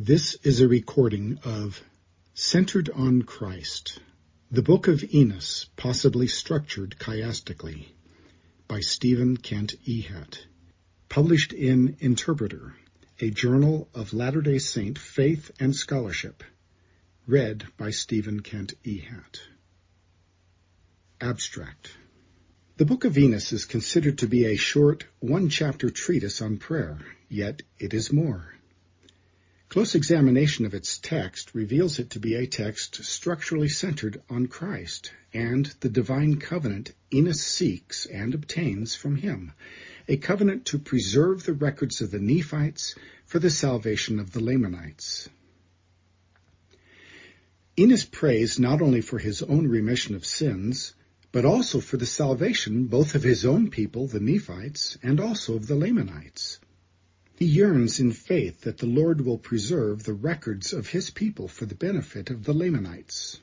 This is a recording of Centered on Christ, the Book of Enos, possibly structured chiastically, by Stephen Kent Ehat, published in Interpreter, a journal of Latter-day Saint faith and scholarship, read by Stephen Kent Ehat. Abstract The Book of Enos is considered to be a short, one-chapter treatise on prayer, yet it is more. Close examination of its text reveals it to be a text structurally centered on Christ and the divine covenant Enos seeks and obtains from him, a covenant to preserve the records of the Nephites for the salvation of the Lamanites. Enos prays not only for his own remission of sins, but also for the salvation both of his own people, the Nephites, and also of the Lamanites. He yearns in faith that the Lord will preserve the records of his people for the benefit of the Lamanites.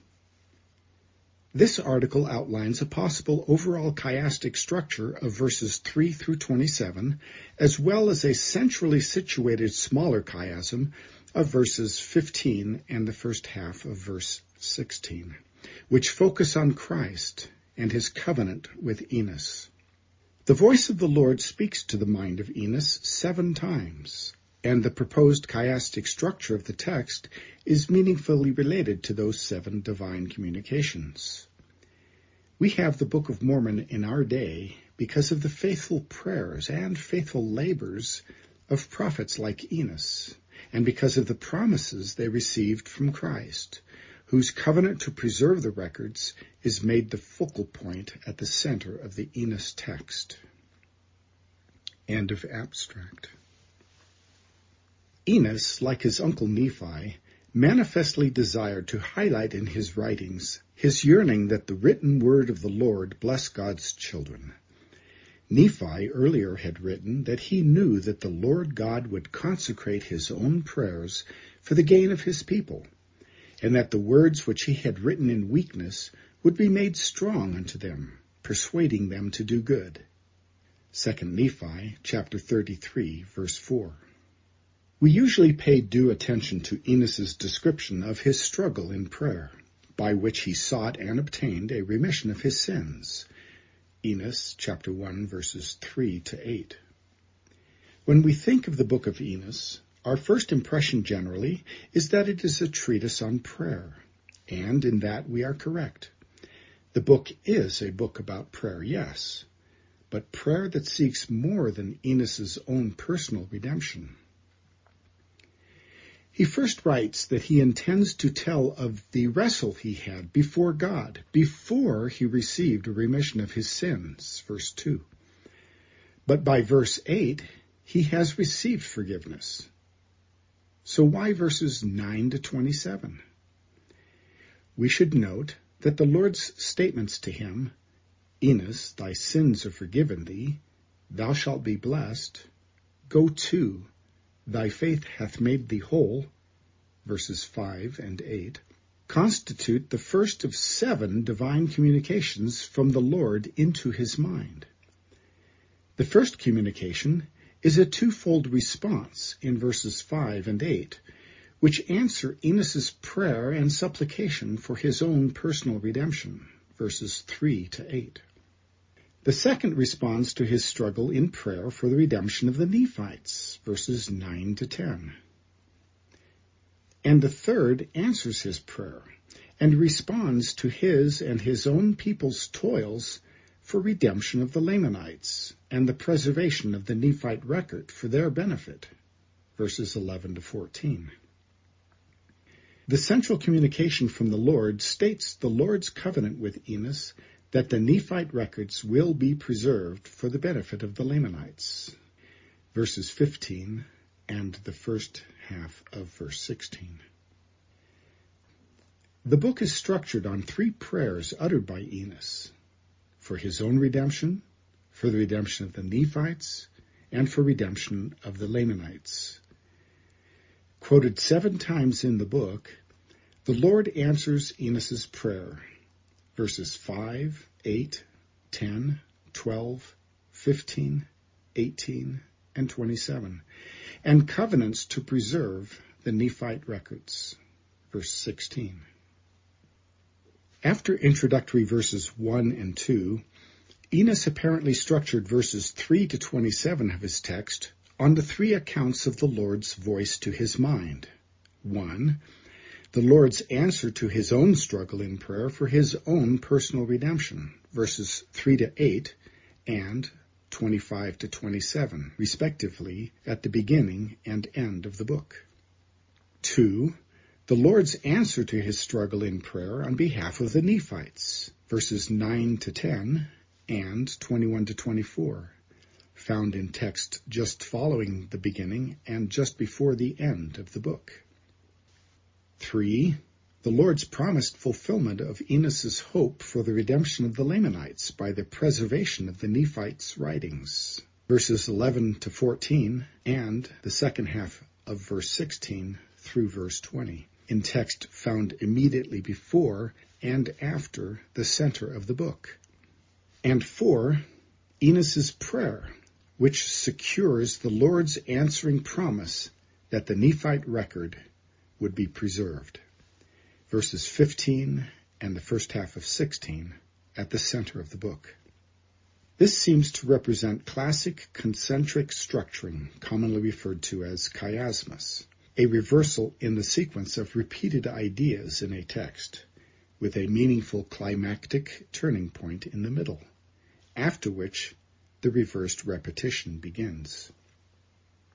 This article outlines a possible overall chiastic structure of verses 3 through 27, as well as a centrally situated smaller chiasm of verses 15 and the first half of verse 16, which focus on Christ and his covenant with Enos. The voice of the Lord speaks to the mind of Enos seven times, and the proposed chiastic structure of the text is meaningfully related to those seven divine communications. We have the Book of Mormon in our day because of the faithful prayers and faithful labors of prophets like Enos, and because of the promises they received from Christ, whose covenant to preserve the records is made the focal point at the center of the Enos text. End of abstract. Enos, like his uncle Nephi, manifestly desired to highlight in his writings his yearning that the written word of the Lord bless God's children. Nephi earlier had written that he knew that the Lord God would consecrate his own prayers for the gain of his people and that the words which he had written in weakness would be made strong unto them, persuading them to do good. 2 Nephi chapter 33 verse 4. We usually pay due attention to Enos's description of his struggle in prayer, by which he sought and obtained a remission of his sins. Enos chapter 1 verses 3 to 8. When we think of the book of Enos, our first impression generally is that it is a treatise on prayer, and in that we are correct. The book is a book about prayer, yes, but prayer that seeks more than Enos's own personal redemption. He first writes that he intends to tell of the wrestle he had before God before he received a remission of his sins, verse 2. But by verse 8, he has received forgiveness. So why verses 9 to 27? We should note that the Lord's statements to him, Enos, thy sins are forgiven thee, thou shalt be blessed, go to, thy faith hath made thee whole, verses 5 and 8, constitute the first of seven divine communications from the Lord into his mind. The first communication is a twofold response in verses 5 and 8, which answer Enos's prayer and supplication for his own personal redemption, verses 3 to 8. The second responds to his struggle in prayer for the redemption of the Nephites, verses 9 to 10. And the third answers his prayer and responds to his and his own people's toils for redemption of the Lamanites and the preservation of the Nephite record for their benefit. Verses 11 to 14. The central communication from the Lord states the Lord's covenant with Enos that the Nephite records will be preserved for the benefit of the Lamanites. Verses 15 and the first half of verse 16. The book is structured on three prayers uttered by Enos for his own redemption, for the redemption of the Nephites, and for redemption of the Lamanites. Quoted seven times in the book, the Lord answers Enos's prayer. Verses 5, 8, 10, 12, 15, 18, and 27. and covenants to preserve the Nephite records. Verse 16. After introductory verses 1 and 2, Enos apparently structured verses 3 to 27 of his text on the three accounts of the Lord's voice to his mind. 1. The Lord's answer to his own struggle in prayer for his own personal redemption, verses 3 to 8 and 25 to 27, respectively, at the beginning and end of the book. 2 the Lord's answer to his struggle in prayer on behalf of the Nephites, verses 9 to 10 and 21 to 24, found in text just following the beginning and just before the end of the book. 3. The Lord's promised fulfillment of Enos's hope for the redemption of the Lamanites by the preservation of the Nephites' writings, verses 11 to 14 and the second half of verse 16 through verse 20 in text found immediately before and after the center of the book. And four, Enos's prayer, which secures the Lord's answering promise that the Nephite record would be preserved. Verses 15 and the first half of 16 at the center of the book. This seems to represent classic concentric structuring, commonly referred to as chiasmus a reversal in the sequence of repeated ideas in a text, with a meaningful climactic turning point in the middle, after which the reversed repetition begins.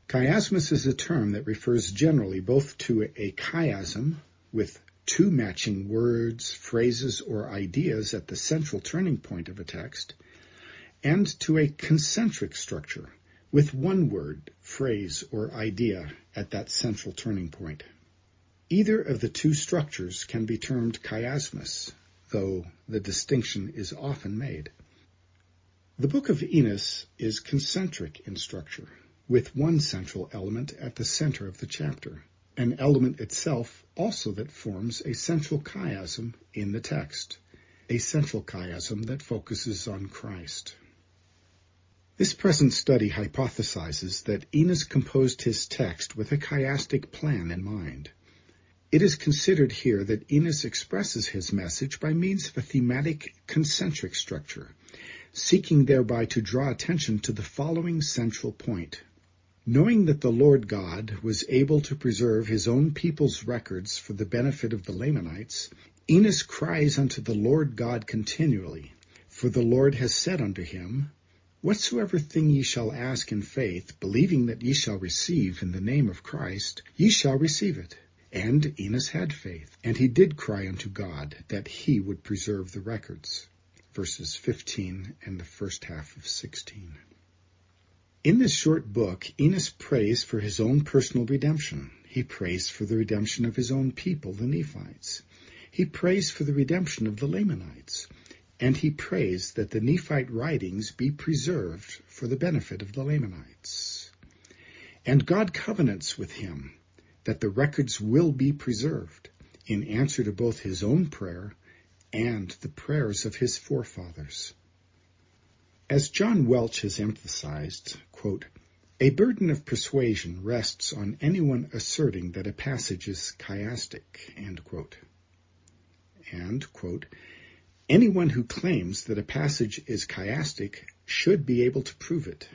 Chiasmus is a term that refers generally both to a chiasm with two matching words, phrases, or ideas at the central turning point of a text, and to a concentric structure with one word, phrase, or idea at that central turning point. Either of the two structures can be termed chiasmus, though the distinction is often made. The Book of Enos is concentric in structure, with one central element at the center of the chapter, an element itself also that forms a central chiasm in the text, a central chiasm that focuses on Christ. This present study hypothesizes that Enos composed his text with a chiastic plan in mind. It is considered here that Enos expresses his message by means of a thematic concentric structure, seeking thereby to draw attention to the following central point. Knowing that the Lord God was able to preserve his own people's records for the benefit of the Lamanites, Enos cries unto the Lord God continually, for the Lord has said unto him, Whatsoever thing ye shall ask in faith, believing that ye shall receive in the name of Christ, ye shall receive it. And Enos had faith, and he did cry unto God that he would preserve the records. Verses 15 and the first half of 16. In this short book, Enos prays for his own personal redemption. He prays for the redemption of his own people, the Nephites. He prays for the redemption of the Lamanites and he prays that the Nephite writings be preserved for the benefit of the Lamanites. And God covenants with him that the records will be preserved in answer to both his own prayer and the prayers of his forefathers. As John Welch has emphasized, quote, a burden of persuasion rests on anyone asserting that a passage is chiastic, and, quote, Anyone who claims that a passage is chiastic should be able to prove it.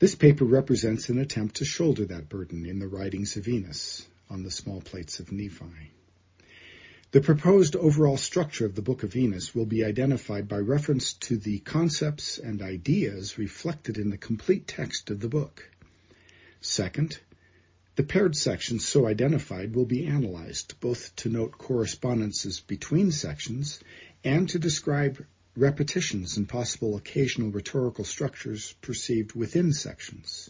This paper represents an attempt to shoulder that burden in the writings of Enos on the small plates of Nephi. The proposed overall structure of the Book of Enos will be identified by reference to the concepts and ideas reflected in the complete text of the book. Second, the paired sections so identified will be analyzed, both to note correspondences between sections and to describe repetitions and possible occasional rhetorical structures perceived within sections.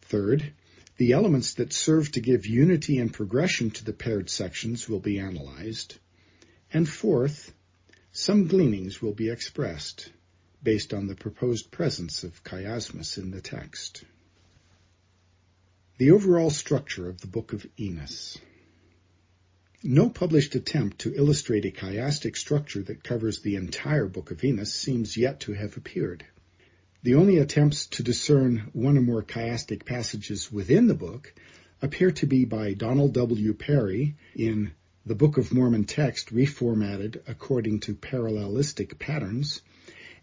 Third, the elements that serve to give unity and progression to the paired sections will be analyzed. And fourth, some gleanings will be expressed based on the proposed presence of chiasmus in the text. The overall structure of the Book of Enos. No published attempt to illustrate a chiastic structure that covers the entire Book of Enos seems yet to have appeared. The only attempts to discern one or more chiastic passages within the book appear to be by Donald W. Parry in The Book of Mormon Text Reformatted According to Parallelistic Patterns,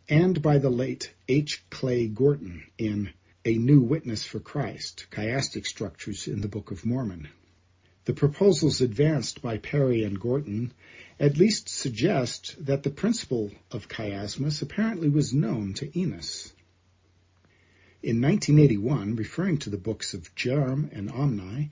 and by the late H. Clay Gorton in A New Witness for Christ, Chiastic Structures in the Book of Mormon. The proposals advanced by Parry and Gorton at least suggest that the principle of chiasmus apparently was known to Enos. In 1981, referring to the books of Jarom and Omni,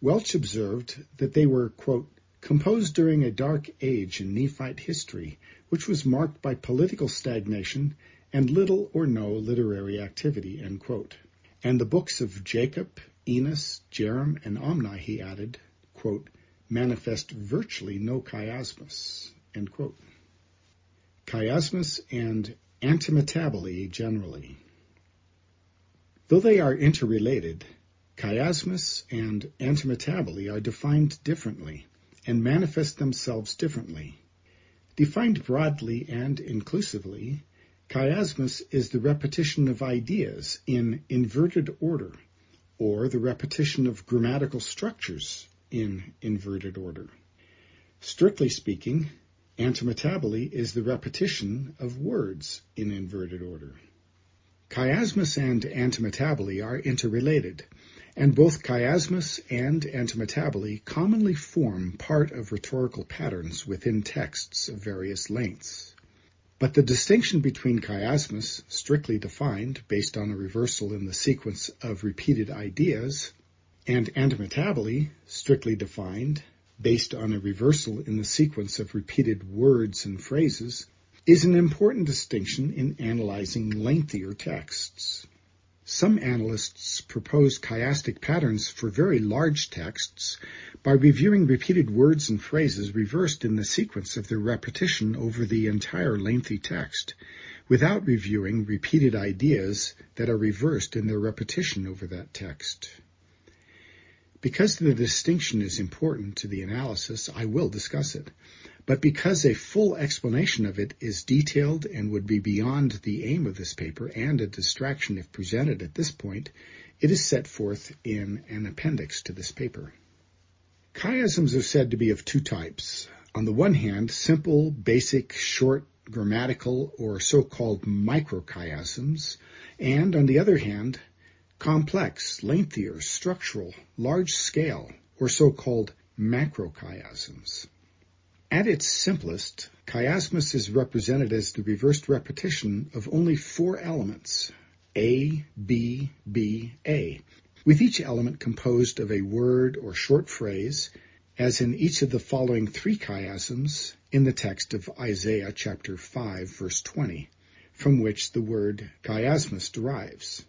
Welch observed that they were, quote, composed during a dark age in Nephite history, which was marked by political stagnation and little or no literary activity. And the books of Jacob, Enos, Jarom, and Omni, he added, quote, manifest virtually no chiasmus. Chiasmus and antimetabole generally. Though they are interrelated, chiasmus and antimetabole are defined differently and manifest themselves differently. Defined broadly and inclusively, chiasmus is the repetition of ideas in inverted order, or the repetition of grammatical structures in inverted order. Strictly speaking, antimetabole is the repetition of words in inverted order. Chiasmus and antimetabole are interrelated, and both chiasmus and antimetabole commonly form part of rhetorical patterns within texts of various lengths. But the distinction between chiasmus, strictly defined based on a reversal in the sequence of repeated ideas, and antimetabole, strictly defined based on a reversal in the sequence of repeated words and phrases, is an important distinction in analyzing lengthier texts. Some analysts propose chiastic patterns for very large texts by reviewing repeated words and phrases reversed in the sequence of their repetition over the entire lengthy text, without reviewing repeated ideas that are reversed in their repetition over that text. Because the distinction is important to the analysis, I will discuss it. But because a full explanation of it is detailed and would be beyond the aim of this paper and a distraction if presented at this point, it is set forth in an appendix to this paper. Chiasms are said to be of two types. On the one hand, simple, basic, short, grammatical, or so-called microchiasms, and on the other hand, complex, lengthier, structural, large scale, or so-called macrochiasms. At its simplest, chiasmus is represented as the reversed repetition of only four elements, A, B, B, A, with each element composed of a word or short phrase, as in each of the following three chiasms in the text of Isaiah chapter 5 verse 20, from which the word chiasmus derives,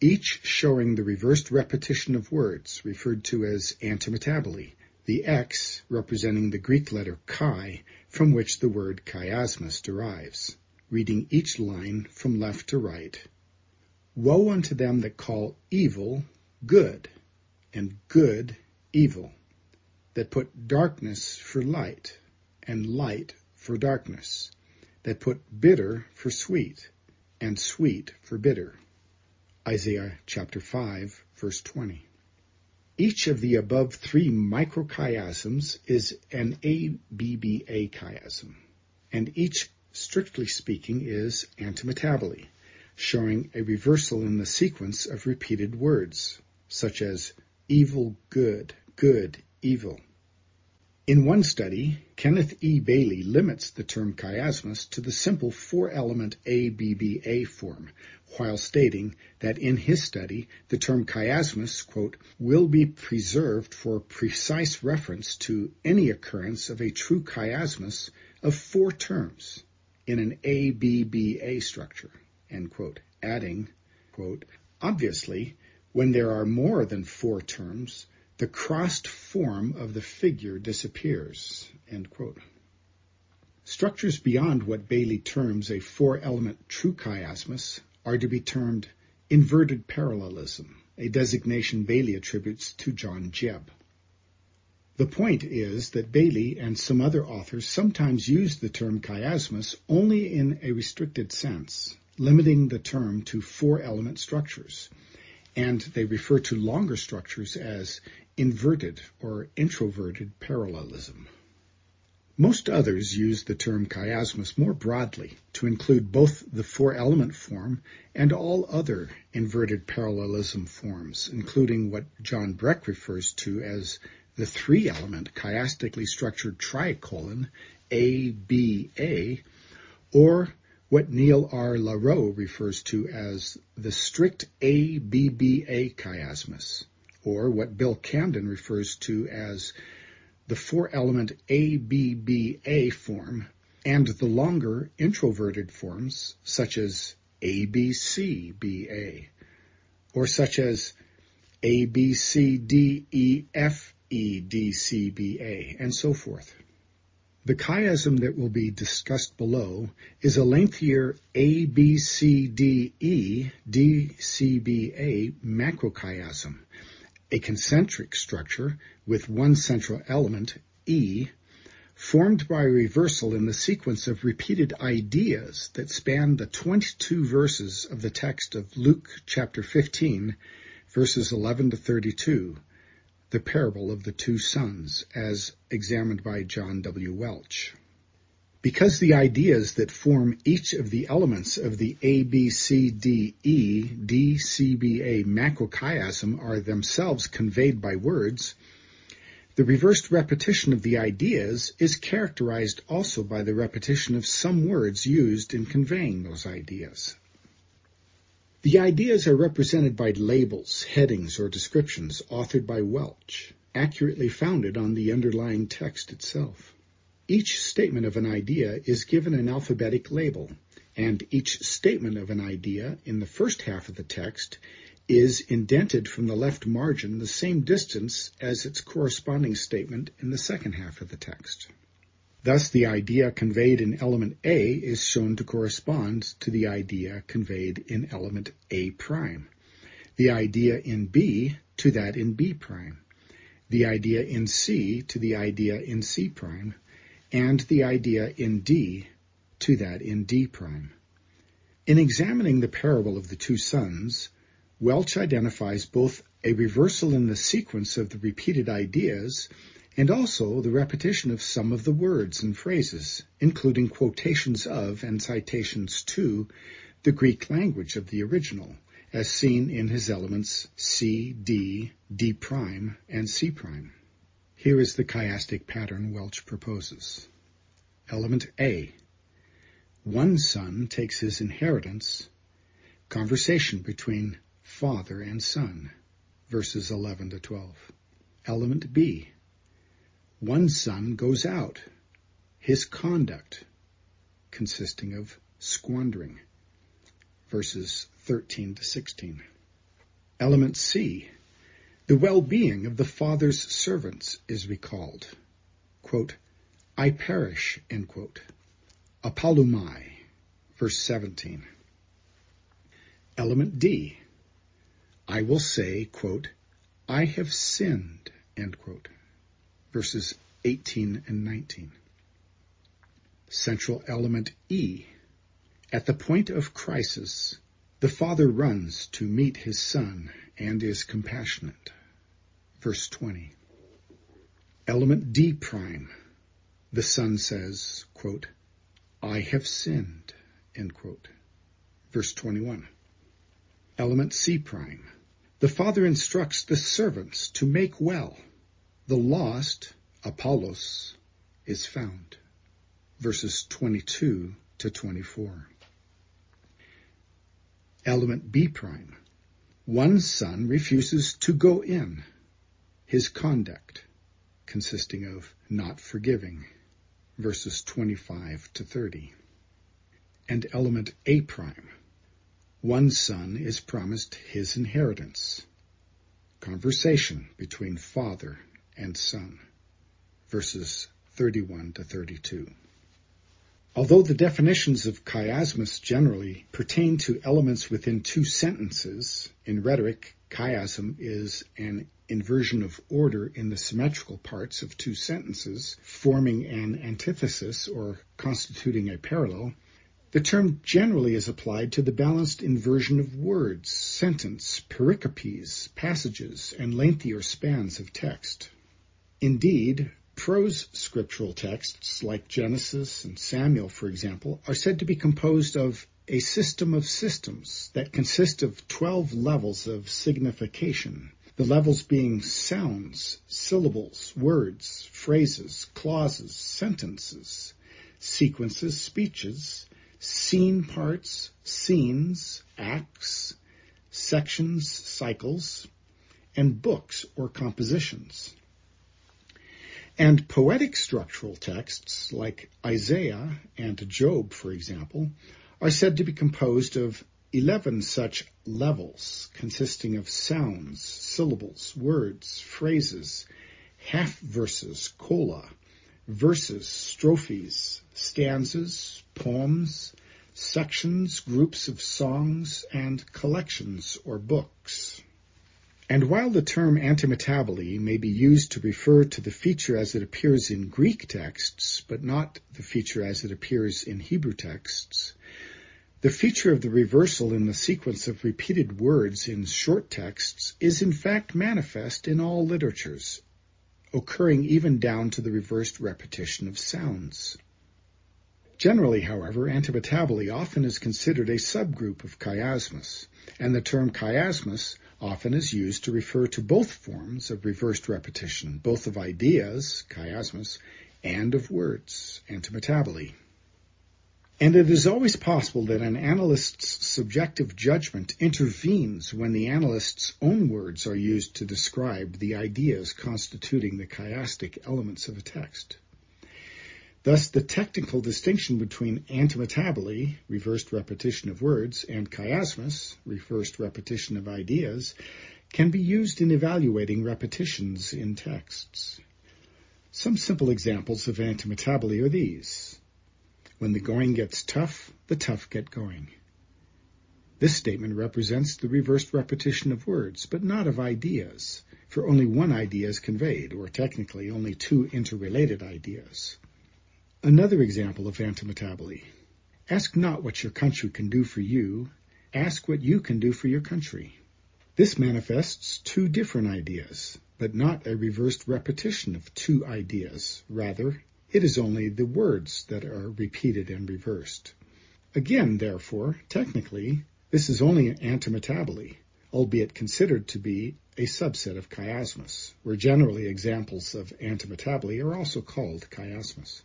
each showing the reversed repetition of words referred to as antimetabole, the X representing the Greek letter chi, from which the word chiasmus derives, reading each line from left to right. Woe unto them that call evil good, and good evil, that put darkness for light, and light for darkness, that put bitter for sweet, and sweet for bitter. Isaiah chapter 5, verse 20. Each of the above three microchiasms is an ABBA chiasm, and each, strictly speaking, is antimetabole, showing a reversal in the sequence of repeated words, such as evil, good, good, evil. In one study, Kenneth E. Bailey limits the term chiasmus to the simple four-element ABBA form, while stating that in his study, the term chiasmus, quote, will be preserved for precise reference to any occurrence of a true chiasmus of four terms in an ABBA structure, end quote, adding, quote, obviously, when there are more than four terms, the crossed form of the figure disappears. Structures beyond what Bailey terms a four-element true chiasmus are to be termed inverted parallelism, a designation Bailey attributes to John Jebb. The point is that Bailey and some other authors sometimes use the term chiasmus only in a restricted sense, limiting the term to four-element structures, and they refer to longer structures as inverted or introverted parallelism. Most others use the term chiasmus more broadly to include both the four-element form and all other inverted parallelism forms, including what John Breck refers to as the three-element chiastically structured tricolon ABA, or what Neil R. Leroux refers to as the strict ABBA chiasmus, or what Bill Camden refers to as the four-element ABBA form, and the longer introverted forms such as ABCBA, or such as ABCDEFEDCBA, and so forth. The chiasm that will be discussed below is a lengthier ABCDEDCBA macrochiasm, a concentric structure with one central element, E, formed by reversal in the sequence of repeated ideas that span the 22 verses of the text of Luke chapter 15, verses 11 to 32, the parable of the two sons, as examined by John W. Welch. Because the ideas that form each of the elements of the ABCDE DCBA macrochiasm are themselves conveyed by words, the reversed repetition of the ideas is characterized also by the repetition of some words used in conveying those ideas. The ideas are represented by labels, headings, or descriptions authored by Welch, accurately founded on the underlying text itself. Each statement of an idea is given an alphabetic label, and each statement of an idea in the first half of the text is indented from the left margin the same distance as its corresponding statement in the second half of the text. Thus, the idea conveyed in element A is shown to correspond to the idea conveyed in element A prime, the idea in B to that in B prime, the idea in C to the idea in C prime, and the idea in D to that in D prime. In examining the parable of the two sons, Welch identifies both a reversal in the sequence of the repeated ideas and also the repetition of some of the words and phrases, including quotations of and citations to the Greek language of the original, as seen in his elements C, D, D prime, and C prime. Here is the chiastic pattern Welch proposes. Element A. One son takes his inheritance. Conversation between father and son. Verses 11 to 12. Element B. One son goes out. His conduct, consisting of squandering. Verses 13 to 16. Element C. The well-being of the father's servants is recalled. Quote, I perish, end quote. Verse 17. Element D. I will say, quote, I have sinned, end quote. Verses 18 and 19. Central element E. At the point of crisis, the father runs to meet his son and is compassionate. Verse 20. Element D prime. The son says, quote, I have sinned, end quote. Verse 21. Element C prime. The father instructs the servants to make well. The lost, Apollos, is found. Verses 22 to 24. Element B prime. One son refuses to go in. His conduct, consisting of not forgiving. Verses 25 to 30. And element A prime. One son is promised his inheritance. Conversation between father and son. Verses 31 to 32. Although the definitions of chiasmus generally pertain to elements within two sentences, in rhetoric, chiasm is an inversion of order in the symmetrical parts of two sentences, forming an antithesis or constituting a parallel. The term generally is applied to the balanced inversion of words, sentence, pericopes, passages, and lengthier spans of text. Indeed, prose scriptural texts like Genesis and Samuel, for example, are said to be composed of a system of systems that consist of 12 levels of signification, the levels being sounds, syllables, words, phrases, clauses, sentences, sequences, speeches, scene parts, scenes, acts, sections, cycles, and books or compositions. And poetic structural texts like Isaiah and Job, for example, are said to be composed of 11 such levels consisting of sounds, syllables, words, phrases, half verses, cola, verses, strophes, stanzas, poems, sections, groups of songs, and collections or books. And while the term antimetabole may be used to refer to the feature as it appears in Greek texts, but not the feature as it appears in Hebrew texts, the feature of the reversal in the sequence of repeated words in short texts is in fact manifest in all literatures, occurring even down to the reversed repetition of sounds. Generally, however, antimetabole often is considered a subgroup of chiasmus, and the term chiasmus often is used to refer to both forms of reversed repetition, both of ideas, chiasmus, and of words, antimetabole. And it is always possible that an analyst's subjective judgment intervenes when the analyst's own words are used to describe the ideas constituting the chiastic elements of a text. Thus, the technical distinction between antimetabole, reversed repetition of words, and chiasmus, reversed repetition of ideas, can be used in evaluating repetitions in texts. Some simple examples of antimetabole are these. When the going gets tough, the tough get going. This statement represents the reversed repetition of words, but not of ideas, for only one idea is conveyed, or technically only two interrelated ideas. Another example of antimetabole. Ask not what your country can do for you, ask what you can do for your country. This manifests two different ideas, but not a reversed repetition of two ideas. Rather, it is only the words that are repeated and reversed. Again, therefore, technically, this is only antimetabole, albeit considered to be a subset of chiasmus, where generally examples of antimetabole are also called chiasmus.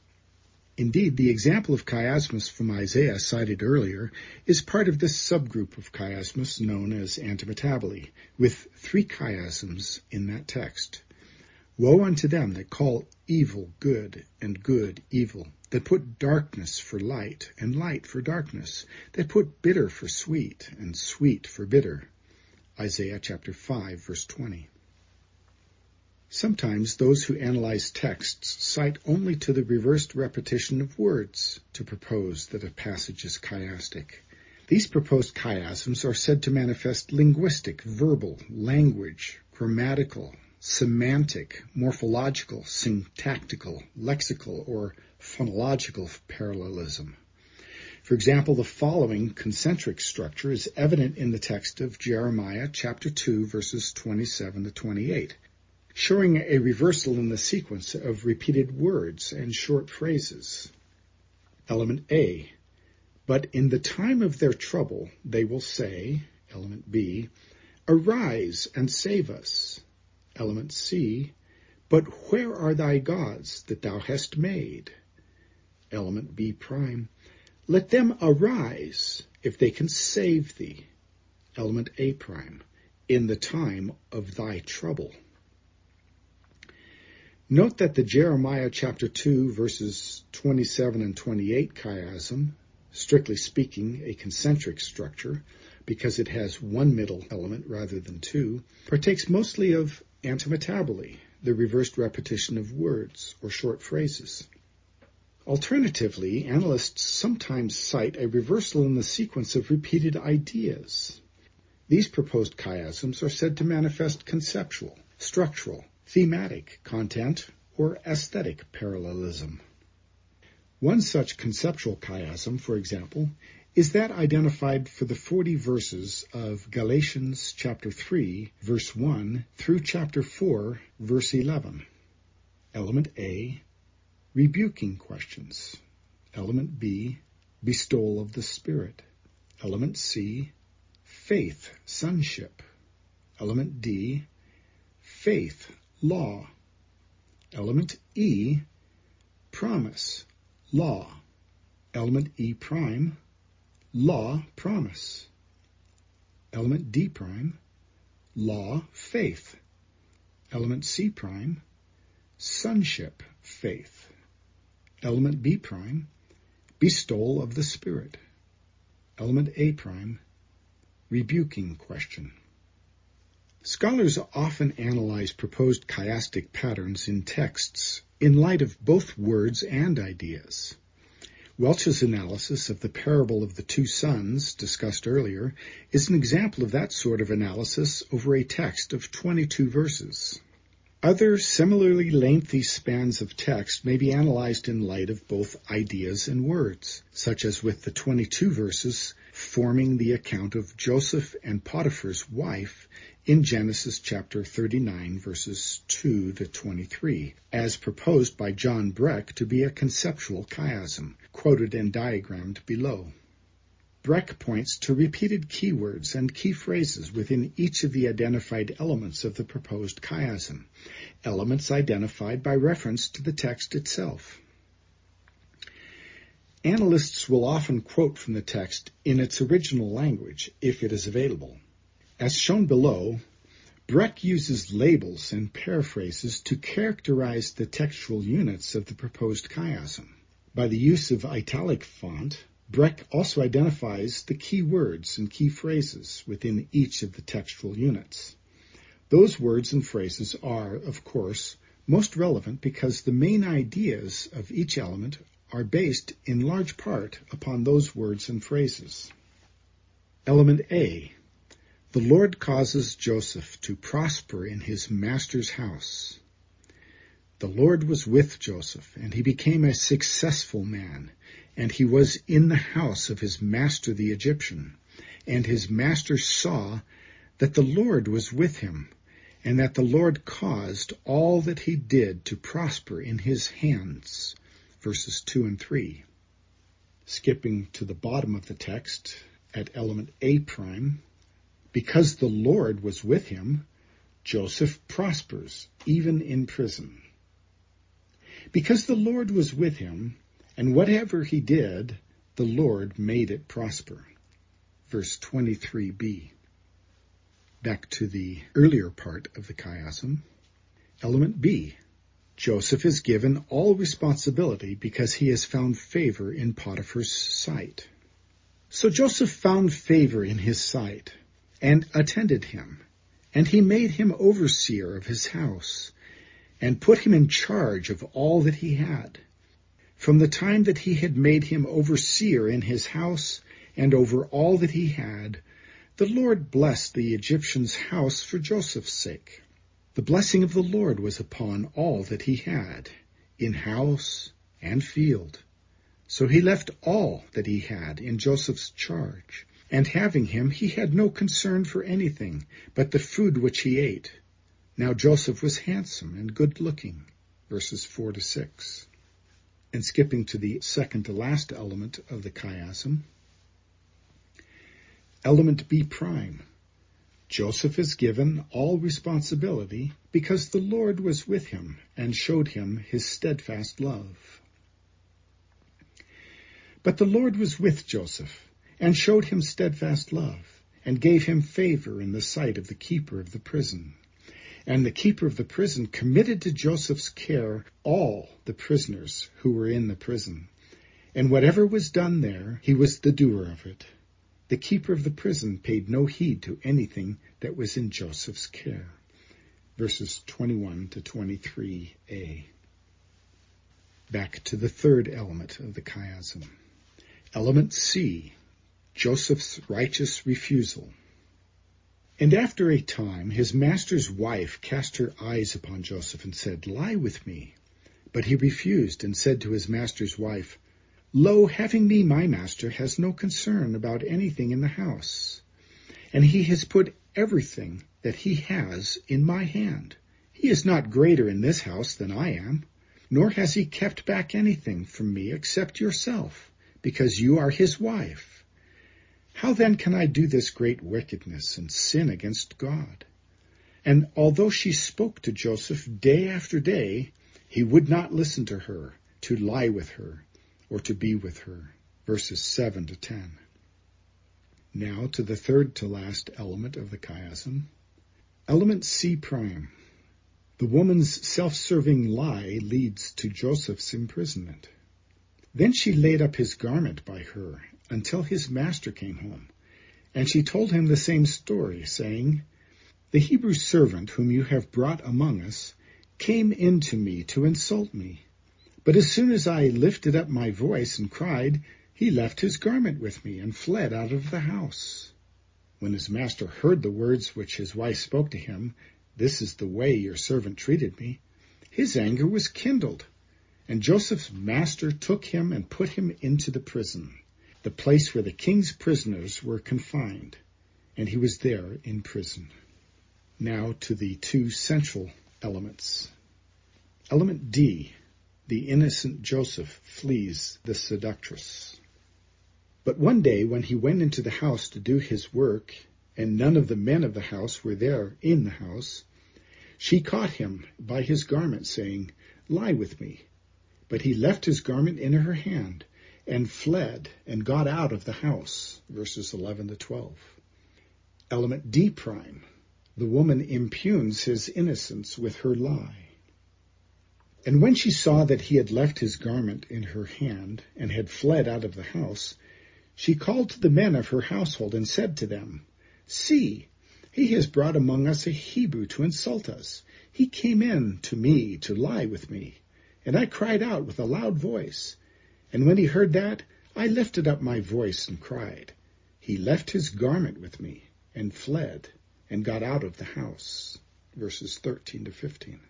Indeed, the example of chiasmus from Isaiah cited earlier is part of this subgroup of chiasmus known as antimetabole, with three chiasms in that text. Woe unto them that call evil good, and good evil, that put darkness for light, and light for darkness, that put bitter for sweet, and sweet for bitter. Isaiah chapter 5 verse 20. Sometimes those who analyze texts cite only to the reversed repetition of words to propose that a passage is chiastic. These proposed chiasms are said to manifest linguistic, verbal, language, grammatical, semantic, morphological, syntactical, lexical, or phonological parallelism. For example, the following concentric structure is evident in the text of Jeremiah chapter 2 verses 27 to 28, showing a reversal in the sequence of repeated words and short phrases. Element A. But in the time of their trouble they will say, element B, Arise and save us element C, but where are thy gods that thou hast made? Element B prime, let them arise if they can save thee. Element A prime, in the time of thy trouble. Note that the Jeremiah chapter 2 verses 27 and 28 chiasm, strictly speaking a concentric structure, because it has one middle element rather than two, partakes mostly of antimetabole, the reversed repetition of words or short phrases. Alternatively, analysts sometimes cite a reversal in the sequence of repeated ideas. These proposed chiasms are said to manifest conceptual, structural, thematic content, or aesthetic parallelism. One such conceptual chiasm, for example, is that identified for the 40 verses of Galatians chapter 3, verse 1 through chapter 4, verse 11. Element A, rebuking questions. Element B, bestowal of the Spirit. Element C, faith, sonship. Element D, faith, law. Element E, promise, law. Element E prime, law, promise. Element D prime, law, faith. Element C prime, sonship, faith. Element B prime, bestowal of the Spirit. Element A prime, rebuking question. Scholars often analyze proposed chiastic patterns in texts in light of both words and ideas. Welch's analysis of the parable of the two sons, discussed earlier, is an example of that sort of analysis over a text of 22 verses. Other similarly lengthy spans of text may be analyzed in light of both ideas and words, such as with the 22 verses forming the account of Joseph and Potiphar's wife in Genesis chapter 39 verses 2 to 23, as proposed by John Breck to be a conceptual chiasm, quoted and diagrammed below. Breck points to repeated keywords and key phrases within each of the identified elements of the proposed chiasm, elements identified by reference to the text itself. Analysts will often quote from the text in its original language, if it is available. As shown below, Breck uses labels and paraphrases to characterize the textual units of the proposed chiasm. By the use of italic font, Breck also identifies the key words and key phrases within each of the textual units. Those words and phrases are, of course, most relevant because the main ideas of each element are based in large part upon those words and phrases. Element A. The Lord causes Joseph to prosper in his master's house. The Lord was with Joseph, and he became a successful man, and he was in the house of his master the Egyptian. And his master saw that the Lord was with him, and that the Lord caused all that he did to prosper in his hands. Verses 2 and 3. Skipping to the bottom of the text at element A prime, because the Lord was with him, Joseph prospers even in prison. Because the Lord was with him, and whatever he did, the Lord made it prosper. Verse 23b. Back to the earlier part of the chiasm. Element B. Joseph is given all responsibility because he has found favor in Potiphar's sight. So Joseph found favor in his sight and attended him, and he made him overseer of his house and put him in charge of all that he had. From the time that he had made him overseer in his house and over all that he had, the Lord blessed the Egyptian's house for Joseph's sake. The blessing of the Lord was upon all that he had, in house and field. So he left all that he had in Joseph's charge, and having him, he had no concern for anything but the food which he ate. Now Joseph was handsome and good looking, verses 4 to 6. And skipping to the second to last element of the chiasm, element B prime. Joseph is given all responsibility because the Lord was with him and showed him his steadfast love. But the Lord was with Joseph and showed him steadfast love and gave him favor in the sight of the keeper of the prison and the keeper of the prison committed to Joseph's care all the prisoners who were in the prison. And whatever was done there, he was the doer of it. The keeper of the prison paid no heed to anything that was in Joseph's care. Verses 21 to 23a. Back to the third element of the chiasm. Element C, Joseph's righteous refusal. And after a time, his master's wife cast her eyes upon Joseph and said, Lie with me. But he refused and said to his master's wife, Lo, having me my master has no concern about anything in the house, and he has put everything that he has in my hand. He is not greater in this house than I am, nor has he kept back anything from me except yourself, because you are his wife. How then can I do this great wickedness and sin against God? And although she spoke to Joseph day after day, he would not listen to her, to lie with her, or to be with her. Verses 7 to 10. Now to the third to last element of the chiasm. Element C prime. The woman's self-serving lie leads to Joseph's imprisonment. Then she laid up his garment by her until his master came home. And she told him the same story, saying, The Hebrew servant whom you have brought among us came in to me to insult me. But as soon as I lifted up my voice and cried, he left his garment with me and fled out of the house. When his master heard the words which his wife spoke to him, this is the way your servant treated me, his anger was kindled. And Joseph's master took him and put him into the prison, the place where the king's prisoners were confined, and he was there in prison. Now to the two central elements. Element D, the innocent Joseph flees the seductress. But one day when he went into the house to do his work, and none of the men of the house were there in the house, she caught him by his garment, saying, Lie with me. But he left his garment in her hand, and fled, and got out of the house. Verses 11 to 12. Element D prime. The woman impugns his innocence with her lie. And when she saw that he had left his garment in her hand, and had fled out of the house, she called to the men of her household and said to them, See, he has brought among us a Hebrew to insult us. He came in to me to lie with me. And I cried out with a loud voice. And when he heard that, I lifted up my voice and cried. He left his garment with me and fled and got out of the house. Verses 13 to 15.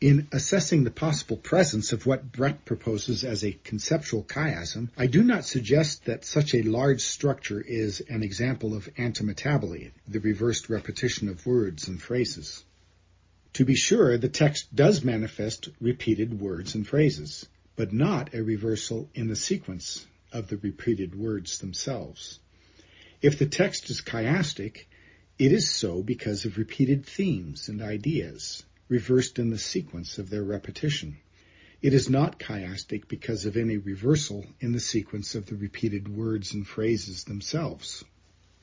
In assessing the possible presence of what Brecht proposes as a conceptual chiasm, I do not suggest that such a large structure is an example of antimetabole, the reversed repetition of words and phrases. To be sure, the text does manifest repeated words and phrases, but not a reversal in the sequence of the repeated words themselves. If the text is chiastic, it is so because of repeated themes and ideas, reversed in the sequence of their repetition. It is not chiastic because of any reversal in the sequence of the repeated words and phrases themselves.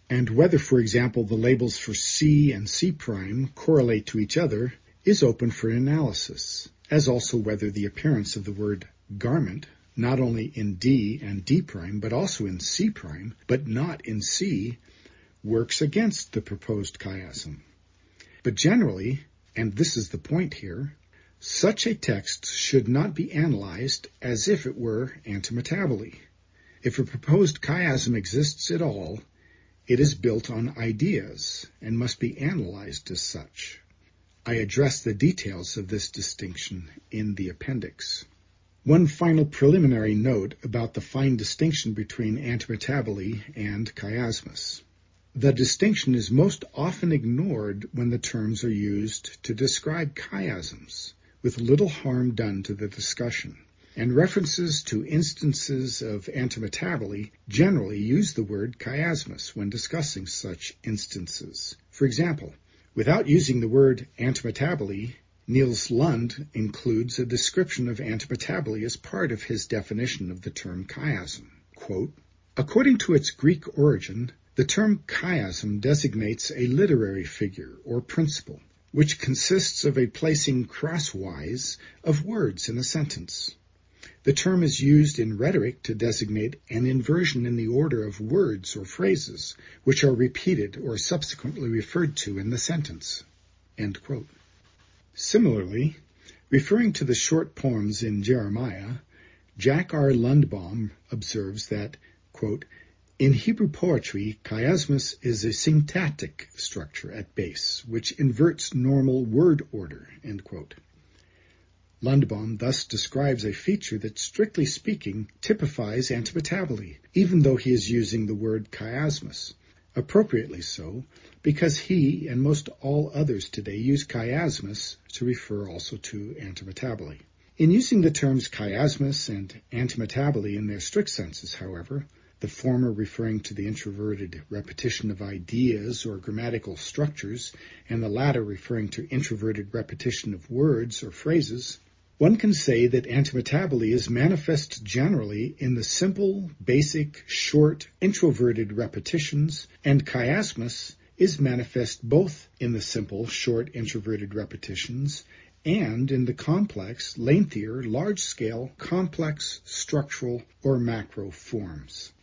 And whether, for example, the labels for C and C prime correlate to each other is open for analysis, as also whether the appearance of the word garment, not only in D and D prime, but also in C prime, but not in C, works against the proposed chiasm. But generally, and this is the point here, such a text should not be analyzed as if it were antimetabole. If a proposed chiasm exists at all, it is built on ideas and must be analyzed as such. I address the details of this distinction in the appendix. One final preliminary note about the fine distinction between antimetabole and chiasmus. The distinction is most often ignored when the terms are used to describe chiasms, with little harm done to the discussion. And references to instances of antimetabole generally use the word chiasmus when discussing such instances. For example, without using the word antimetabole, Nils Lund includes a description of antimetabole as part of his definition of the term chiasm. Quote, According to its Greek origin, the term chiasm designates a literary figure or principle, which consists of a placing crosswise of words in a sentence. The term is used in rhetoric to designate an inversion in the order of words or phrases which are repeated or subsequently referred to in the sentence. Similarly, referring to the short poems in Jeremiah, Jack R. Lundbom observes that, quote, in Hebrew poetry, chiasmus is a syntactic structure at base, which inverts normal word order. Lundbom thus describes a feature that, strictly speaking, typifies antimetabole, even though he is using the word chiasmus. Appropriately so, because he and most all others today use chiasmus to refer also to antimetabole. In using the terms chiasmus and antimetabole in their strict senses, however, the former referring to the introverted repetition of ideas or grammatical structures, and the latter referring to introverted repetition of words or phrases, one can say that antimetabole is manifest generally in the simple, basic, short, introverted repetitions, and chiasmus is manifest both in the simple, short, introverted repetitions and in the complex, lengthier, large-scale, complex, structural, or macro forms.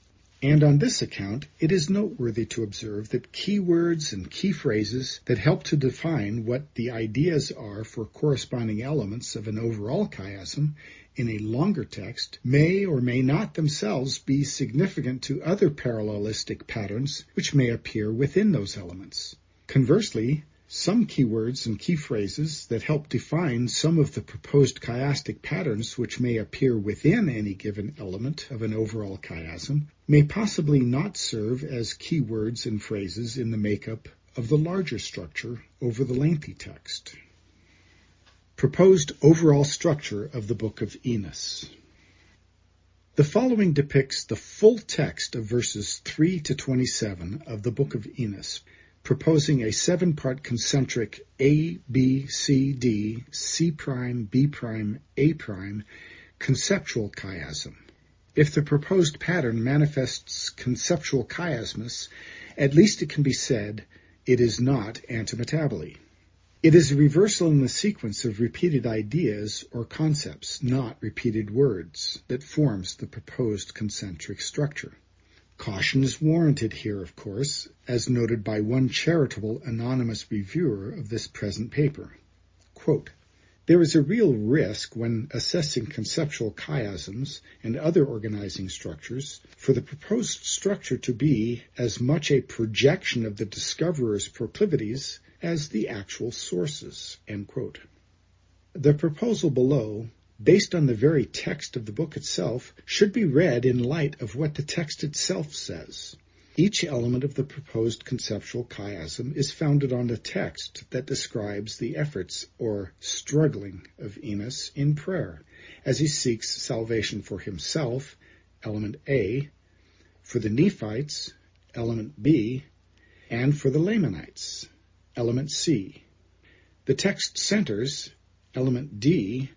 And on this account, it is noteworthy to observe that key words and key phrases that help to define what the ideas are for corresponding elements of an overall chiasm in a longer text may or may not themselves be significant to other parallelistic patterns which may appear within those elements. Conversely, some keywords and key phrases that help define some of the proposed chiastic patterns which may appear within any given element of an overall chiasm may possibly not serve as keywords and phrases in the makeup of the larger structure over the lengthy text. Proposed overall structure of the Book of Enos. The following depicts the full text of verses 3 to 27 of the Book of Enos, proposing a seven-part concentric A, B, C, D, C prime, B prime, A prime conceptual chiasm. If the proposed pattern manifests conceptual chiasmus, at least it can be said it is not antimetabole. It is a reversal in the sequence of repeated ideas or concepts, not repeated words, that forms the proposed concentric structure. Caution is warranted here, of course, as noted by one charitable anonymous reviewer of this present paper. Quote, there is a real risk when assessing conceptual chiasms and other organizing structures for the proposed structure to be as much a projection of the discoverer's proclivities as the actual sources. The proposal below, based on the very text of the book itself, should be read in light of what the text itself says. Each element of the proposed conceptual chiasm is founded on the text that describes the efforts or struggling of Enos in prayer as he seeks salvation for himself, element A, for the Nephites, element B, and for the Lamanites, element C. The text centers, element D,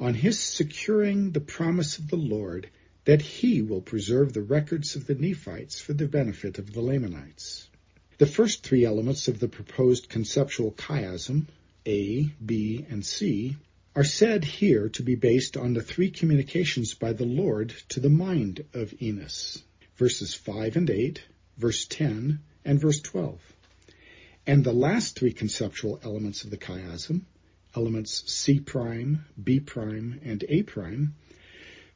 on his securing the promise of the Lord that he will preserve the records of the Nephites for the benefit of the Lamanites. The first three elements of the proposed conceptual chiasm, A, B, and C, are said here to be based on the three communications by the Lord to the mind of Enos, verses 5 and 8, verse 10, and verse 12. And the last three conceptual elements of the chiasm, elements C prime, B prime, and A prime,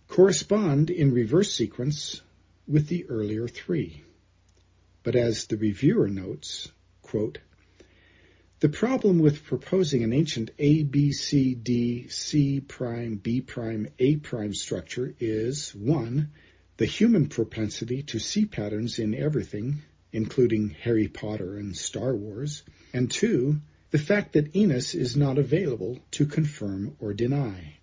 correspond in reverse sequence with the earlier three. But as the reviewer notes, quote, the problem with proposing an ancient A, B, C, D, C prime, B prime, A prime structure is, one, the human propensity to see patterns in everything including Harry Potter and Star Wars, and two, the fact that Enos is not available to confirm or deny.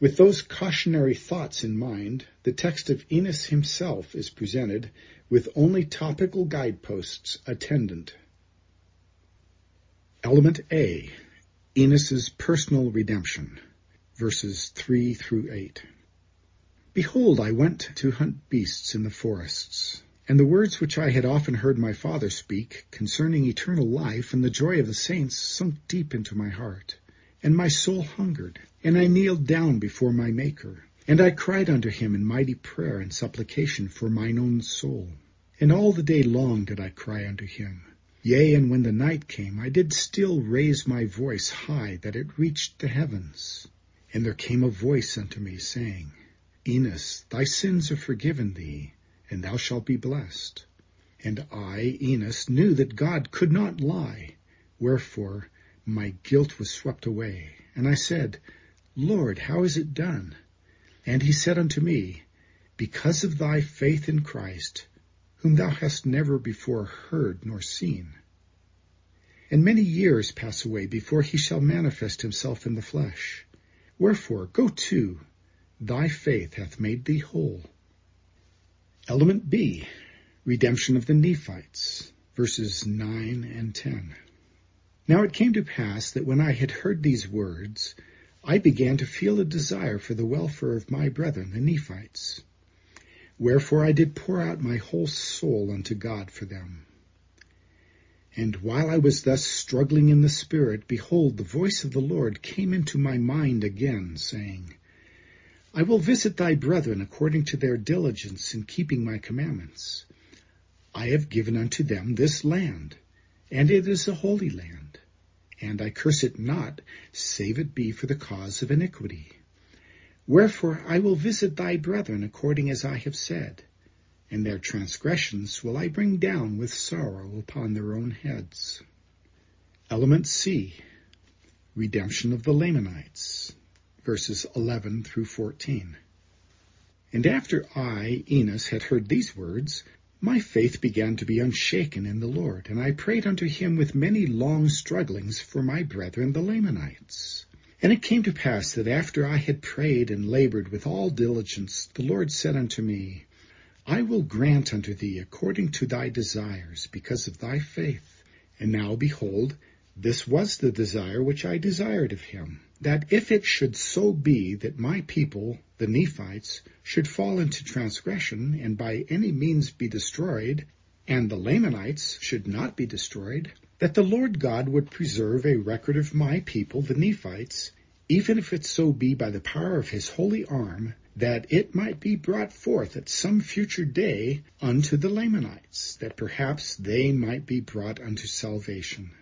With those cautionary thoughts in mind, the text of Enos himself is presented with only topical guideposts attendant. Element A, Enos's personal redemption, verses 3 through 8. Behold, I went to hunt beasts in the forests. And the words which I had often heard my father speak concerning eternal life and the joy of the saints sunk deep into my heart. And my soul hungered, and I kneeled down before my Maker. And I cried unto him in mighty prayer and supplication for mine own soul. And all the day long did I cry unto him. Yea, and when the night came, I did still raise my voice high that it reached the heavens. And there came a voice unto me, saying, Enos, thy sins are forgiven thee and thou shalt be blessed. And I, Enos, knew that God could not lie, wherefore my guilt was swept away, And I said, Lord, how is it done? And he said unto me, Because of thy faith in Christ, whom thou hast never before heard nor seen. And many years pass away before he shall manifest himself in the flesh. Wherefore, go to, thy faith hath made thee whole. Element B, redemption of the Nephites, verses 9 and 10. Now it came to pass that when I had heard these words, I began to feel a desire for the welfare of my brethren, the Nephites. Wherefore I did pour out my whole soul unto God for them. And while I was thus struggling in the Spirit, behold, the voice of the Lord came into my mind again, saying, I will visit thy brethren according to their diligence in keeping my commandments. I have given unto them this land, and it is a holy land. And I curse it not, save it be for the cause of iniquity. Wherefore I will visit thy brethren according as I have said, and their transgressions will I bring down with sorrow upon their own heads. Element C, redemption of the Lamanites verses 11 through 14. And after I, Enos, had heard these words, my faith began to be unshaken in the Lord, and I prayed unto him with many long strugglings for my brethren the Lamanites. And it came to pass that after I had prayed and labored with all diligence, the Lord said unto me, I will grant unto thee according to thy desires, because of thy faith. And now, behold, this was the desire which I desired of him, that if it should so be that my people, the Nephites, should fall into transgression and by any means be destroyed, and the Lamanites should not be destroyed, that the Lord God would preserve a record of my people, the Nephites, even if it so be by the power of his holy arm, that it might be brought forth at some future day unto the Lamanites, that perhaps they might be brought unto salvation.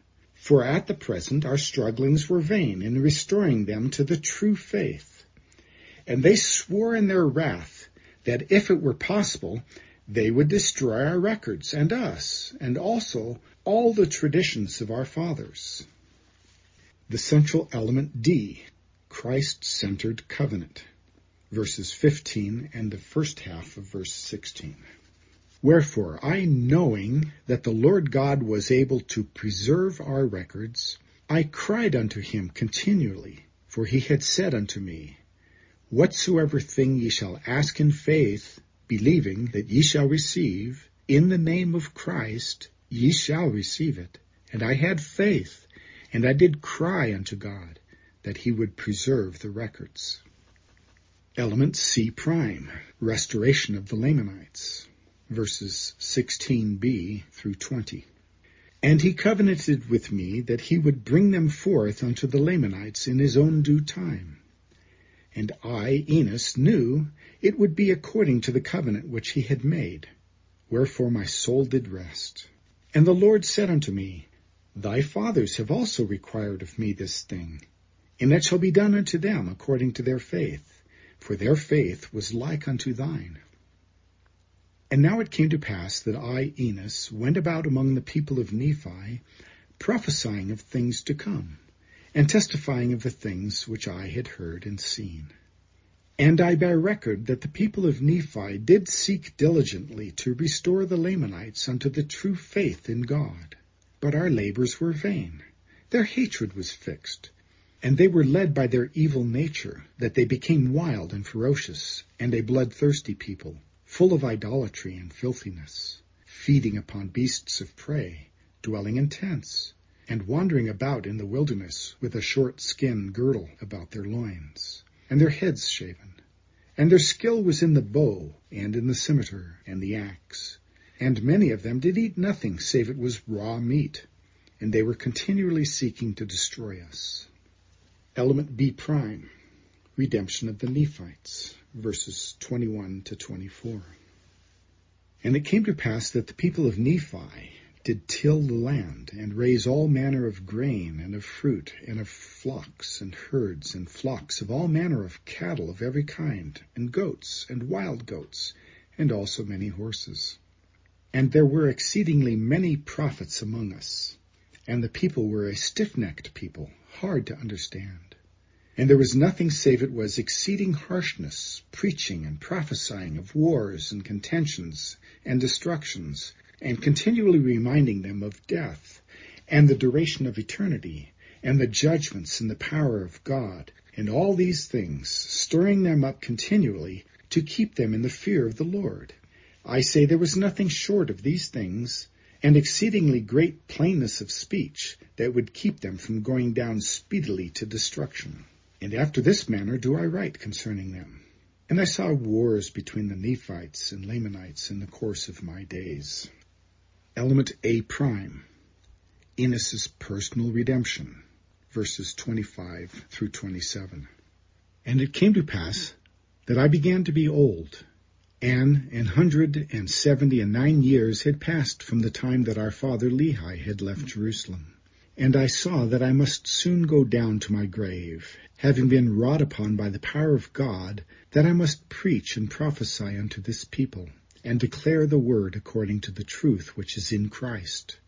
For at the present our strugglings were vain in restoring them to the true faith. And they swore in their wrath that if it were possible, they would destroy our records and us, and also all the traditions of our fathers. The central element D, Christ-centered covenant, verses 15 and the first half of verse 16. Wherefore, I knowing that the Lord God was able to preserve our records, I cried unto him continually, for he had said unto me, Whatsoever thing ye shall ask in faith, believing that ye shall receive, in the name of Christ, ye shall receive it. And I had faith, and I did cry unto God, that he would preserve the records. Element C prime, restoration of the Lamanites verses 16b through 20. And he covenanted with me that he would bring them forth unto the Lamanites in his own due time. And I, Enos, knew it would be according to the covenant which he had made. Wherefore my soul did rest. And the Lord said unto me, Thy fathers have also required of me this thing, and it shall be done unto them according to their faith, for their faith was like unto thine. And now it came to pass that I, Enos, went about among the people of Nephi, prophesying of things to come, and testifying of the things which I had heard and seen. And I bear record that the people of Nephi did seek diligently to restore the Lamanites unto the true faith in God. But our labors were vain. Their hatred was fixed, and they were led by their evil nature, that they became wild and ferocious, and a bloodthirsty people full of idolatry and filthiness, feeding upon beasts of prey, dwelling in tents, and wandering about in the wilderness with a short skin girdle about their loins, and their heads shaven. And their skill was in the bow, and in the scimitar, and the axe. And many of them did eat nothing save it was raw meat, and they were continually seeking to destroy us. Element B prime, redemption of the Nephites verses 21 to 24. And it came to pass that the people of Nephi did till the land, and raise all manner of grain, and of fruit, and of flocks, and herds, and flocks of all manner of cattle of every kind, and goats, and wild goats, and also many horses. And there were exceedingly many prophets among us, and the people were a stiff-necked people, hard to understand. And there was nothing save it was exceeding harshness, preaching and prophesying of wars and contentions and destructions, and continually reminding them of death, and the duration of eternity, and the judgments and the power of God, and all these things, stirring them up continually to keep them in the fear of the Lord. I say there was nothing short of these things, and exceedingly great plainness of speech, that would keep them from going down speedily to destruction. And after this manner do I write concerning them. And I saw wars between the Nephites and Lamanites in the course of my days. Element A prime. Enos's personal redemption, verses 25 through 27. And it came to pass that I began to be old, and an hundred and seventy and nine years had passed from the time that our father Lehi had left Jerusalem. And I saw that I must soon go down to my grave, having been wrought upon by the power of God, that I must preach and prophesy unto this people, and declare the word according to the truth which is in Christ.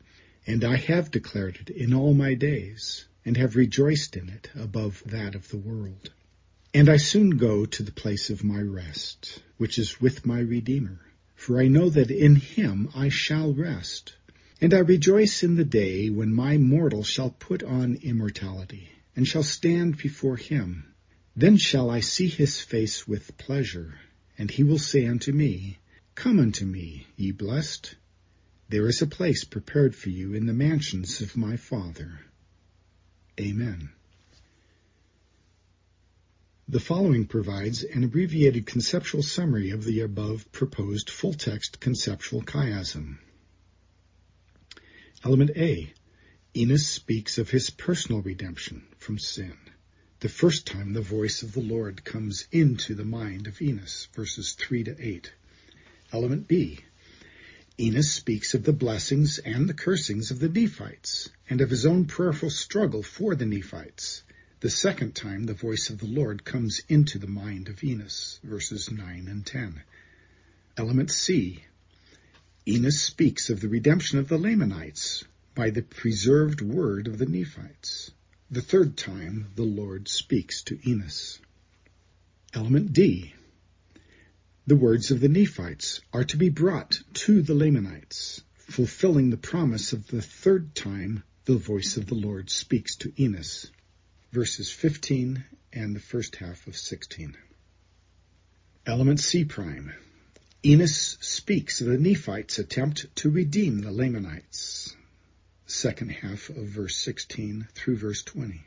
And I have declared it in all my days, and have rejoiced in it above that of the world. And I soon go to the place of my rest, which is with my Redeemer. For I know that in him I shall rest. And I rejoice in the day when my mortal shall put on immortality, and shall stand before him. Then shall I see his face with pleasure, and he will say unto me, Come unto me, ye blessed. There is a place prepared for you in the mansions of my Father. Amen. The following provides an abbreviated conceptual summary of the above proposed full-text conceptual chiasm. Element A. Enos speaks of his personal redemption from sin. The first time the voice of the Lord comes into the mind of Enos, verses 3 to 8. Element B. Enos speaks of the blessings and the cursings of the Nephites, and of his own prayerful struggle for the Nephites the second time the voice of the Lord comes into the mind of Enos, verses 9 and 10. Element C. Enos speaks of the redemption of the Lamanites by the preserved word of the Nephites. The third time the Lord speaks to Enos. Element D. The words of the Nephites are to be brought to the Lamanites, fulfilling the promise of the third time the voice of the Lord speaks to Enos verses 15 and the first half of 16. Element C prime. Enos speaks of the Nephites' attempt to redeem the Lamanites. Second half of verse 16 through verse 20.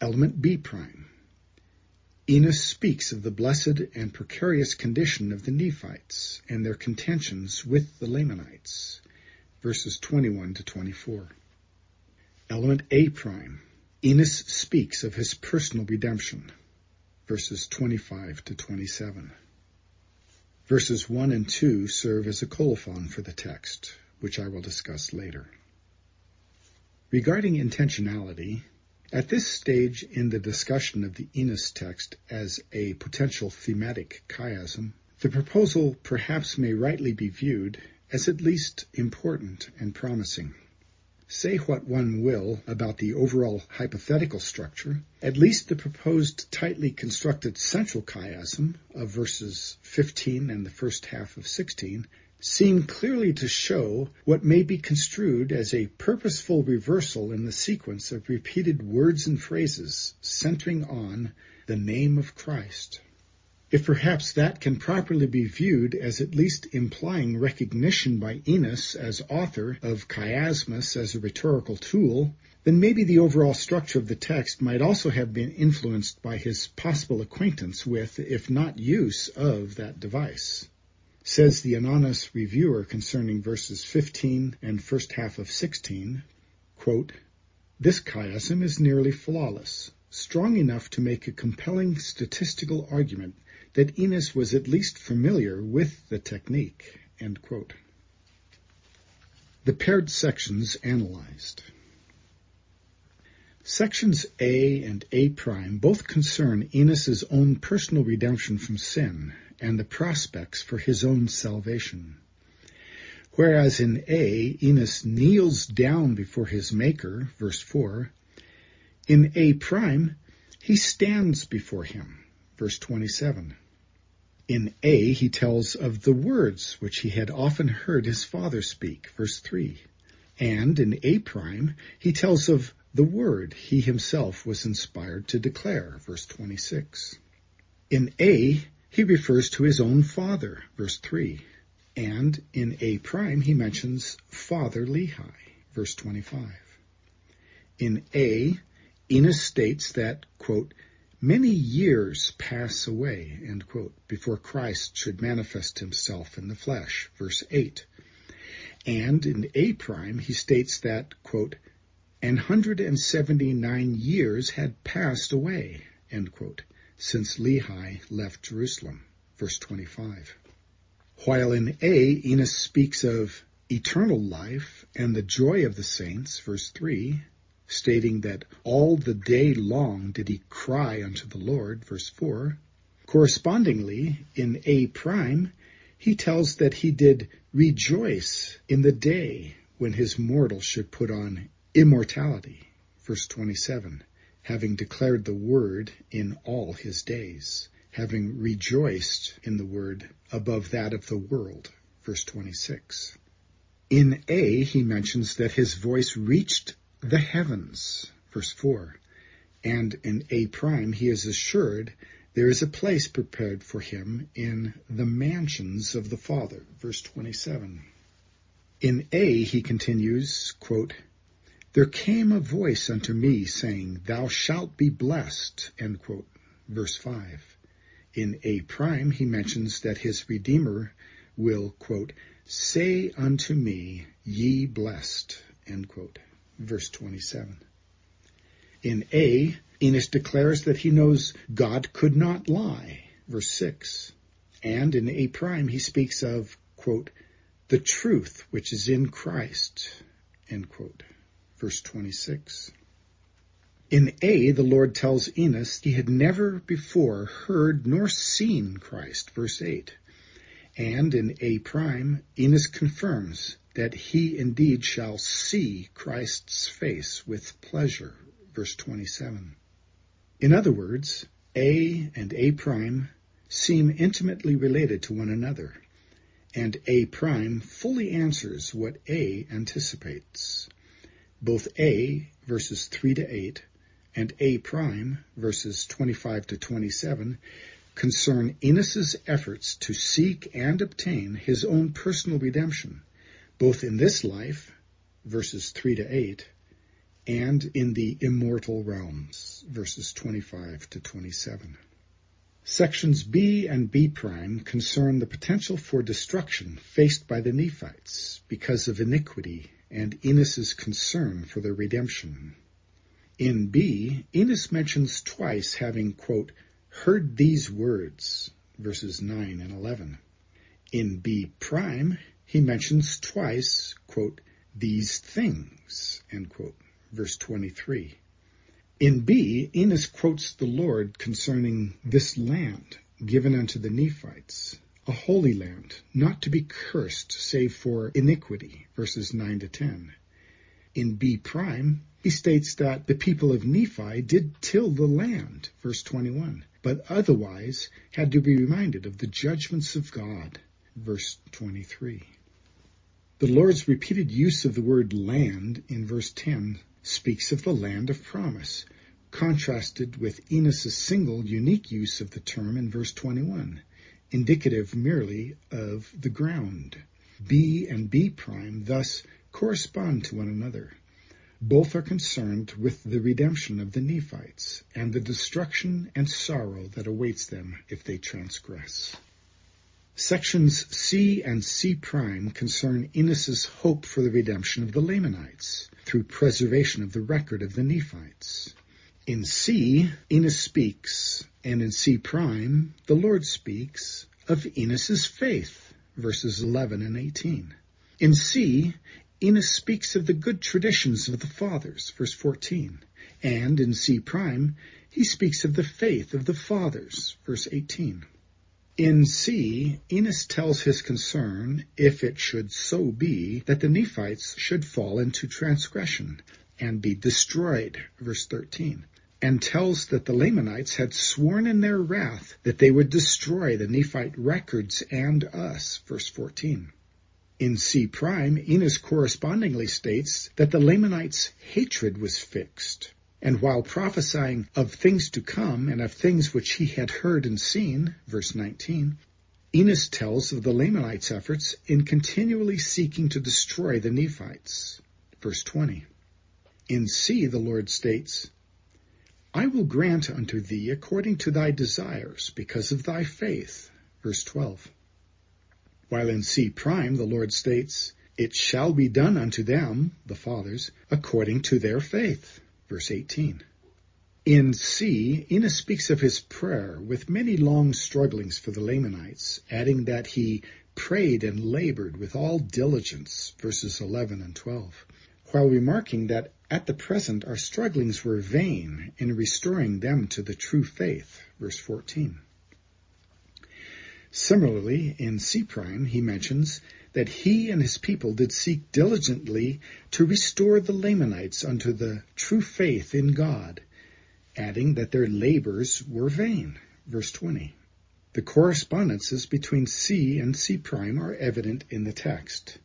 Element B prime. Enos speaks of the blessed and precarious condition of the Nephites and their contentions with the Lamanites. Verses 21 to 24. Element A prime. Enos speaks of his personal redemption, verses 25 to 27. Verses 1 and 2 serve as a colophon for the text, which I will discuss later. Regarding intentionality, at this stage in the discussion of the Enos text as a potential thematic chiasm, the proposal perhaps may rightly be viewed as at least important and promising. Say what one will about the overall hypothetical structure, at least the proposed tightly constructed central chiasm of verses 15 and the first half of 16 seem clearly to show what may be construed as a purposeful reversal in the sequence of repeated words and phrases centering on the name of Christ. If perhaps that can properly be viewed as at least implying recognition by Enos as author of chiasmus as a rhetorical tool, then maybe the overall structure of the text might also have been influenced by his possible acquaintance with, if not use, of that device. Says the anonymous reviewer concerning verses 15 and first half of 16, quote, This chiasm is nearly flawless, strong enough to make a compelling statistical argument that Enos was at least familiar with the technique. The paired sections analyzed. Sections A and A prime both concern Enos's own personal redemption from sin and the prospects for his own salvation. Whereas in A, Enos kneels down before his Maker, verse 4, in A prime, he stands before him, verse 27. In A, he tells of the words which he had often heard his father speak, verse 3. And in A prime, he tells of the word he himself was inspired to declare, verse 26. In A, he refers to his own father, verse 3. And in A prime, he mentions Father Lehi, verse 25. In A, Enos states that, quote, many years pass away, quote, before Christ should manifest himself in the flesh, verse 8. And in A prime, he states that, quote, an hundred and seventy-nine years had passed away, quote, since Lehi left Jerusalem, verse 25. While in A, Enos speaks of eternal life and the joy of the saints, verse 3, stating that all the day long did he cry unto the Lord, verse 4. Correspondingly, in A prime, he tells that he did rejoice in the day when his mortal should put on immortality, verse 27, having declared the word in all his days, having rejoiced in the word above that of the world, verse 26. In A, he mentions that his voice reached the heavens, verse 4. And in A prime, he is assured there is a place prepared for him in the mansions of the Father, verse 27. In A, he continues, quote, There came a voice unto me saying, Thou shalt be blessed, end quote, verse 5. In A prime, he mentions that his Redeemer will, quote, say unto me, ye blessed, end quote verse 27. In A, Enos declares that he knows God could not lie, verse 6. And in A prime, he speaks of, quote, the truth which is in Christ, end quote, verse 26. In A, the Lord tells Enos he had never before heard nor seen Christ, verse 8. And in A prime, Enos confirms that he indeed shall see Christ's face with pleasure. Verse 27. In other words, A and A prime seem intimately related to one another, and A prime fully answers what A anticipates. Both A, verses 3 to 8, and A prime, verses 25 to 27, concern Enos's efforts to seek and obtain his own personal redemption both in this life, verses 3 to 8, and in the immortal realms, verses 25 to 27. Sections B and B prime concern the potential for destruction faced by the Nephites because of iniquity and Enos's concern for their redemption. In B, Enos mentions twice having, quote, heard these words, verses 9 and 11. In B prime, he mentions twice, quote, these things, end quote, verse 23. In B, Enos quotes the Lord concerning this land given unto the Nephites, a holy land, not to be cursed save for iniquity, verses 9 to 10. In B prime, he states that the people of Nephi did till the land, verse 21, but otherwise had to be reminded of the judgments of God, verse 23. The Lord's repeated use of the word land in verse 10 speaks of the land of promise, contrasted with Enos's single unique use of the term in verse 21, indicative merely of the ground. B and B prime thus correspond to one another. Both are concerned with the redemption of the Nephites and the destruction and sorrow that awaits them if they transgress. Sections C and C prime concern Enos's hope for the redemption of the Lamanites through preservation of the record of the Nephites. In C, Enos speaks, and in C prime, the Lord speaks of Enos's faith, verses 11 and 18. In C, Enos speaks of the good traditions of the fathers, verse 14. And in C prime, he speaks of the faith of the fathers, verse 18. In C, Enos tells his concern, if it should so be, that the Nephites should fall into transgression and be destroyed, verse 13. and tells that the Lamanites had sworn in their wrath that they would destroy the Nephite records and us. Verse 14. In C prime, Enos correspondingly states that the Lamanites' hatred was fixed. And while prophesying of things to come and of things which he had heard and seen, verse 19, Enos tells of the Lamanites' efforts in continually seeking to destroy the Nephites. Verse 20. In C, the Lord states, I will grant unto thee according to thy desires, because of thy faith. Verse 12. While in C prime, the Lord states, It shall be done unto them, the fathers, according to their faith. Verse 18. In C, Enos speaks of his prayer with many long strugglings for the Lamanites, adding that he prayed and labored with all diligence, verses 11 and 12, while remarking that at the present our strugglings were vain in restoring them to the true faith, verse 14. Similarly, in C prime, he mentions that he and his people did seek diligently to restore the Lamanites unto the true faith in God, adding that their labors were vain. Verse 20. The correspondences between C and C prime are evident in the text.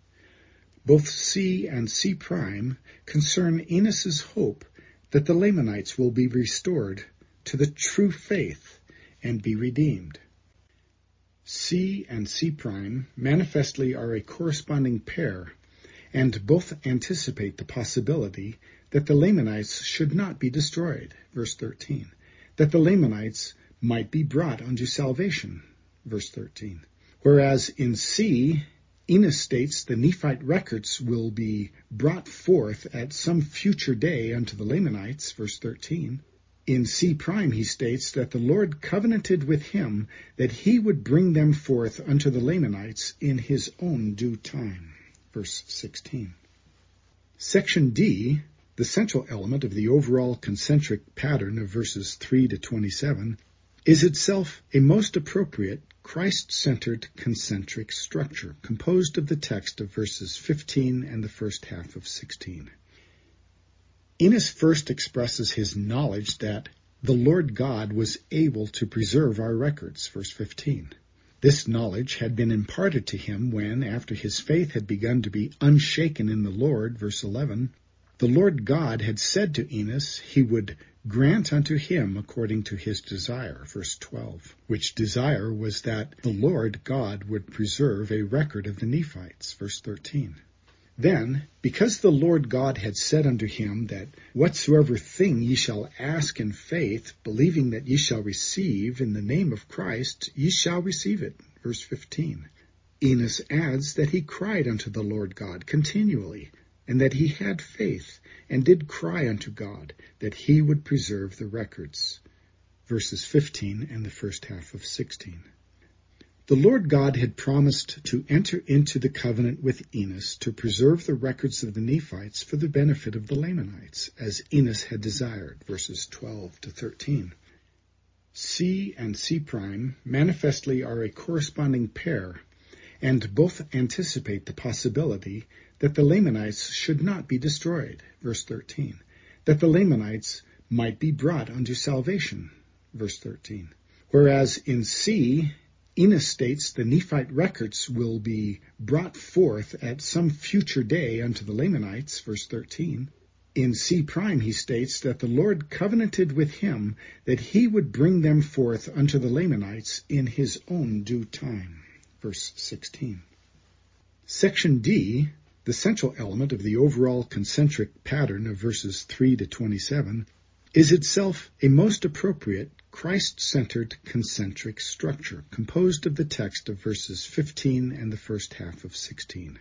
Both C and C prime concern Enos's hope that the Lamanites will be restored to the true faith and be redeemed. C and C prime manifestly are a corresponding pair, and both anticipate the possibility that the Lamanites should not be destroyed, verse 13, that the Lamanites might be brought unto salvation, verse 13. Whereas in C, Enos states the Nephite records will be brought forth at some future day unto the Lamanites, verse 13, in C prime, he states that the Lord covenanted with him that he would bring them forth unto the Lamanites in his own due time. Verse 16. Section D, the central element of the overall concentric pattern of verses 3 to 27, is itself a most appropriate Christ-centered concentric structure composed of the text of verses 15 and the first half of 16. Enos first expresses his knowledge that the Lord God was able to preserve our records, verse 15. This knowledge had been imparted to him when, after his faith had begun to be unshaken in the Lord, verse 11, the Lord God had said to Enos he would grant unto him according to his desire, verse 12, which desire was that the Lord God would preserve a record of the Nephites, verse 13. Then, because the Lord God had said unto him that whatsoever thing ye shall ask in faith, believing that ye shall receive in the name of Christ, ye shall receive it. Verse 15. Enos adds that he cried unto the Lord God continually, and that he had faith, and did cry unto God that he would preserve the records. Verses 15 and the first half of 16. The Lord God had promised to enter into the covenant with Enos to preserve the records of the Nephites for the benefit of the Lamanites, as Enos had desired, verses 12 to 13. C and C prime manifestly are a corresponding pair, and both anticipate the possibility that the Lamanites should not be destroyed, verse 13, that the Lamanites might be brought unto salvation, verse 13. Whereas in C, Enos states the Nephite records will be brought forth at some future day unto the Lamanites, verse 13. In C prime he states that the Lord covenanted with him that he would bring them forth unto the Lamanites in his own due time, verse 16. Section D, the central element of the overall concentric pattern of verses 3 to 27, is itself a most appropriate Christ-centered concentric structure composed of the text of verses 15 and the first half of 16.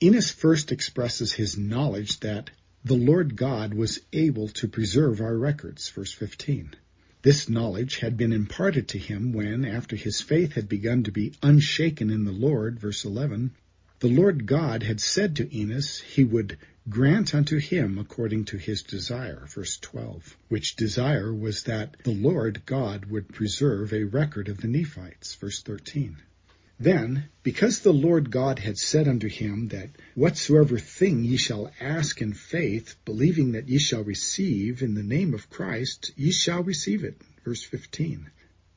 Enos first expresses his knowledge that the Lord God was able to preserve our records, verse 15. This knowledge had been imparted to him when, after his faith had begun to be unshaken in the Lord, verse 11, the Lord God had said to Enos he would grant unto him according to his desire, verse 12, which desire was that the Lord God would preserve a record of the Nephites, verse 13. Then, because the Lord God had said unto him that whatsoever thing ye shall ask in faith, believing that ye shall receive in the name of Christ, ye shall receive it. Verse 15.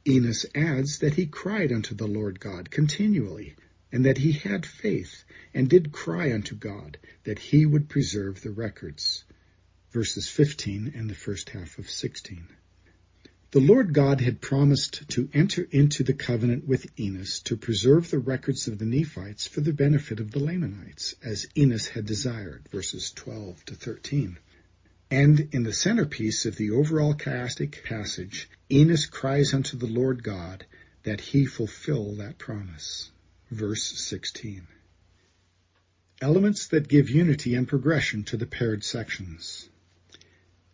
Enos adds that he cried unto the Lord God continually, and that he had faith, and did cry unto God that he would preserve the records. Verses 15 and the first half of 16. The Lord God had promised to enter into the covenant with Enos to preserve the records of the Nephites for the benefit of the Lamanites, as Enos had desired, verses 12 to 13. And in the centerpiece of the overall chiastic passage, Enos cries unto the Lord God that he fulfill that promise. Verse 16. Elements that give unity and progression to the paired sections.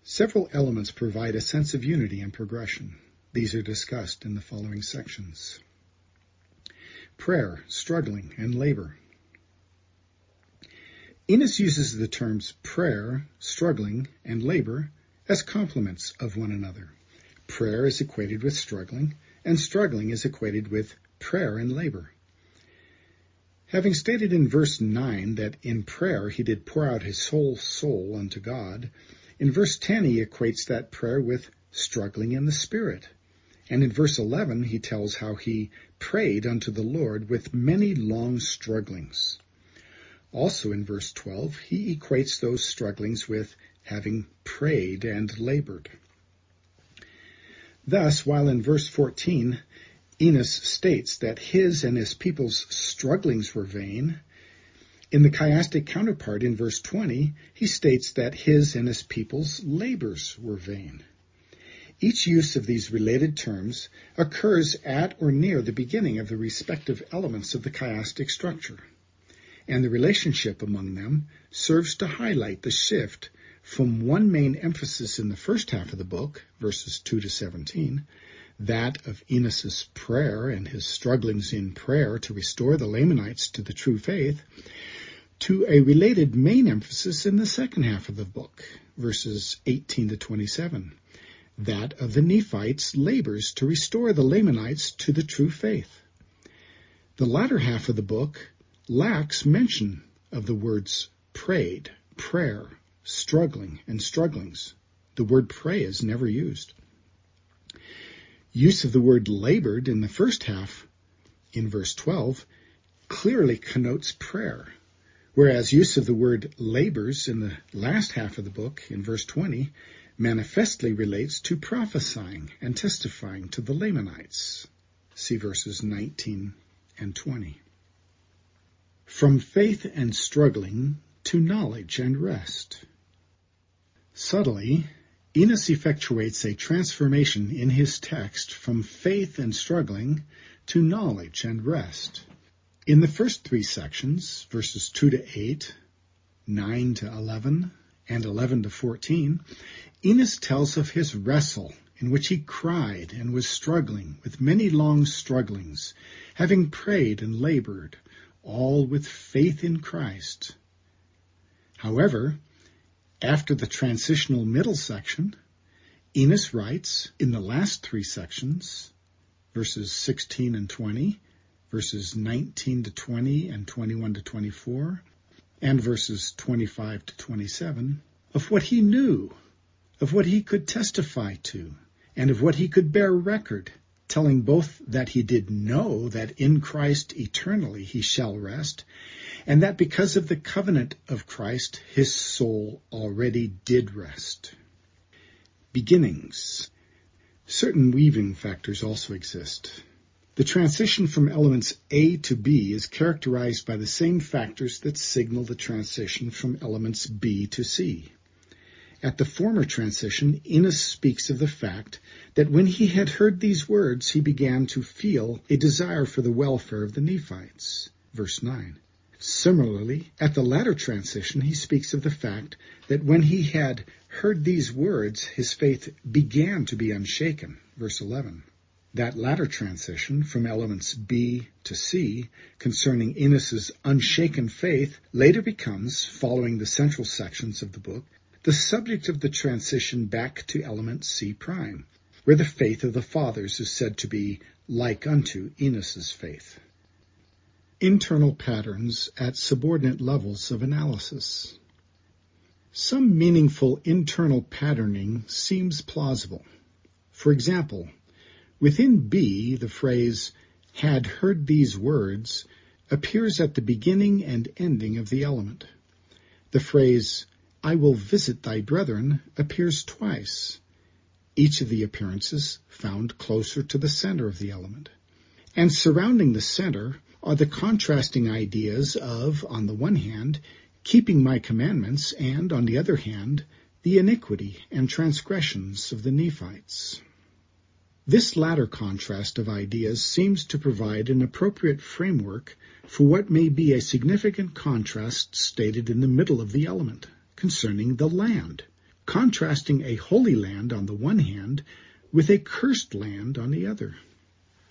Several elements provide a sense of unity and progression. These are discussed in the following sections. Prayer, struggling, and labor. Enos uses the terms prayer, struggling, and labor as complements of one another. Prayer is equated with struggling, and struggling is equated with prayer and labor. Having stated in verse 9 that in prayer he did pour out his whole soul unto God, in verse 10, he equates that prayer with struggling in the Spirit. And in verse 11, he tells how he prayed unto the Lord with many long strugglings. Also in verse 12, he equates those strugglings with having prayed and labored. Thus, while in verse 14, Enos states that his and his people's strugglings were vain, in the chiastic counterpart in verse 20, he states that his and his people's labors were vain. Each use of these related terms occurs at or near the beginning of the respective elements of the chiastic structure, and the relationship among them serves to highlight the shift from one main emphasis in the first half of the book, verses 2 to 17, that of Enos's prayer and his strugglings in prayer to restore the Lamanites to the true faith, to a related main emphasis in the second half of the book, verses 18 to 27, that of the Nephites' labors to restore the Lamanites to the true faith. The latter half of the book lacks mention of the words prayed, prayer, struggling, and strugglings. The word pray is never used. Use of the word labored in the first half, in verse 12, clearly connotes prayer Whereas use of the word labors in the last half of the book, in verse 20, manifestly relates to prophesying and testifying to the Lamanites. See verses 19 and 20. From faith and struggling to knowledge and rest. Subtly, Enos effectuates a transformation in his text from faith and struggling to knowledge and rest. In the first three sections, verses 2 to 8, 9 to 11, and 11 to 14, Enos tells of his wrestle in which he cried and was struggling with many long strugglings, having prayed and labored, all with faith in Christ. However, after the transitional middle section, Enos writes in the last three sections, verses 16 and 20, verses 19 to 20 and 21 to 24, and verses 25 to 27, of what he knew, of what he could testify to, and of what he could bear record, telling both that he did know that in Christ eternally he shall rest, and that because of the covenant of Christ his soul already did rest. Beginnings. Certain weaving factors also exist. The transition from elements A to B is characterized by the same factors that signal the transition from elements B to C. At the former transition, Enos speaks of the fact that when he had heard these words, he began to feel a desire for the welfare of the Nephites. Verse 9. Similarly, at the latter transition, he speaks of the fact that when he had heard these words, his faith began to be unshaken. Verse 11. That latter transition from elements B to C concerning Enos's unshaken faith later becomes, following the central sections of the book, the subject of the transition back to element C prime, where the faith of the fathers is said to be like unto Enos's faith. Internal patterns at subordinate levels of analysis. Some meaningful internal patterning seems plausible. For example, within B, the phrase had heard these words appears at the beginning and ending of the element. The phrase I will visit thy brethren appears twice, each of the appearances found closer to the center of the element. And surrounding the center are the contrasting ideas of, on the one hand, keeping my commandments, and, on the other hand, the iniquity and transgressions of the Nephites. This latter contrast of ideas seems to provide an appropriate framework for what may be a significant contrast stated in the middle of the element concerning the land, contrasting a holy land on the one hand with a cursed land on the other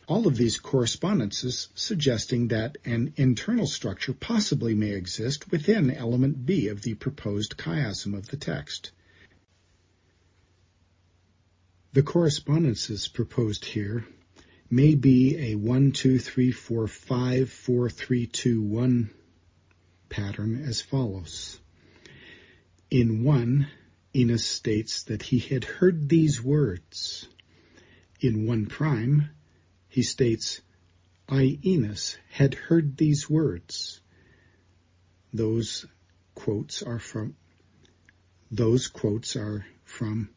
all of these correspondences suggesting that an internal structure possibly may exist within element B of the proposed chiasm of the text. The correspondences proposed here may be a 1, 2, 3, 4, 5, 4, 3, 2, 1 pattern as follows. In 1, Enos states that he had heard these words. In 1 prime, he states, I, Enos, had heard these words. Those quotes are from, those quotes are from,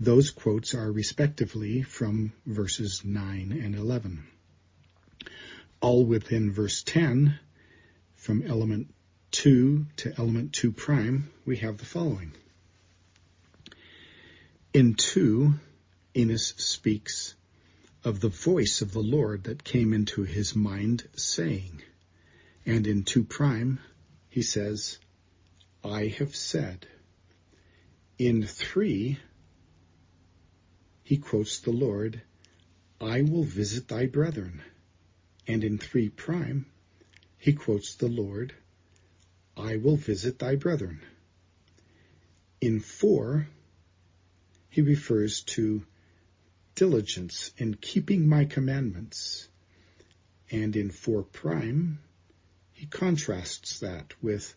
those quotes are respectively from verses 9 and 11. All within verse 10, from element 2 to element 2 prime, we have the following. In 2, Enos speaks of the voice of the Lord that came into his mind, saying, and in 2 prime, he says, I have said. In 3, he quotes the Lord, I will visit thy brethren. And in 3 prime, he quotes the Lord, I will visit thy brethren. In 4, he refers to diligence in keeping my commandments. And in 4 prime, he contrasts that with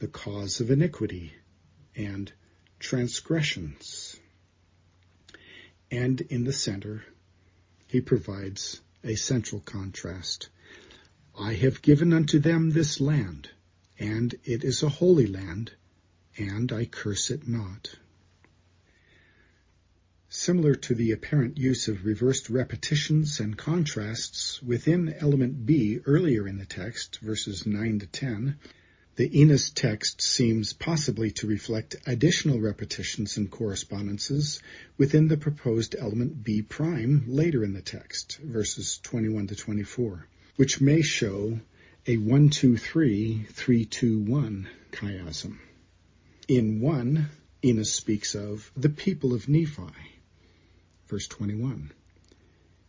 the cause of iniquity and transgressions. And in the center, he provides a central contrast. I have given unto them this land, and it is a holy land, and I curse it not. Similar to the apparent use of reversed repetitions and contrasts within element B earlier in the text, verses 9 to 10, the Enos text seems possibly to reflect additional repetitions and correspondences within the proposed element B prime later in the text, verses 21 to 24, which may show a 1 2 3 3 2 1 chiasm. In 1, Enos speaks of the people of Nephi verse 21.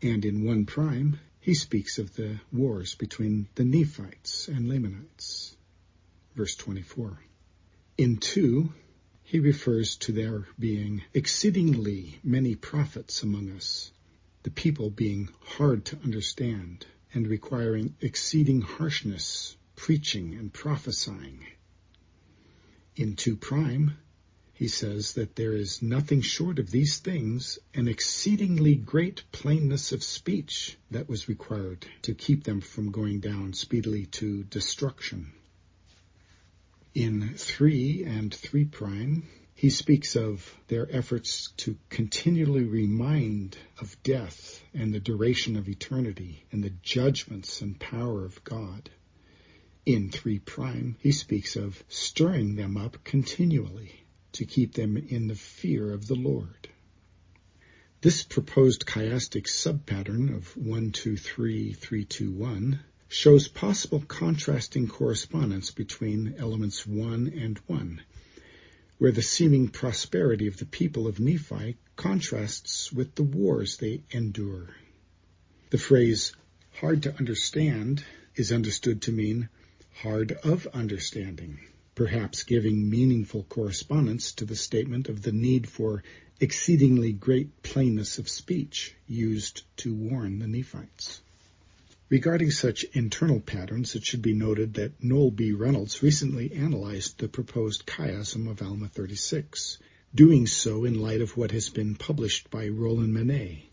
And in 1 prime, he speaks of the wars between the Nephites and Lamanites, verse 24. In 2, he refers to there being exceedingly many prophets among us, the people being hard to understand and requiring exceeding harshness, preaching and prophesying. In 2 prime, he says that there is nothing short of these things an exceedingly great plainness of speech that was required to keep them from going down speedily to destruction. In 3 and 3 prime, he speaks of their efforts to continually remind of death and the duration of eternity and the judgments and power of God. In 3 prime, he speaks of stirring them up continually to keep them in the fear of the Lord. This proposed chiastic subpattern of 1, 2, 3, 3, 2, 1 shows possible contrasting correspondence between elements 1 and 1, where the seeming prosperity of the people of Nephi contrasts with the wars they endure. The phrase hard to understand is understood to mean hard of understanding perhaps giving meaningful correspondence to the statement of the need for exceedingly great plainness of speech used to warn the Nephites. Regarding such internal patterns, it should be noted that Noel B. Reynolds recently analyzed the proposed chiasm of Alma 36, doing so in light of what has been published by Roland Meynet.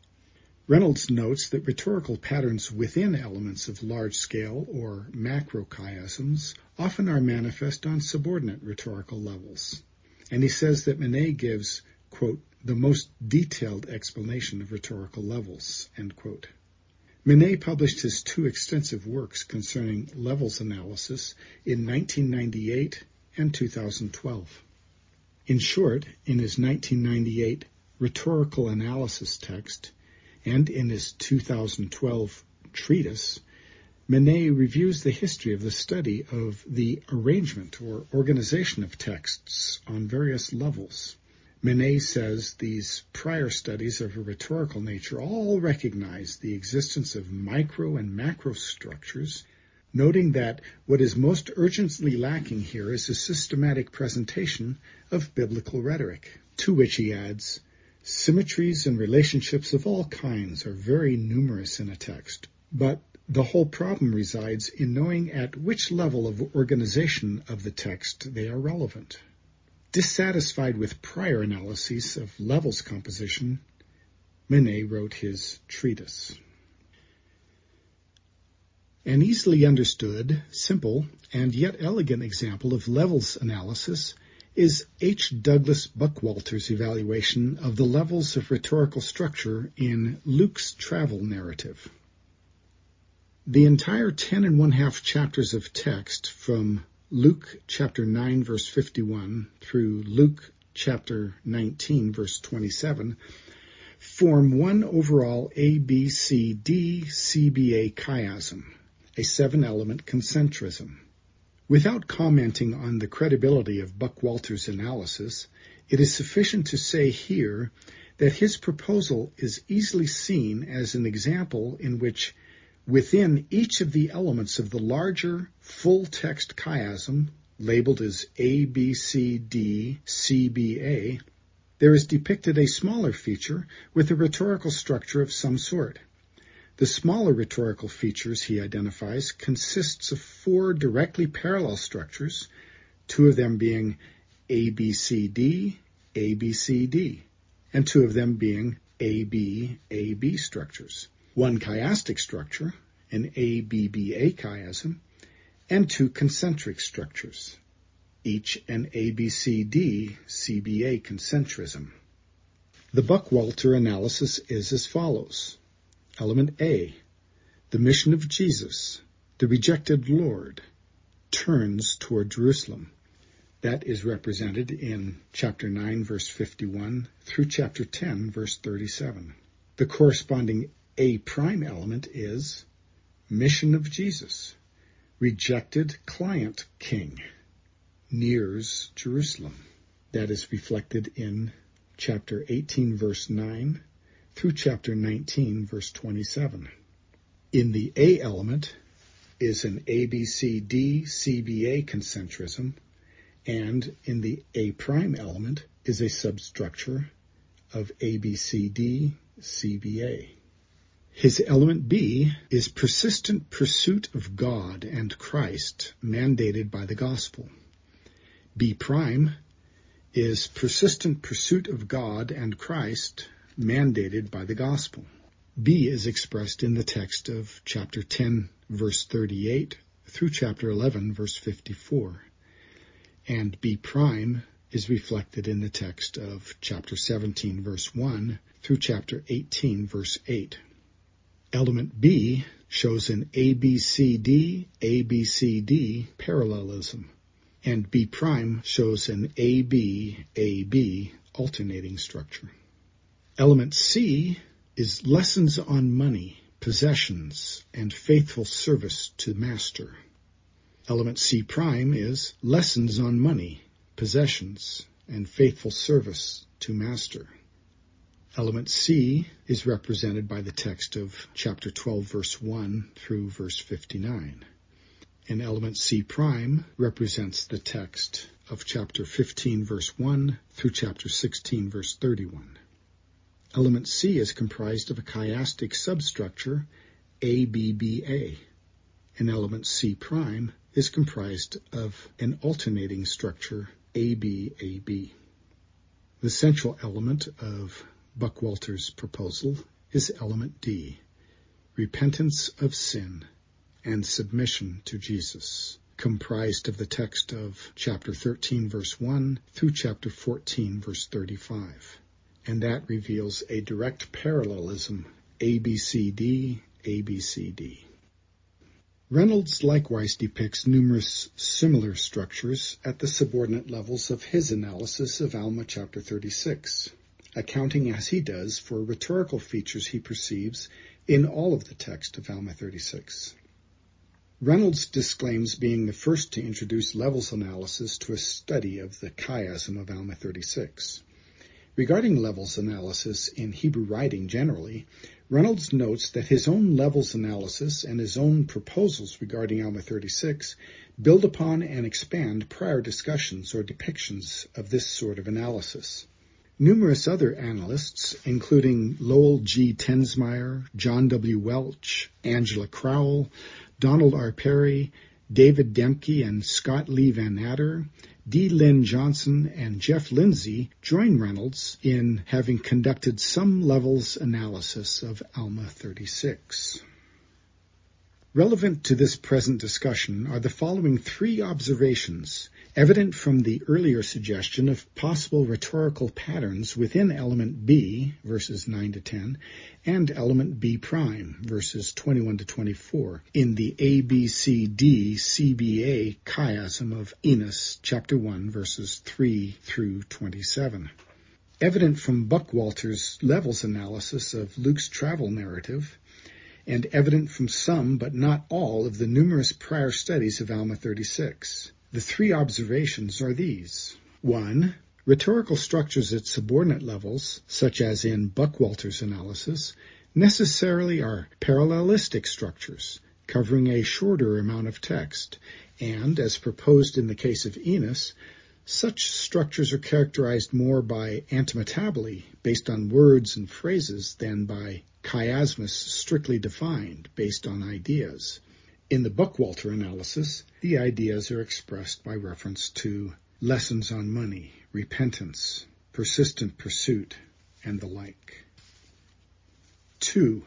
Reynolds notes that rhetorical patterns within elements of large-scale or macrochiasms often are manifest on subordinate rhetorical levels. And he says that Meynet gives, quote, the most detailed explanation of rhetorical levels, end quote. Meynet published his two extensive works concerning levels analysis in 1998 and 2012. In short, in his 1998 rhetorical analysis text and in his 2012 treatise, Meynet reviews the history of the study of the arrangement or organization of texts on various levels. Meynet says these prior studies of a rhetorical nature all recognize the existence of micro and macro structures, noting that what is most urgently lacking here is a systematic presentation of biblical rhetoric, to which he adds, symmetries and relationships of all kinds are very numerous in a text, but the whole problem resides in knowing at which level of organization of the text they are relevant. Dissatisfied with prior analyses of levels composition, Meynet wrote his treatise. An easily understood, simple, and yet elegant example of levels analysis is H. Douglas Buckwalter's evaluation of the levels of rhetorical structure in Luke's travel narrative. The entire ten and one half chapters of text from Luke chapter 9 verse 51 through Luke chapter 19 verse 27 form one overall ABCD CBA chiasm, a seven-element concentrism. Without commenting on the credibility of Buckwalter's analysis, it is sufficient to say here that his proposal is easily seen as an example in which Within each of the elements of the larger full-text chiasm, labeled as A, B, C, D, C, B, A, there is depicted a smaller feature with a rhetorical structure of some sort. The smaller rhetorical features he identifies consists of four directly parallel structures, two of them being ABCD, ABCD, and two of them being AB, AB structures one chiastic structure, an ABBA chiasm, and two concentric structures, each an ABCD CBA concentrism. The Buckwalter analysis is as follows. Element A, the mission of Jesus, the rejected Lord, turns toward Jerusalem. That is represented in chapter 9 verse 51 through chapter 10 verse 37. The corresponding a prime element is mission of Jesus, rejected client king, nears Jerusalem. That is reflected in chapter 18 verse 9 through chapter 19 verse 27. In the A element is an ABCD CBA concentrism and in the A prime element is a substructure of ABCD CBA. His element B is persistent pursuit of God and Christ mandated by the gospel. B prime is persistent pursuit of God and Christ mandated by the gospel. B is expressed in the text of chapter 10 verse 38 through chapter 11 verse 54. And B prime is reflected in the text of chapter 17 verse 1 through chapter 18 verse 8. Element B shows an ABCD, ABCD parallelism, and B prime shows an AB, AB alternating structure. Element C is lessons on money, possessions, and faithful service to master. Element C prime is lessons on money, possessions, and faithful service to master. Element C is represented by the text of chapter 12 verse 1 through verse 59. And element C prime represents the text of chapter 15 verse 1 through chapter 16 verse 31. Element C is comprised of a chiastic substructure ABBA. and element C prime is comprised of an alternating structure ABAB. The central element of Buckwalter's proposal is element D, repentance of sin and submission to Jesus, comprised of the text of chapter 13 verse 1 through chapter 14 verse 35. And that reveals a direct parallelism ABCD, ABCD. Reynolds likewise depicts numerous similar structures at the subordinate levels of his analysis of Alma chapter 36, accounting as he does for rhetorical features he perceives in all of the text of Alma 36. Reynolds disclaims being the first to introduce levels analysis to a study of the chiasm of Alma 36. Regarding levels analysis in Hebrew writing generally, Reynolds notes that his own levels analysis and his own proposals regarding Alma 36 build upon and expand prior discussions or depictions of this sort of analysis. Numerous other analysts, including Lowell G. Tensmeyer, John W. Welch, Angela Crowell, Donald R. Parry, David Demke, and Scott Lee Van Natter, D. Lynn Johnson and Jeff Lindsay join Reynolds in having conducted some levels analysis of ALMA 36. Relevant to this present discussion are the following three observations, evident from the earlier suggestion of possible rhetorical patterns within element B, verses 9 to 10, and element B prime, verses 21 to 24, in the ABCD CBA chiasm of Enos, chapter 1, verses 3 through 27. Evident from Buckwalter's levels analysis of Luke's travel narrative, and evident from some but not all of the numerous prior studies of Alma 36. The three observations are these. 1. Rhetorical structures at subordinate levels, such as in Buckwalter's analysis, necessarily are parallelistic structures, covering a shorter amount of text, and, as proposed in the case of Enos, such structures are characterized more by antimetabole, based on words and phrases, than by chiasmus strictly defined, based on ideas. In the Buckwalter analysis, the ideas are expressed by reference to lessons on money, repentance, persistent pursuit, and the like. 2.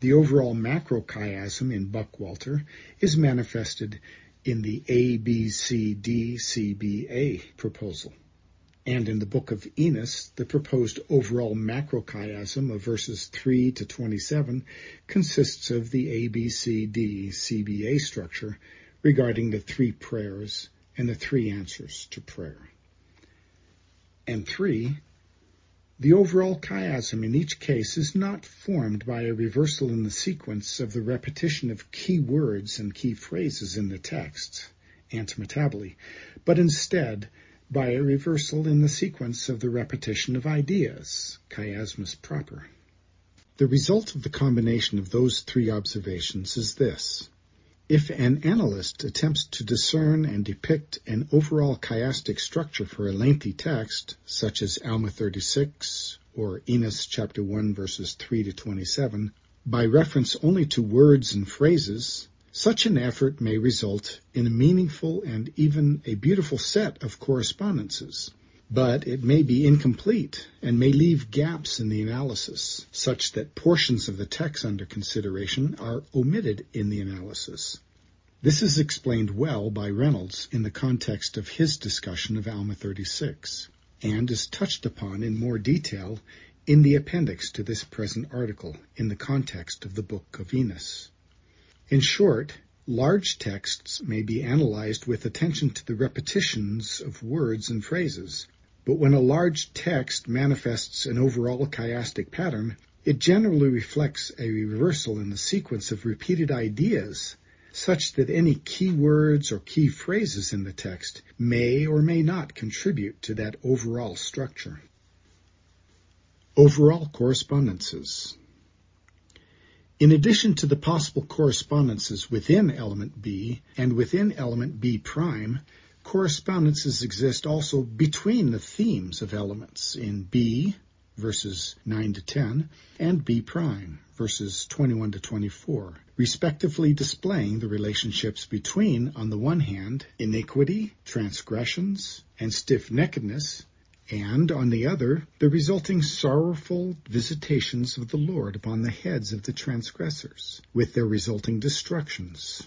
The overall macrochiasm in Buckwalter is manifested in the ABCDCBA proposal. And in the book of Enos, the proposed overall macrochiasm of verses 3 to 27 consists of the ABCDCBA structure regarding the three prayers and the three answers to prayer. And three, the overall chiasm in each case is not formed by a reversal in the sequence of the repetition of key words and key phrases in the text, antimetabole, but instead by a reversal in the sequence of the repetition of ideas, chiasmus proper. The result of the combination of those three observations is this. If an analyst attempts to discern and depict an overall chiastic structure for a lengthy text, such as Alma 36 or Enos chapter 1 verses 3 to 27, by reference only to words and phrases, such an effort may result in a meaningful and even a beautiful set of correspondences. But it may be incomplete and may leave gaps in the analysis, such that portions of the text under consideration are omitted in the analysis. This is explained well by Reynolds in the context of his discussion of Alma 36, and is touched upon in more detail in the appendix to this present article in the context of the Book of Enos. In short, large texts may be analyzed with attention to the repetitions of words and phrases, but when a large text manifests an overall chiastic pattern, it generally reflects a reversal in the sequence of repeated ideas, such that any key words or key phrases in the text may or may not contribute to that overall structure. Overall correspondences. In addition to the possible correspondences within element B and within element B prime, correspondences exist also between the themes of elements in B, verses 9 to 10, and B prime, verses 21 to 24, respectively displaying the relationships between, on the one hand, iniquity, transgressions, and stiff-neckedness, and, on the other, the resulting sorrowful visitations of the Lord upon the heads of the transgressors, with their resulting destructions.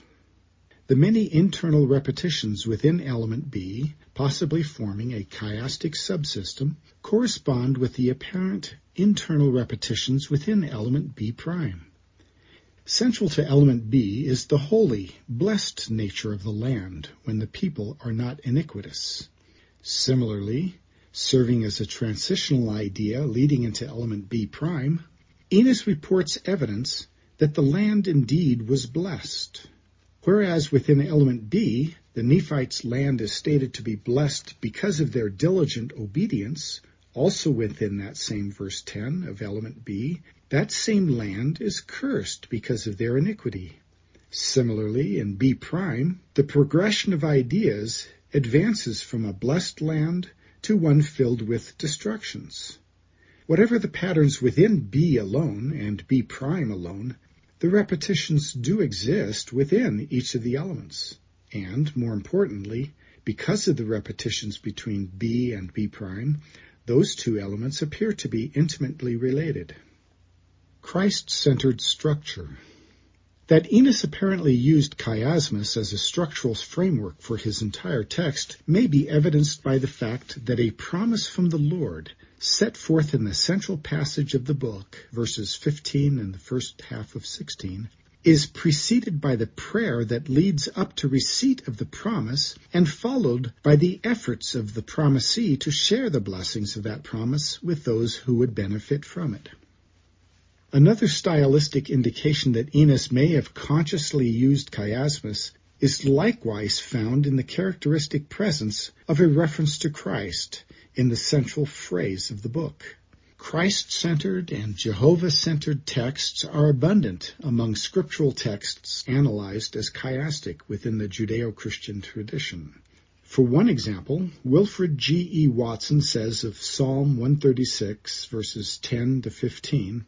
The many internal repetitions within element B, possibly forming a chiastic subsystem, correspond with the apparent internal repetitions within element B prime. Central to element B is the holy, blessed nature of the land when the people are not iniquitous. Similarly, serving as a transitional idea leading into element B prime, Enos reports evidence that the land indeed was blessed. Whereas within element B, the Nephites' land is stated to be blessed because of their diligent obedience, also within that same verse 10 of element B, that same land is cursed because of their iniquity. Similarly, in B prime, the progression of ideas advances from a blessed land to one filled with destructions. Whatever the patterns within B alone and B prime alone, the repetitions do exist within each of the elements. And, more importantly, because of the repetitions between B and B prime, those two elements appear to be intimately related. Christ-centered structure. That Enos apparently used chiasmus as a structural framework for his entire text may be evidenced by the fact that a promise from the Lord set forth in the central passage of the book, verses 15 and the first half of 16, is preceded by the prayer that leads up to receipt of the promise and followed by the efforts of the promisee to share the blessings of that promise with those who would benefit from it. Another stylistic indication that Enos may have consciously used chiasmus is likewise found in the characteristic presence of a reference to Christ in the central phrase of the book. Christ-centered and Jehovah-centered texts are abundant among scriptural texts analyzed as chiastic within the Judeo-Christian tradition. For one example, Wilfred G. E. Watson says of Psalm 136, verses 10 to 15,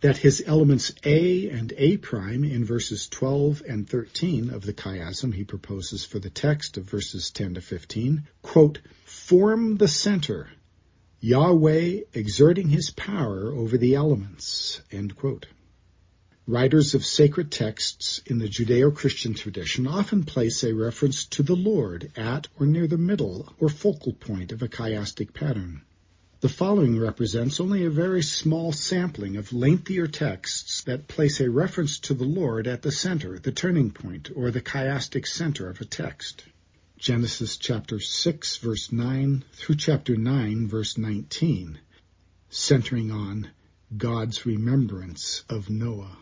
that his elements A and A prime in verses 12 and 13 of the chiasm he proposes for the text of verses 10 to 15, quote, form the center, Yahweh exerting his power over the elements, end quote. Writers of sacred texts in the Judeo-Christian tradition often place a reference to the Lord at or near the middle or focal point of a chiastic pattern. The following represents only a very small sampling of lengthier texts that place a reference to the Lord at the center, the turning point, or the chiastic center of a text. Genesis chapter 6 verse 9 through chapter 9 verse 19, centering on God's remembrance of Noah.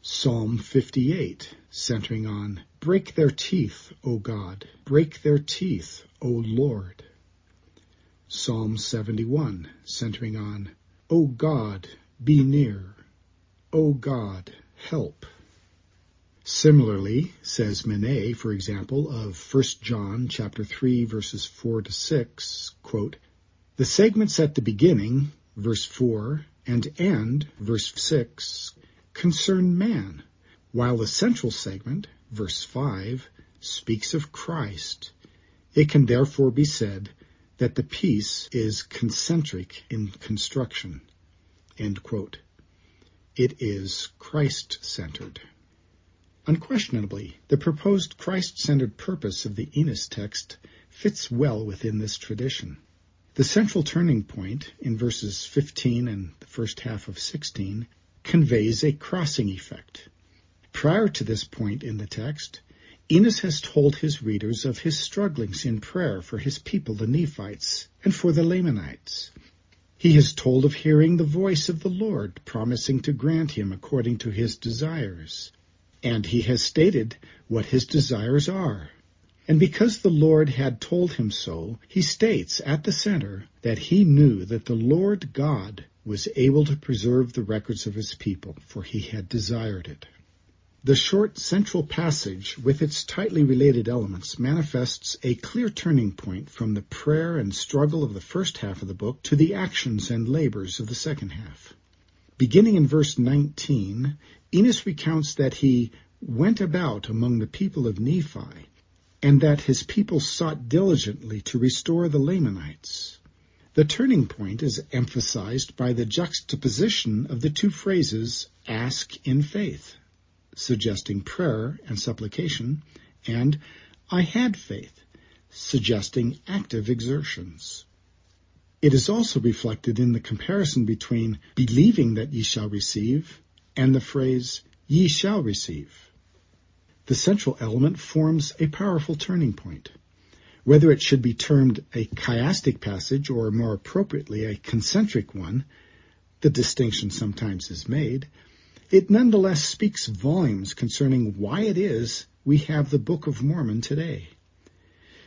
Psalm 58, centering on Break their teeth, O God, break their teeth, O Lord. Psalm 71, centering on, O God, be near. O God, help. Similarly, says Meynet, for example, of 1 John chapter 3 verses 4 to 6, quote, The segments at the beginning, verse 4, and end, verse 6, concern man, while the central segment, verse 5, speaks of Christ. It can therefore be said that the piece is concentric in construction. It is Christ-centered. Unquestionably, the proposed Christ-centered purpose of the Enos text fits well within this tradition. The central turning point in verses 15 and the first half of 16 conveys a crossing effect. Prior to this point in the text, Enos has told his readers of his strugglings in prayer for his people, the Nephites, and for the Lamanites. He has told of hearing the voice of the Lord promising to grant him according to his desires. And he has stated what his desires are. And because the Lord had told him so, he states at the center that he knew that the Lord God was able to preserve the records of his people, for he had desired it. The short central passage, with its tightly related elements, manifests a clear turning point from the prayer and struggle of the first half of the book to the actions and labors of the second half. Beginning in verse 19, Enos recounts that he went about among the people of Nephi, and that his people sought diligently to restore the Lamanites. The turning point is emphasized by the juxtaposition of the two phrases, ask in faith suggesting prayer and supplication, and I had faith, suggesting active exertions. It is also reflected in the comparison between believing that ye shall receive and the phrase ye shall receive. The central element forms a powerful turning point. Whether it should be termed a chiastic passage or more appropriately a concentric one, the distinction sometimes is made, it nonetheless speaks volumes concerning why it is we have the Book of Mormon today.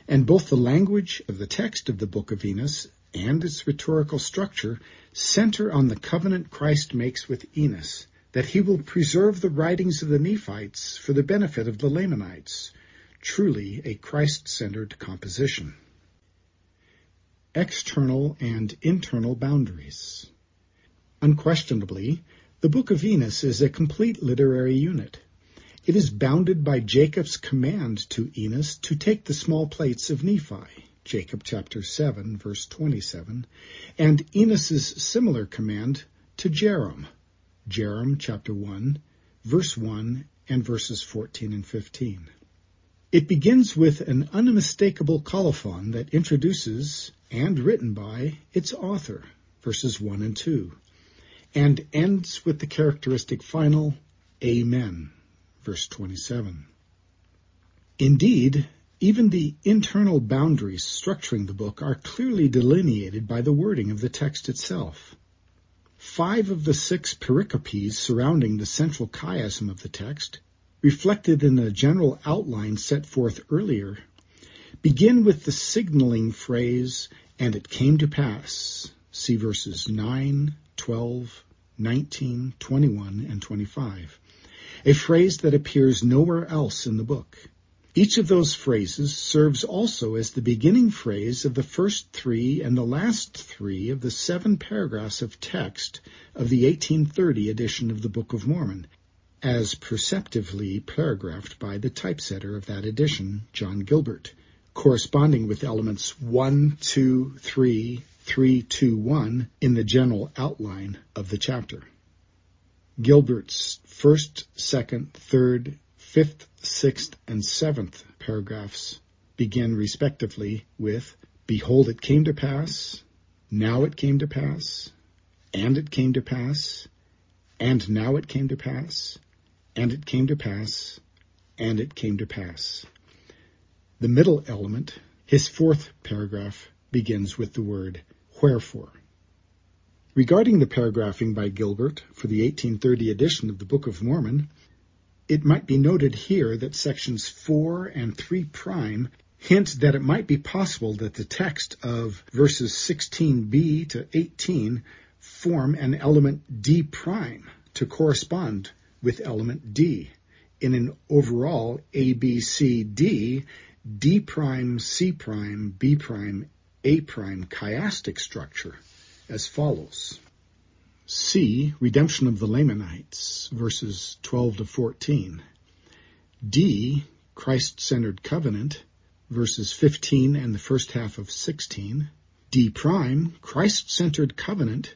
And both the language of the text of the Book of Enos and its rhetorical structure center on the covenant Christ makes with Enos, that he will preserve the writings of the Nephites for the benefit of the Lamanites, truly a Christ-centered composition. External and internal boundaries. Unquestionably, the Book of Enos is a complete literary unit. It is bounded by Jacob's command to Enos to take the small plates of Nephi, Jacob chapter 7, verse 27, and Enos's similar command to Jerem, Jarom chapter 1, verse 1 and verses 14 and 15. It begins with an unmistakable colophon that introduces, and written by, its author, verses 1 and 2 and ends with the characteristic final Amen, verse 27. Indeed, even the internal boundaries structuring the book are clearly delineated by the wording of the text itself. Five of the six pericopes surrounding the central chiasm of the text, reflected in the general outline set forth earlier, begin with the signaling phrase, and it came to pass. See verses 9, 12, 19, 21, and 25, a phrase that appears nowhere else in the book. Each of those phrases serves also as the beginning phrase of the first three and the last three of the seven paragraphs of text of the 1830 edition of the Book of Mormon, as perceptively paragraphed by the typesetter of that edition, John Gilbert, corresponding with elements 1, 2, 3, 321 in the general outline of the chapter. Gilbert's first, second, third, fifth, sixth, and seventh paragraphs begin respectively with Behold, it came to pass, now it came to pass, and it came to pass, and now it came to pass, and it came to pass, and it came to pass. The middle element, his fourth paragraph, begins with the word Wherefore. Regarding the paragraphing by Gilbert for the 1830 edition of the Book of Mormon, it might be noted here that sections 4 and 3 prime hint that it might be possible that the text of verses 16b to 18 form an element D prime to correspond with element D in an overall A, B, C, D, D prime, C prime, B prime, a prime chiastic structure as follows. C, redemption of the Lamanites, verses 12 to 14. D, Christ-centered covenant, verses 15 and the first half of 16. D prime, Christ-centered covenant,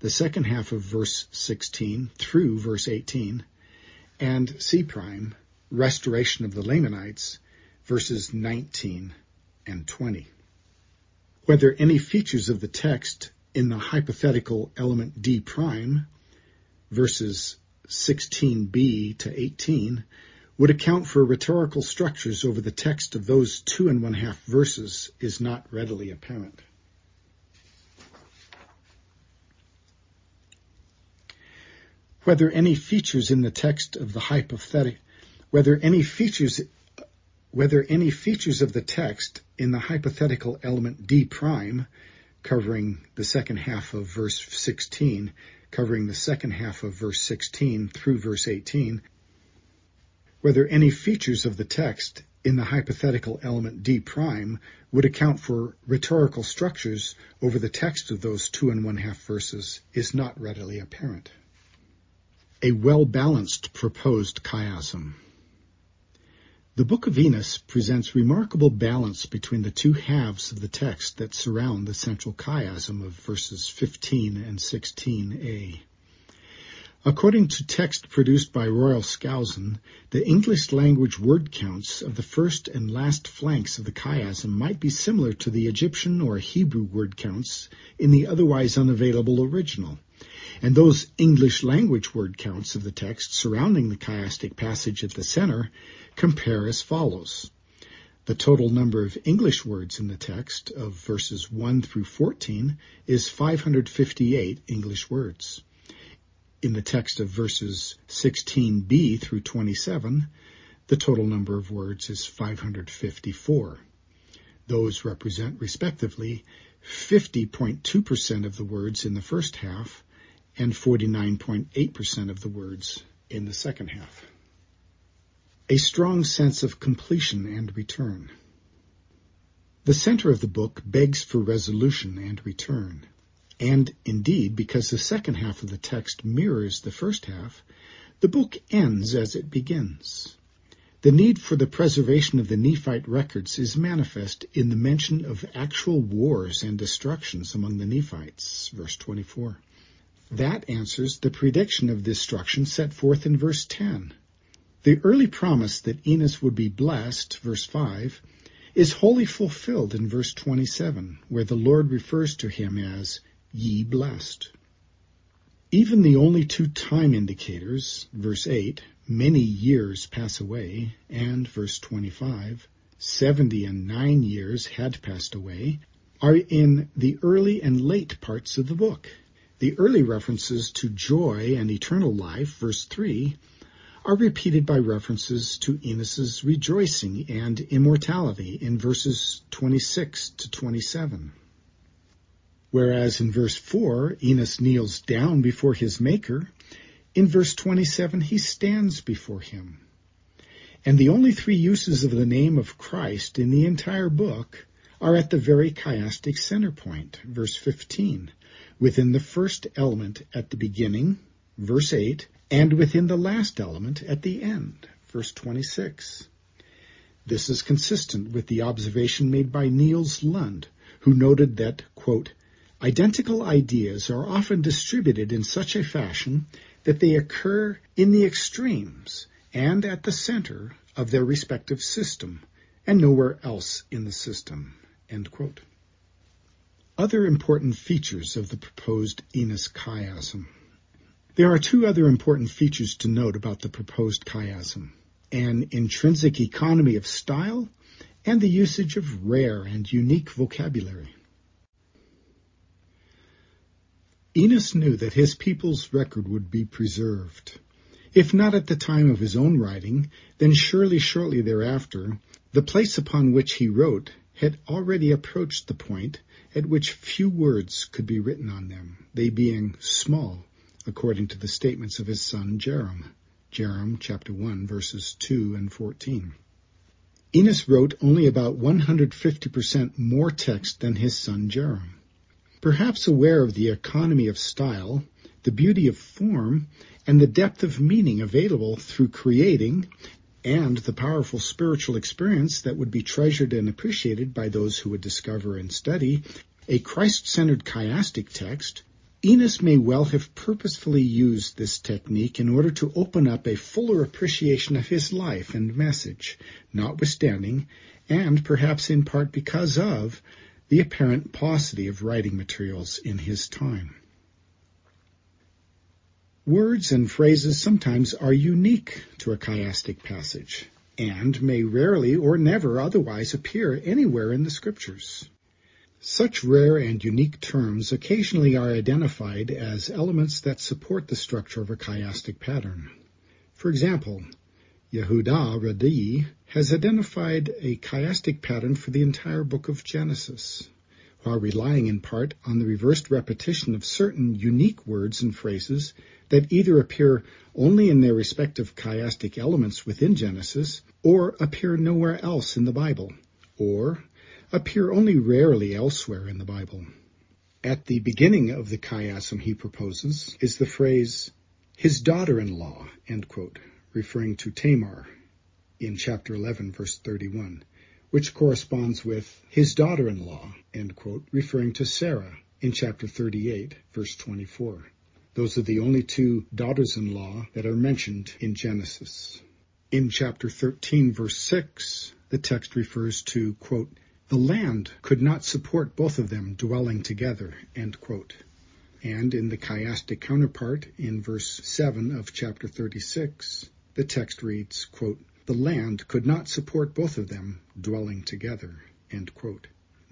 the second half of verse 16 through verse 18. And C prime, restoration of the Lamanites, verses 19 and 20 whether any features of the text in the hypothetical element D prime verses 16b to 18 would account for rhetorical structures over the text of those two and one half verses is not readily apparent. Whether any features in the text of the hypothetical whether any features whether any features of the text in the hypothetical element D prime, covering the second half of verse 16, covering the second half of verse 16 through verse 18, whether any features of the text in the hypothetical element d prime would account for rhetorical structures over the text of those two and one half verses is not readily apparent. A well-balanced proposed chiasm. The Book of Enos presents remarkable balance between the two halves of the text that surround the central chiasm of verses 15 and 16a. According to text produced by Royal Skousen, the English language word counts of the first and last flanks of the chiasm might be similar to the Egyptian or Hebrew word counts in the otherwise unavailable original, and those English language word counts of the text surrounding the chiastic passage at the center compare as follows. The total number of English words in the text of verses 1 through 14 is 558 English words in the text of verses 16b through 27, the total number of words is 554. Those represent, respectively, 50.2% of the words in the first half and 49.8% of the words in the second half. A strong sense of completion and return. The center of the book begs for resolution and return. And indeed, because the second half of the text mirrors the first half, the book ends as it begins. The need for the preservation of the Nephite records is manifest in the mention of actual wars and destructions among the Nephites, verse 24. That answers the prediction of destruction set forth in verse 10. The early promise that Enos would be blessed, verse 5, is wholly fulfilled in verse 27, where the Lord refers to him as ye blessed. Even the only two time indicators, verse 8, many years pass away, and verse 25, 70 and 9 years had passed away, are in the early and late parts of the book. The early references to joy and eternal life, verse 3, are repeated by references to Enos's rejoicing and immortality in verses 26 to 27. Whereas in verse 4, Enos kneels down before his Maker, in verse 27 he stands before him. And the only three uses of the name of Christ in the entire book are at the very chiastic center point, verse 15, within the first element at the beginning, verse 8, and within the last element at the end, verse 26. This is consistent with the observation made by Nils Lund, who noted that, quote, Identical ideas are often distributed in such a fashion that they occur in the extremes and at the center of their respective system and nowhere else in the system. Other important features of the proposed Enos chiasm. There are two other important features to note about the proposed chiasm. An intrinsic economy of style and the usage of rare and unique vocabulary. Enos knew that his people's record would be preserved. If not at the time of his own writing, then surely shortly thereafter, the place upon which he wrote had already approached the point at which few words could be written on them, they being small, according to the statements of his son Jerem, Jarom chapter 1 verses 2 and 14. Enos wrote only about 150% more text than his son Jarom. Perhaps aware of the economy of style, the beauty of form, and the depth of meaning available through creating, and the powerful spiritual experience that would be treasured and appreciated by those who would discover and study a Christ-centered chiastic text, Enos may well have purposefully used this technique in order to open up a fuller appreciation of his life and message, notwithstanding, and perhaps in part because of, the apparent paucity of writing materials in his time. Words and phrases sometimes are unique to a chiastic passage and may rarely or never otherwise appear anywhere in the scriptures. Such rare and unique terms occasionally are identified as elements that support the structure of a chiastic pattern. For example, Yehuda Radday has identified a chiastic pattern for the entire book of Genesis, while relying in part on the reversed repetition of certain unique words and phrases that either appear only in their respective chiastic elements within Genesis, or appear nowhere else in the Bible, or appear only rarely elsewhere in the Bible. At the beginning of the chiasm he proposes is the phrase, his daughter-in-law, referring to Tamar in chapter 11, verse 31 which corresponds with his daughter-in-law, referring to Sarah in chapter 38, verse 24. Those are the only two daughters-in-law that are mentioned in Genesis. In chapter 13, verse 6, the text refers to, quote, the land could not support both of them dwelling together, end quote. And in the chiastic counterpart in verse 7 of chapter 36, the text reads, quote, the land could not support both of them dwelling together.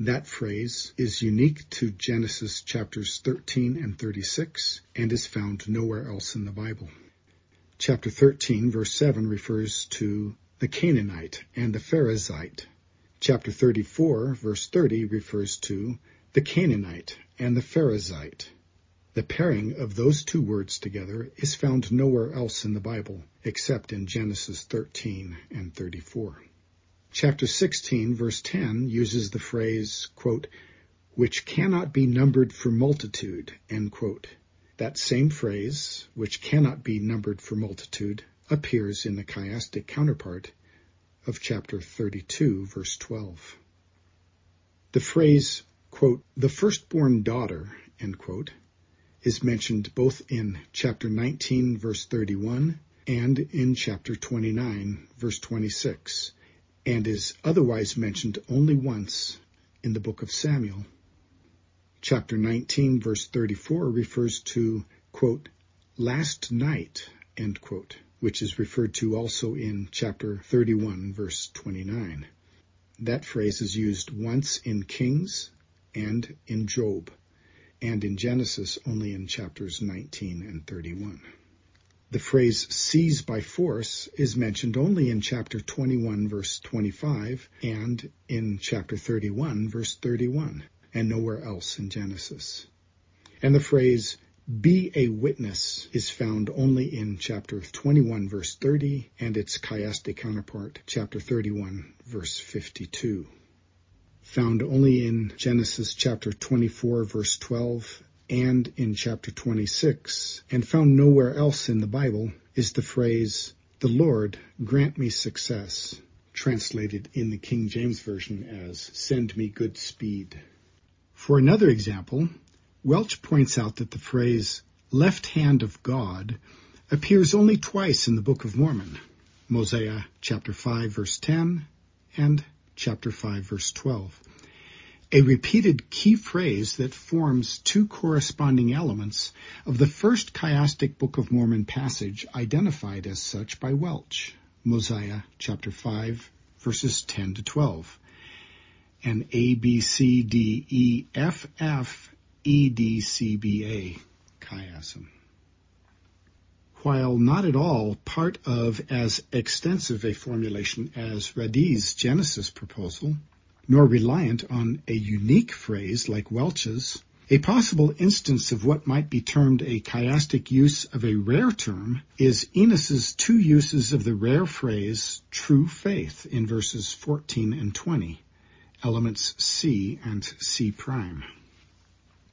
That phrase is unique to Genesis chapters 13 and 36 and is found nowhere else in the Bible. Chapter 13 verse 7 refers to the Canaanite and the Perizzite. Chapter 34 verse 30 refers to the Canaanite and the Perizzite. The pairing of those two words together is found nowhere else in the Bible except in Genesis 13 and 34. Chapter 16 verse 10 uses the phrase, quote, which cannot be numbered for multitude, end quote. That same phrase, which cannot be numbered for multitude, appears in the chiastic counterpart of chapter 32 verse 12. The phrase, quote, the firstborn daughter, end quote, is mentioned both in chapter 19, verse 31, and in chapter 29, verse 26, and is otherwise mentioned only once in the book of Samuel. Chapter 19, verse 34 refers to, quote, last night, end quote, which is referred to also in chapter 31, verse 29. That phrase is used once in Kings and in Job and in Genesis only in chapters 19 and 31. The phrase seize by force is mentioned only in chapter 21 verse 25 and in chapter 31 verse 31 and nowhere else in Genesis. And the phrase be a witness is found only in chapter 21 verse 30 and its chiastic counterpart chapter 31 verse 52 found only in Genesis chapter 24 verse 12 and in chapter 26 and found nowhere else in the Bible is the phrase, the Lord grant me success, translated in the King James Version as send me good speed. For another example, Welch points out that the phrase left hand of God appears only twice in the Book of Mormon, Mosiah chapter 5 verse 10 and chapter 5 verse 12. A repeated key phrase that forms two corresponding elements of the first chiastic Book of Mormon passage identified as such by Welch, Mosiah chapter 5 verses 10 to 12, and A, B, C, D, E, F, F, E, D, C, B, A chiasm while not at all part of as extensive a formulation as Radday's Genesis proposal, nor reliant on a unique phrase like Welch's, a possible instance of what might be termed a chiastic use of a rare term is Enos's two uses of the rare phrase true faith in verses 14 and 20, elements C and C prime.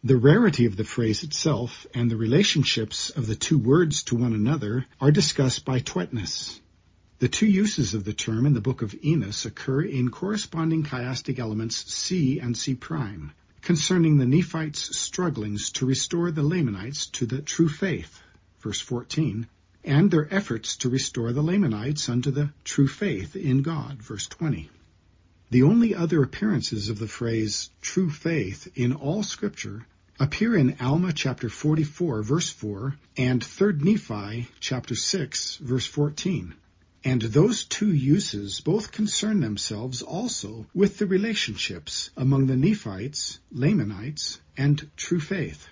The rarity of the phrase itself and the relationships of the two words to one another are discussed by Tvedtnes. The two uses of the term in the book of Enos occur in corresponding chiastic elements C and C prime, concerning the Nephites' strugglings to restore the Lamanites to the true faith, verse 14, and their efforts to restore the Lamanites unto the true faith in God, verse 20. The only other appearances of the phrase true faith in all scripture appear in Alma chapter 44 verse 4 and 3 Nephi chapter 6 verse 14. And those two uses both concern themselves also with the relationships among the Nephites, Lamanites, and true faith.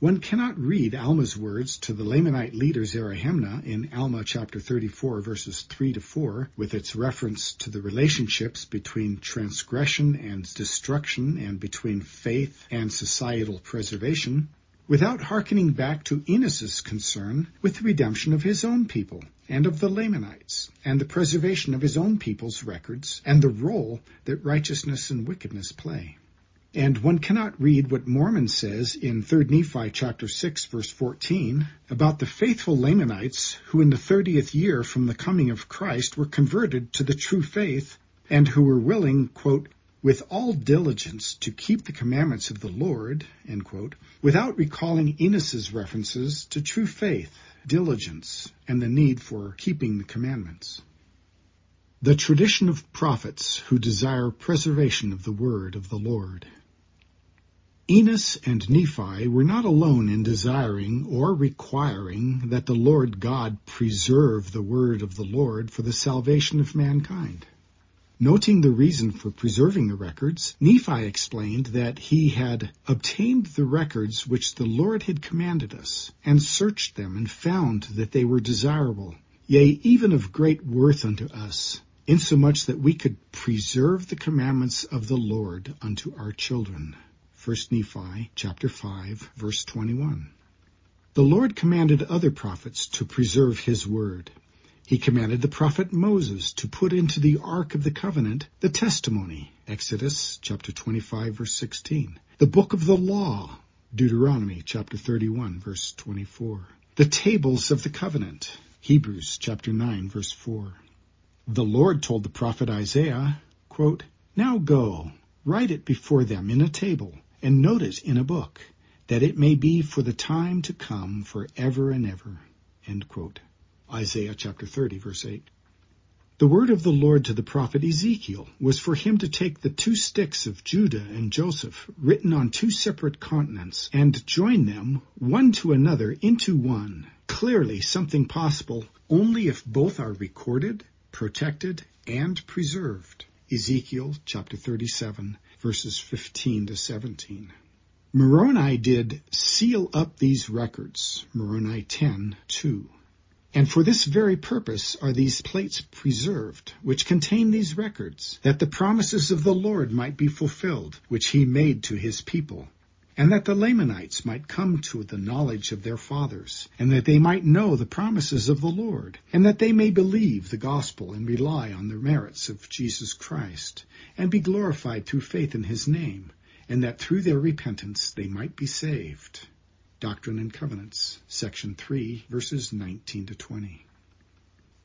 One cannot read Alma's words to the Lamanite leader Zerahemnah in Alma chapter 34 verses 3 to 4 with its reference to the relationships between transgression and destruction and between faith and societal preservation without hearkening back to Enos's concern with the redemption of his own people and of the Lamanites and the preservation of his own people's records and the role that righteousness and wickedness play. And one cannot read what Mormon says in 3 Nephi chapter 6 verse 14 about the faithful Lamanites who in the 30th year from the coming of Christ were converted to the true faith and who were willing, quote, with all diligence to keep the commandments of the Lord, quote, without recalling Enos's references to true faith, diligence, and the need for keeping the commandments. The tradition of prophets who desire preservation of the word of the Lord. Enos and Nephi were not alone in desiring or requiring that the Lord God preserve the word of the Lord for the salvation of mankind. Noting the reason for preserving the records, Nephi explained that he had obtained the records which the Lord had commanded us, and searched them, and found that they were desirable, yea, even of great worth unto us, insomuch that we could preserve the commandments of the Lord unto our children. 1 Nephi chapter 5 verse 21. The Lord commanded other prophets to preserve his word. He commanded the prophet Moses to put into the ark of the covenant the testimony, Exodus chapter 25 verse 16. The book of the law, Deuteronomy chapter 31 verse 24. The tables of the covenant, Hebrews chapter 9 verse 4. The Lord told the prophet Isaiah, quote, Now go, write it before them in a table, and notice in a book, that it may be for the time to come for ever and ever. Isaiah chapter 30, verse 8. The word of the Lord to the prophet Ezekiel was for him to take the two sticks of Judah and Joseph, written on two separate continents, and join them, one to another, into one. Clearly something possible only if both are recorded, protected, and preserved. Ezekiel chapter 37, verses 15 to 17. Moroni did seal up these records, Moroni 10, 2. And for this very purpose are these plates preserved, which contain these records, that the promises of the Lord might be fulfilled, which he made to his people, and that the Lamanites might come to the knowledge of their fathers, and that they might know the promises of the Lord, and that they may believe the gospel and rely on the merits of Jesus Christ, and be glorified through faith in his name, and that through their repentance they might be saved. Doctrine and Covenants, section 3, verses 19 to 20.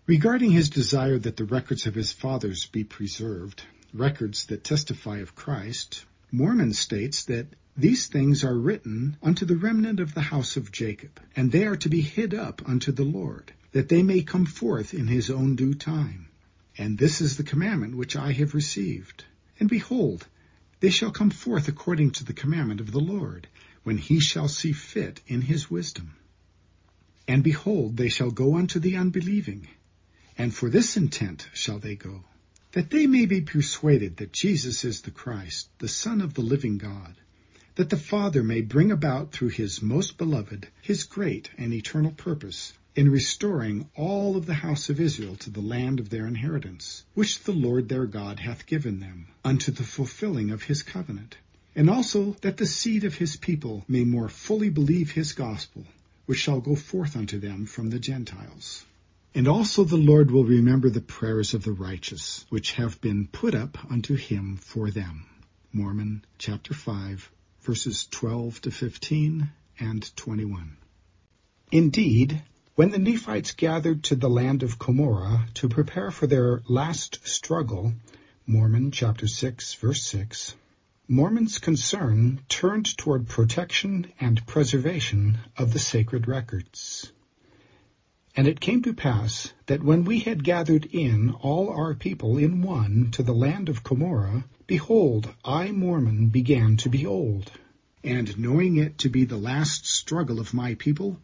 Regarding his desire that the records of his fathers be preserved, records that testify of Christ, Mormon states that these things are written unto the remnant of the house of Jacob, and they are to be hid up unto the Lord, that they may come forth in his own due time. And this is the commandment which I have received. And behold, they shall come forth according to the commandment of the Lord, when he shall see fit in his wisdom. And behold, they shall go unto the unbelieving, and for this intent shall they go, that they may be persuaded that Jesus is the Christ, the Son of the living God, that the Father may bring about through his most beloved his great and eternal purpose in restoring all of the house of Israel to the land of their inheritance, which the Lord their God hath given them, unto the fulfilling of his covenant, and also that the seed of his people may more fully believe his gospel, which shall go forth unto them from the Gentiles. And also the Lord will remember the prayers of the righteous, which have been put up unto him for them. Mormon chapter 5, verses 12 to 15 and 21. Indeed, when the Nephites gathered to the land of Cumorah to prepare for their last struggle, Mormon chapter 6, verse 6, Mormon's concern turned toward protection and preservation of the sacred records. And it came to pass that when we had gathered in all our people in one to the land of Cumorah, behold, I, Mormon, began to be old. And knowing it to be the last struggle of my people,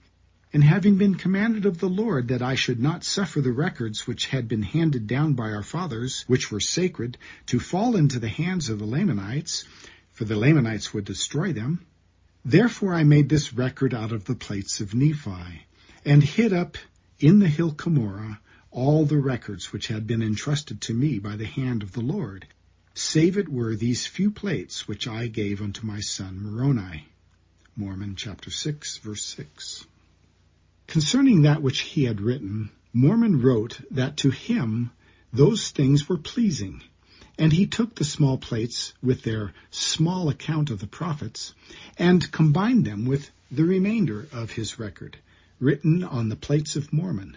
and having been commanded of the Lord that I should not suffer the records which had been handed down by our fathers, which were sacred, to fall into the hands of the Lamanites, for the Lamanites would destroy them, Therefore I made this record out of the plates of Nephi, and hid up in the hill Cumorah all the records which had been entrusted to me by the hand of the Lord, save it were these few plates which I gave unto my son Moroni. Mormon chapter 6, verse 6. Concerning that which he had written, Mormon wrote that to him those things were pleasing, and he took the small plates with their small account of the prophets, and combined them with the remainder of his record, written on the plates of Mormon.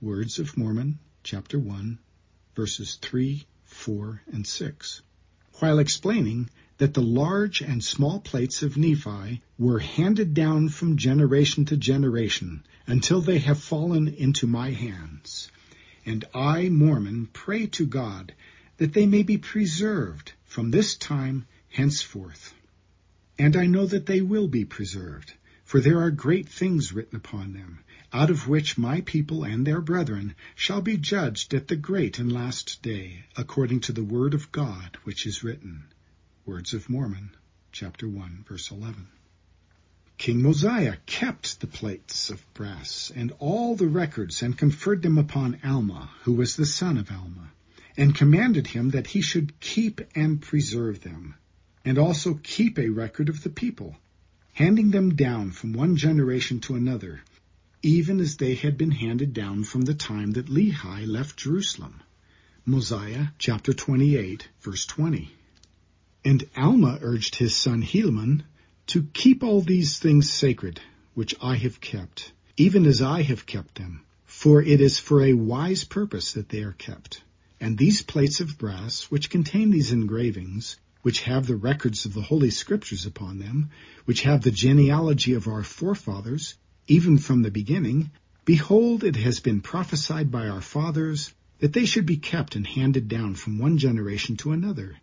Words of Mormon, chapter 1, verses 3, 4, and 6. While explaining that the large and small plates of Nephi were handed down from generation to generation until they have fallen into my hands. And I, Mormon, pray to God that they may be preserved from this time henceforth. And I know that they will be preserved, for there are great things written upon them, out of which my people and their brethren shall be judged at the great and last day, according to the word of God which is written. Words of Mormon, chapter 1, verse 11. King Mosiah kept the plates of brass and all the records and conferred them upon Alma, who was the son of Alma and commanded him that he should keep and preserve them, and also keep a record of the people, handing them down from one generation to another, even as they had been handed down from the time that Lehi left Jerusalem. Mosiah chapter 28, verse 20. And Alma urged his son Helaman to keep all these things sacred, which I have kept, even as I have kept them, for it is for a wise purpose that they are kept. And these plates of brass, which contain these engravings, which have the records of the Holy Scriptures upon them, which have the genealogy of our forefathers, even from the beginning, behold, it has been prophesied by our fathers that they should be kept and handed down from one generation to another,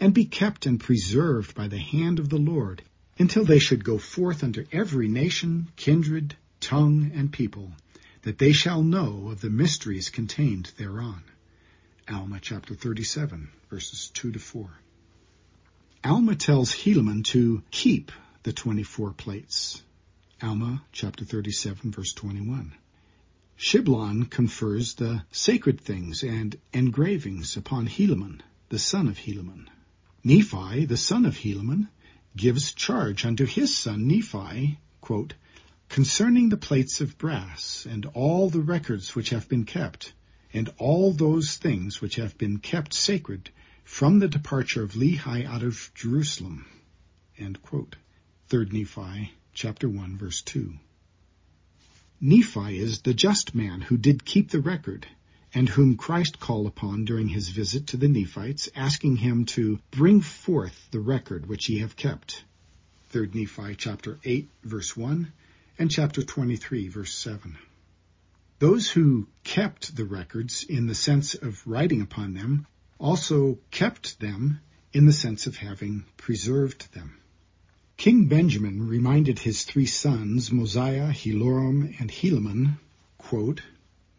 and be kept and preserved by the hand of the Lord, until they should go forth unto every nation, kindred, tongue, and people, that they shall know of the mysteries contained thereon. Alma chapter 37, verses 2 to 4. Alma tells Helaman to keep the 24 plates. Alma chapter 37, verse 21. Shiblon confers the sacred things and engravings upon Helaman, the son of Helaman. Nephi, the son of Helaman, gives charge unto his son Nephi, quote, concerning the plates of brass and all the records which have been kept, and all those things which have been kept sacred from the departure of Lehi out of Jerusalem. End quote. 3 Nephi chapter 1 verse 2. Nephi is the just man who did keep the record and whom Christ called upon during his visit to the Nephites, asking him to bring forth the record which ye have kept. 3 Nephi chapter 8 verse 1 and chapter 23 verse 7. Those who kept the records in the sense of writing upon them also kept them in the sense of having preserved them. King Benjamin reminded his three sons, Mosiah, Helorum, and Helaman, quote,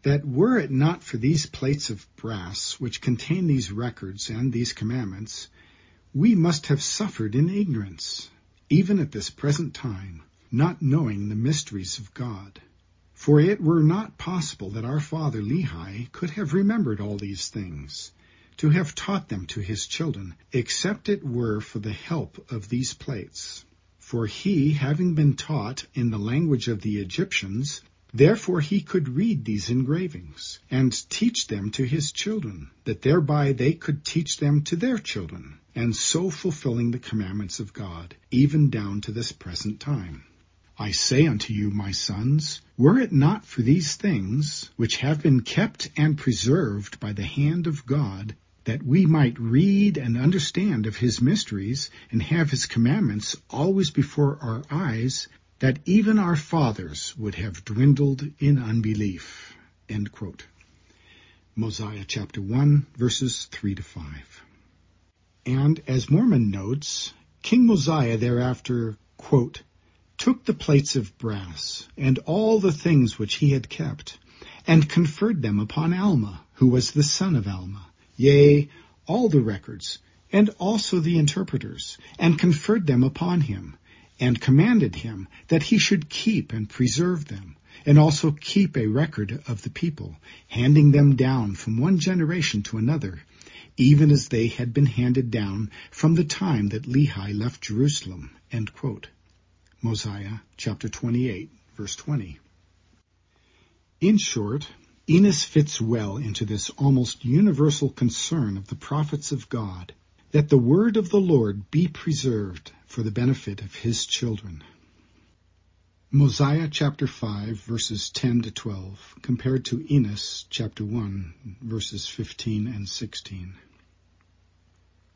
that were it not for these plates of brass which contain these records and these commandments, we must have suffered in ignorance, even at this present time, not knowing the mysteries of God. For it were not possible that our father Lehi could have remembered all these things, to have taught them to his children, except it were for the help of these plates. For he, having been taught in the language of the Egyptians, therefore he could read these engravings, and teach them to his children, that thereby they could teach them to their children, and so fulfilling the commandments of God, even down to this present time. I say unto you, my sons, were it not for these things, which have been kept and preserved by the hand of God, that we might read and understand of his mysteries, and have his commandments always before our eyes, that even our fathers would have dwindled in unbelief. End quote. Mosiah chapter 1, verses 3 to 5. And as Mormon notes, King Mosiah thereafter, quote, took the plates of brass, and all the things which he had kept, and conferred them upon Alma, who was the son of Alma, yea, all the records, and also the interpreters, and conferred them upon him, and commanded him that he should keep and preserve them, and also keep a record of the people, handing them down from one generation to another, even as they had been handed down from the time that Lehi left Jerusalem. Mosiah chapter 28, verse 20. In short, Enos fits well into this almost universal concern of the prophets of God that the word of the Lord be preserved for the benefit of his children. Mosiah chapter 5 verses 10 to 12 compared to Enos chapter 1 verses 15 and 16.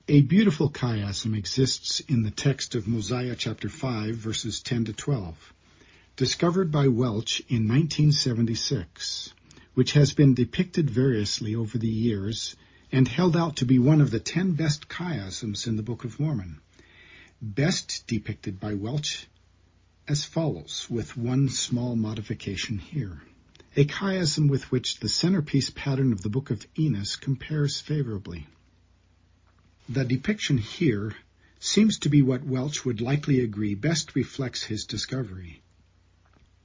A beautiful chiasm exists in the text of Mosiah chapter 5 verses 10 to 12, discovered by Welch in 1976, which has been depicted variously over the years and held out to be one of the ten best chiasms in the Book of Mormon. Best depicted by Welch as follows, with one small modification here. A chiasm with which the centerpiece pattern of the Book of Enos compares favorably. The depiction here seems to be what Welch would likely agree best reflects his discovery.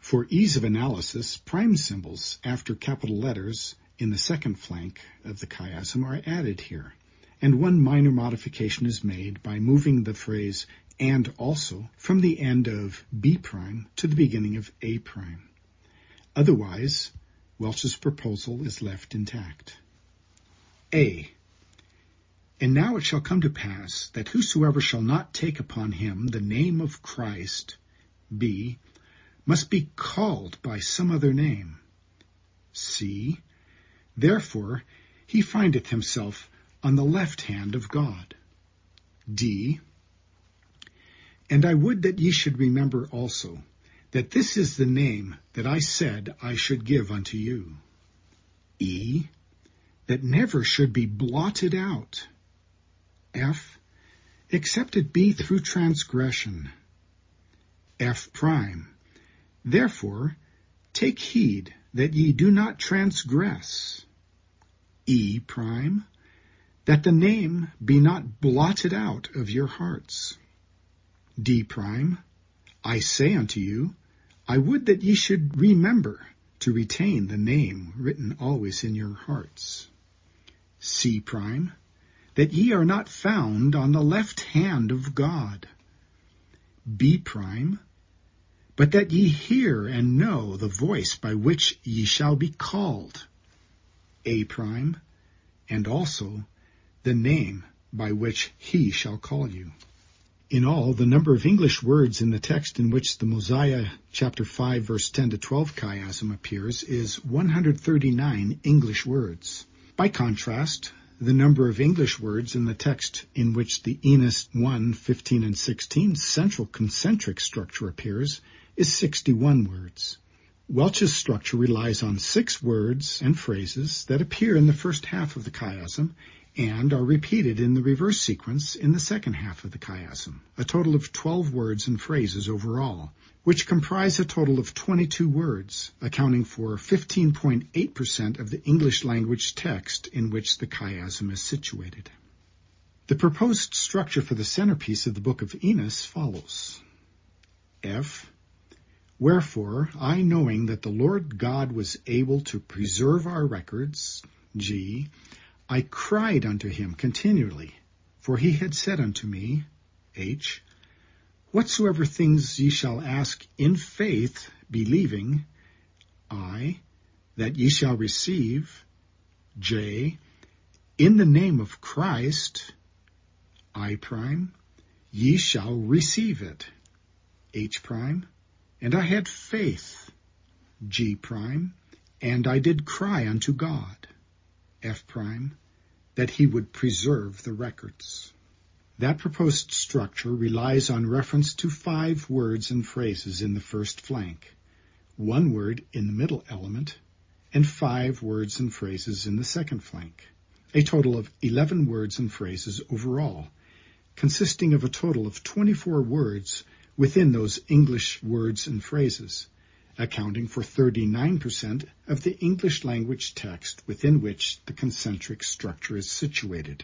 For ease of analysis, prime symbols after capital letters in the second flank of the chiasm are added here, and one minor modification is made by moving the phrase and also from the end of B prime to the beginning of A prime. Otherwise, Welch's proposal is left intact. A. And now it shall come to pass that whosoever shall not take upon him the name of Christ, B, must be called by some other name. C. Therefore he findeth himself on the left hand of God. D. And I would that ye should remember also that this is the name that I said I should give unto you. E. That never should be blotted out. F. Except it be through transgression. F prime. Therefore, take heed that ye do not transgress. E prime. That the name be not blotted out of your hearts. D prime, I say unto you, I would that ye should remember to retain the name written always in your hearts. C prime, that ye are not found on the left hand of God. B prime, but that ye hear and know the voice by which ye shall be called. A prime, and also the name by which he shall call you. In all, the number of English words in the text in which the Mosiah chapter 5 verse 10 to 12 chiasm appears is 139 English words. By contrast, the number of English words in the text in which the Enos 1, 15, and 16 central concentric structure appears is 61 words. Welch's structure relies on six words and phrases that appear in the first half of the chiasm and are repeated in the reverse sequence in the second half of the chiasm, a total of 12 words and phrases overall, which comprise a total of 22 words, accounting for 15.8% of the English language text in which the chiasm is situated. The proposed structure for the centerpiece of the Book of Enos follows. F. Wherefore, I knowing that the Lord God was able to preserve our records, G, I cried unto him continually, for he had said unto me, H, Whatsoever things ye shall ask in faith, believing, I, that ye shall receive, J, in the name of Christ, I prime, ye shall receive it, H prime, and I had faith, G prime, and I did cry unto God. F prime, that he would preserve the records. That proposed structure relies on reference to five words and phrases in the first flank, one word in the middle element, and five words and phrases in the second flank, a total of 11 words and phrases overall, consisting of a total of 24 words within those English words and phrases, accounting for 39% of the English language text within which the concentric structure is situated.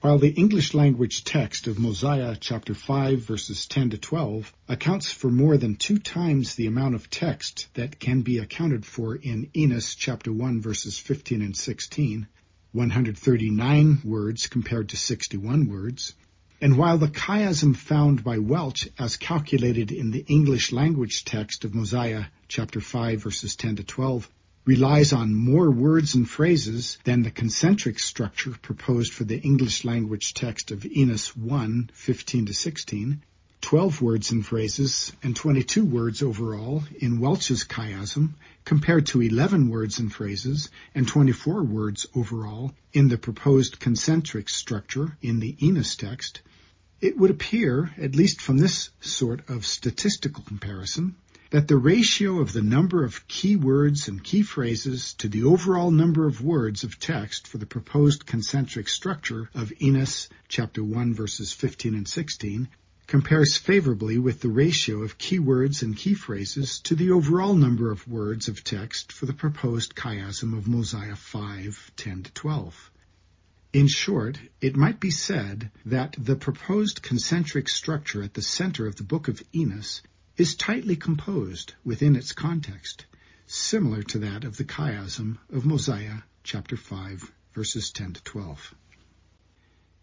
While the English language text of Mosiah chapter 5 verses 10 to 12 accounts for more than two times the amount of text that can be accounted for in Enos chapter 1 verses 15 and 16, 139 words compared to 61 words, while the chiasm found by Welch as calculated in the English language text of Mosiah chapter 5 verses 10 to 12 relies on more words and phrases than the concentric structure proposed for the English language text of Enos 1, 15 to 16, 12 words and phrases and 22 words overall in Welch's chiasm compared to 11 words and phrases and 24 words overall in the proposed concentric structure in the Enos text, it would appear, at least from this sort of statistical comparison, that the ratio of the number of key words and key phrases to the overall number of words of text for the proposed concentric structure of Enos chapter 1 verses 15 and 16 compares favorably with the ratio of key words and key phrases to the overall number of words of text for the proposed chiasm of Mosiah 5, 10 to 12. In short, it might be said that the proposed concentric structure at the center of the book of Enos is tightly composed within its context, similar to that of the chiasm of Mosiah chapter 5 verses 10 to 12.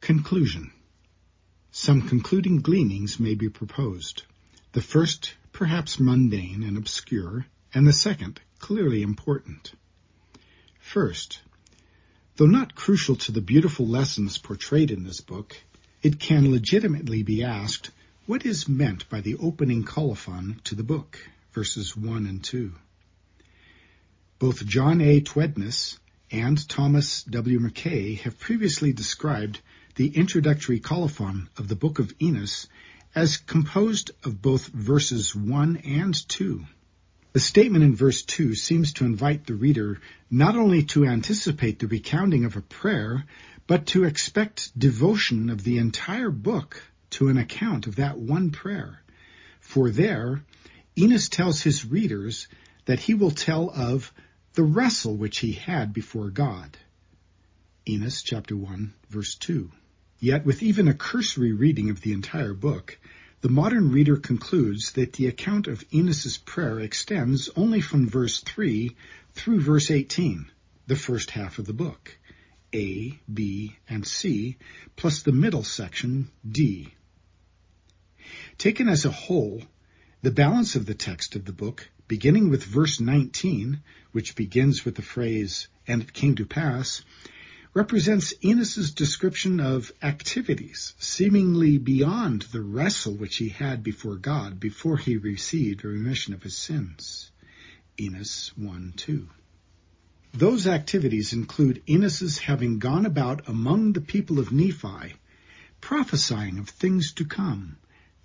Conclusion Some concluding gleanings may be proposed. The first perhaps mundane and obscure, and the second clearly important. First, though not crucial to the beautiful lessons portrayed in this book, it can legitimately be asked what is meant by the opening colophon to the book, verses 1 and 2? Both John A. Tvedtnes and Thomas W. Mackay have previously described the introductory colophon of the Book of Enos as composed of both verses 1 and 2. The statement in verse 2 seems to invite the reader not only to anticipate the recounting of a prayer, but to expect devotion of the entire book to an account of that one prayer. For there, Enos tells his readers that he will tell of the wrestle which he had before God. Enos chapter 1 verse 2. Yet with even a cursory reading of the entire book, the modern reader concludes that the account of Enos's prayer extends only from verse 3 through verse 18, the first half of the book, A, B, and C, plus the middle section, D. Taken as a whole, the balance of the text of the book, beginning with verse 19, which begins with the phrase, and it came to pass, represents Enos's description of activities seemingly beyond the wrestle which he had before God before he received a remission of his sins. Enos 1 2. Those activities include Enos's having gone about among the people of Nephi, prophesying of things to come,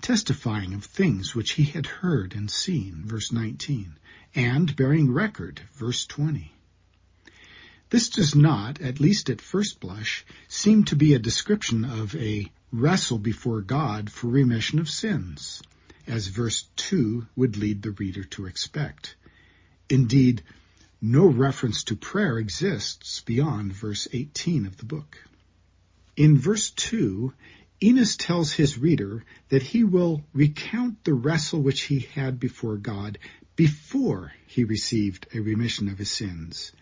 testifying of things which he had heard and seen, verse 19, and bearing record, verse 20. This does not, at least at first blush, seem to be a description of a wrestle before God for remission of sins, as verse 2 would lead the reader to expect. Indeed, no reference to prayer exists beyond verse 18 of the book. In verse 2, Enos tells his reader that he will recount the wrestle which he had before God before he received a remission of his sins.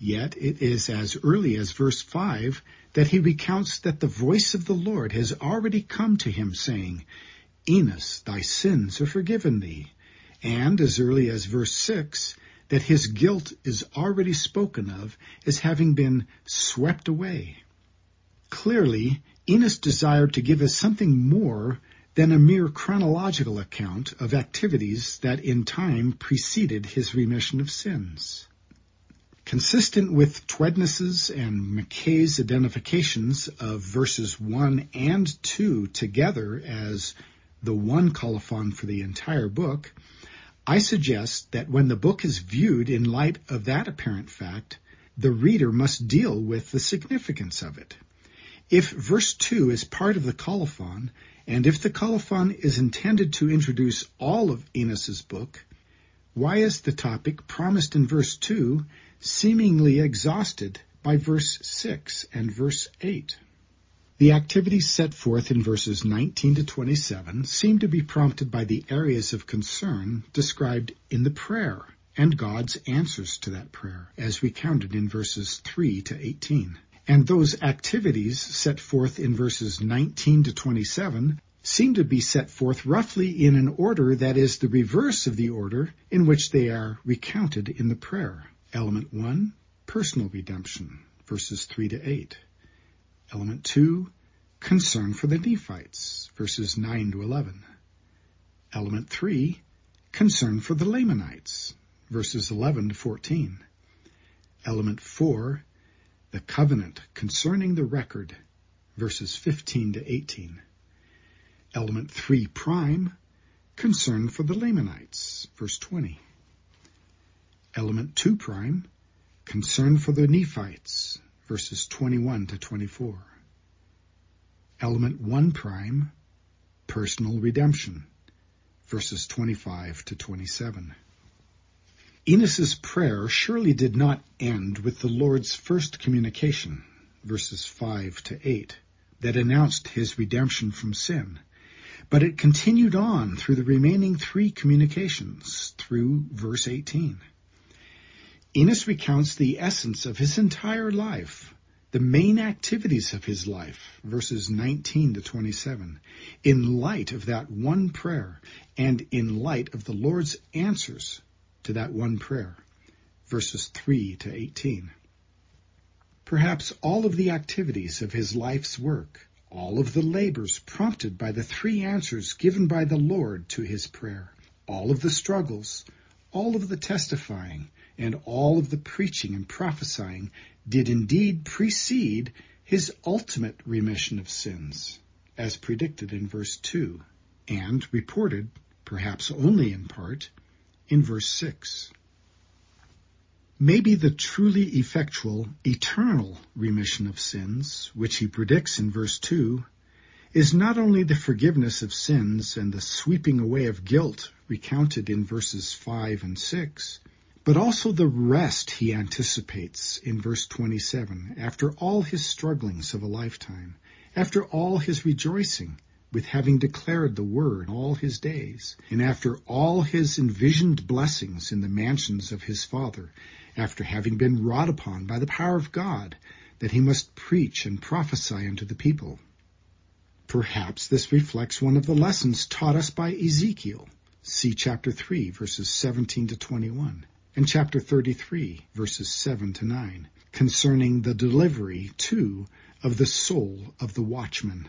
Yet it is as early as verse 5 that he recounts that the voice of the Lord has already come to him saying, Enos, thy sins are forgiven thee. And as early as verse 6, that his guilt is already spoken of as having been swept away. Clearly, Enos desired to give us something more than a mere chronological account of activities that in time preceded his remission of sins. Consistent with Tvedtnes's and Mackay's identifications of verses 1 and 2 together as the one colophon for the entire book, I suggest that when the book is viewed in light of that apparent fact, the reader must deal with the significance of it. If verse 2 is part of the colophon, and if the colophon is intended to introduce all of Enos's book, why is the topic promised in verse 2 seemingly exhausted by verse 6 and verse 8? The activities set forth in verses 19 to 27 seem to be prompted by the areas of concern described in the prayer and God's answers to that prayer, as recounted in verses 3 to 18. And those activities set forth in verses 19 to 27 seem to be set forth roughly in an order that is the reverse of the order in which they are recounted in the prayer. Element 1, personal redemption, verses 3 to 8. Element 2, concern for the Nephites, verses 9 to 11. Element 3, concern for the Lamanites, verses 11 to 14. Element 4, the covenant concerning the record, verses 15 to 18. Element 3 prime, concern for the Lamanites, verse 20. Element 2 prime, concern for the Nephites, verses 21 to 24. Element 1 prime, personal redemption, verses 25 to 27. Enos's prayer surely did not end with the Lord's first communication, verses 5 to 8, that announced his redemption from sin, but it continued on through the remaining three communications through verse 18. Enos recounts the essence of his entire life, the main activities of his life, verses 19 to 27, in light of that one prayer and in light of the Lord's answers to that one prayer, verses 3 to 18. Perhaps all of the activities of his life's work, all of the labors prompted by the three answers given by the Lord to his prayer, all of the struggles, all of the testifying, and all of the preaching and prophesying did indeed precede his ultimate remission of sins, as predicted in verse 2, and reported, perhaps only in part, in verse 6. Maybe the truly effectual, eternal remission of sins, which he predicts in verse 2, is not only the forgiveness of sins and the sweeping away of guilt recounted in verses 5 and 6, but also the rest he anticipates in verse 27 after all his strugglings of a lifetime, after all his rejoicing with having declared the word all his days, and after all his envisioned blessings in the mansions of his father, after having been wrought upon by the power of God, that he must preach and prophesy unto the people. Perhaps this reflects one of the lessons taught us by Ezekiel. See chapter 3, verses 17 to 21 and chapter 33, verses 7 to 9, concerning the delivery, too, of the soul of the watchman.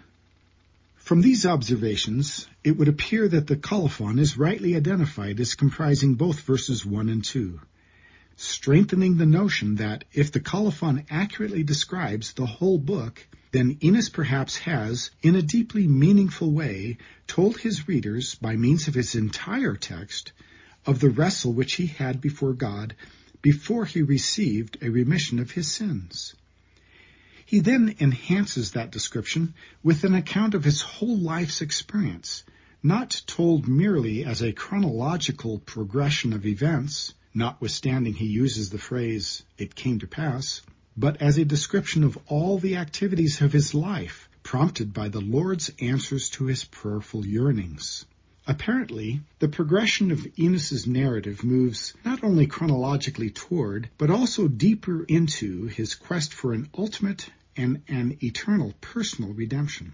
From these observations, it would appear that the colophon is rightly identified as comprising both verses 1 and 2, strengthening the notion that if the colophon accurately describes the whole book, then Enos perhaps has, in a deeply meaningful way, told his readers, by means of his entire text, of the wrestle which he had before God before he received a remission of his sins. He then enhances that description with an account of his whole life's experience, not told merely as a chronological progression of events, notwithstanding he uses the phrase, it came to pass, but as a description of all the activities of his life, prompted by the Lord's answers to his prayerful yearnings. Apparently, the progression of Enos's narrative moves not only chronologically toward, but also deeper into his quest for an ultimate and an eternal personal redemption.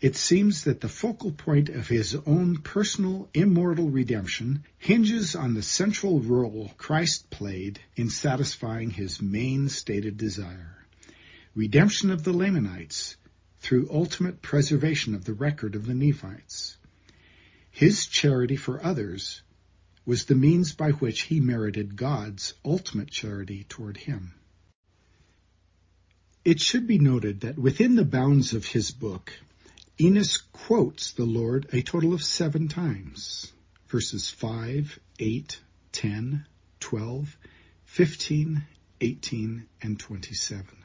It seems that the focal point of his own personal immortal redemption hinges on the central role Christ played in satisfying his main stated desire redemption of the Lamanites through ultimate preservation of the record of the Nephites. His charity for others was the means by which he merited God's ultimate charity toward him. It should be noted that within the bounds of his book, Enos quotes the Lord a total of seven times, verses 5, 8, 10, 12, 15, 18, and 27.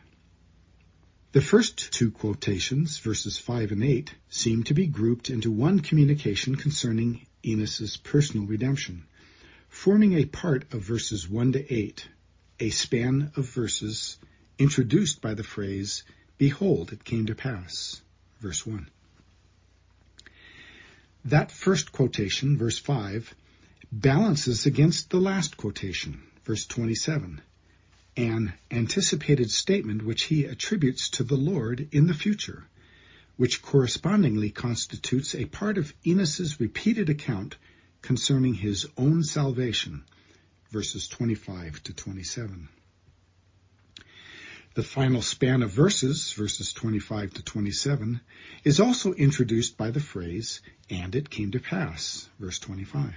The first two quotations, verses 5 and 8, seem to be grouped into one communication concerning Enos's personal redemption, forming a part of verses 1 to 8, a span of verses introduced by the phrase, behold, it came to pass. Verse 1. That first quotation, verse 5, balances against the last quotation, verse 27, an anticipated statement which he attributes to the Lord in the future, which correspondingly constitutes a part of Enos's repeated account concerning his own salvation, verses 25 to 27. The final span of verses, verses 25 to 27, is also introduced by the phrase, and it came to pass, verse 25.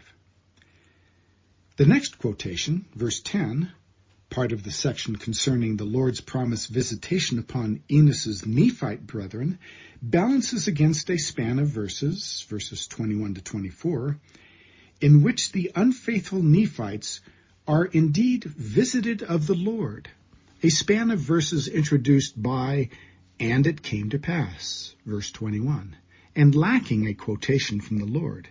The next quotation, verse 10, part of the section concerning the Lord's promised visitation upon Enos's Nephite brethren, balances against a span of verses, verses 21 to 24, in which the unfaithful Nephites are indeed visited of the Lord a span of verses introduced by, and it came to pass, verse 21, and lacking a quotation from the Lord,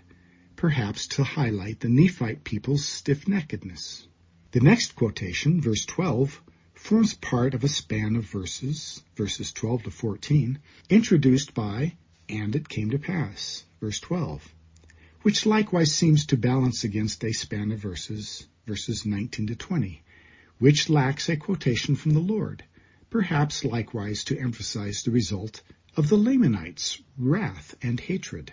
perhaps to highlight the Nephite people's stiff-neckedness. The next quotation, verse 12, forms part of a span of verses, verses 12 to 14, introduced by, and it came to pass, verse 12, which likewise seems to balance against a span of verses, verses 19 to 20, which lacks a quotation from the Lord, perhaps likewise to emphasize the result of the Lamanites' wrath and hatred.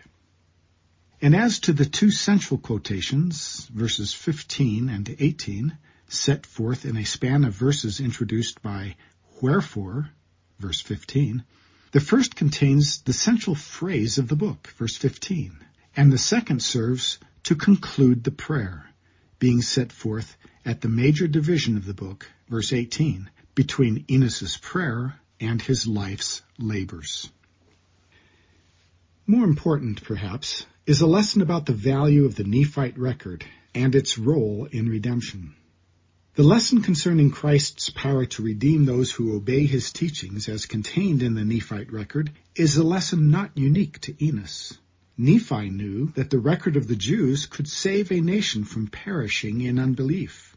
And as to the two central quotations, verses 15 and 18, set forth in a span of verses introduced by wherefore, verse 15, the first contains the central phrase of the book, verse 15, and the second serves to conclude the prayer, being set forth at the major division of the book, verse 18, between Enos's prayer and his life's labors. More important, perhaps, is a lesson about the value of the Nephite record and its role in redemption. The lesson concerning Christ's power to redeem those who obey his teachings as contained in the Nephite record is a lesson not unique to Enos. Nephi knew that the record of the Jews could save a nation from perishing in unbelief.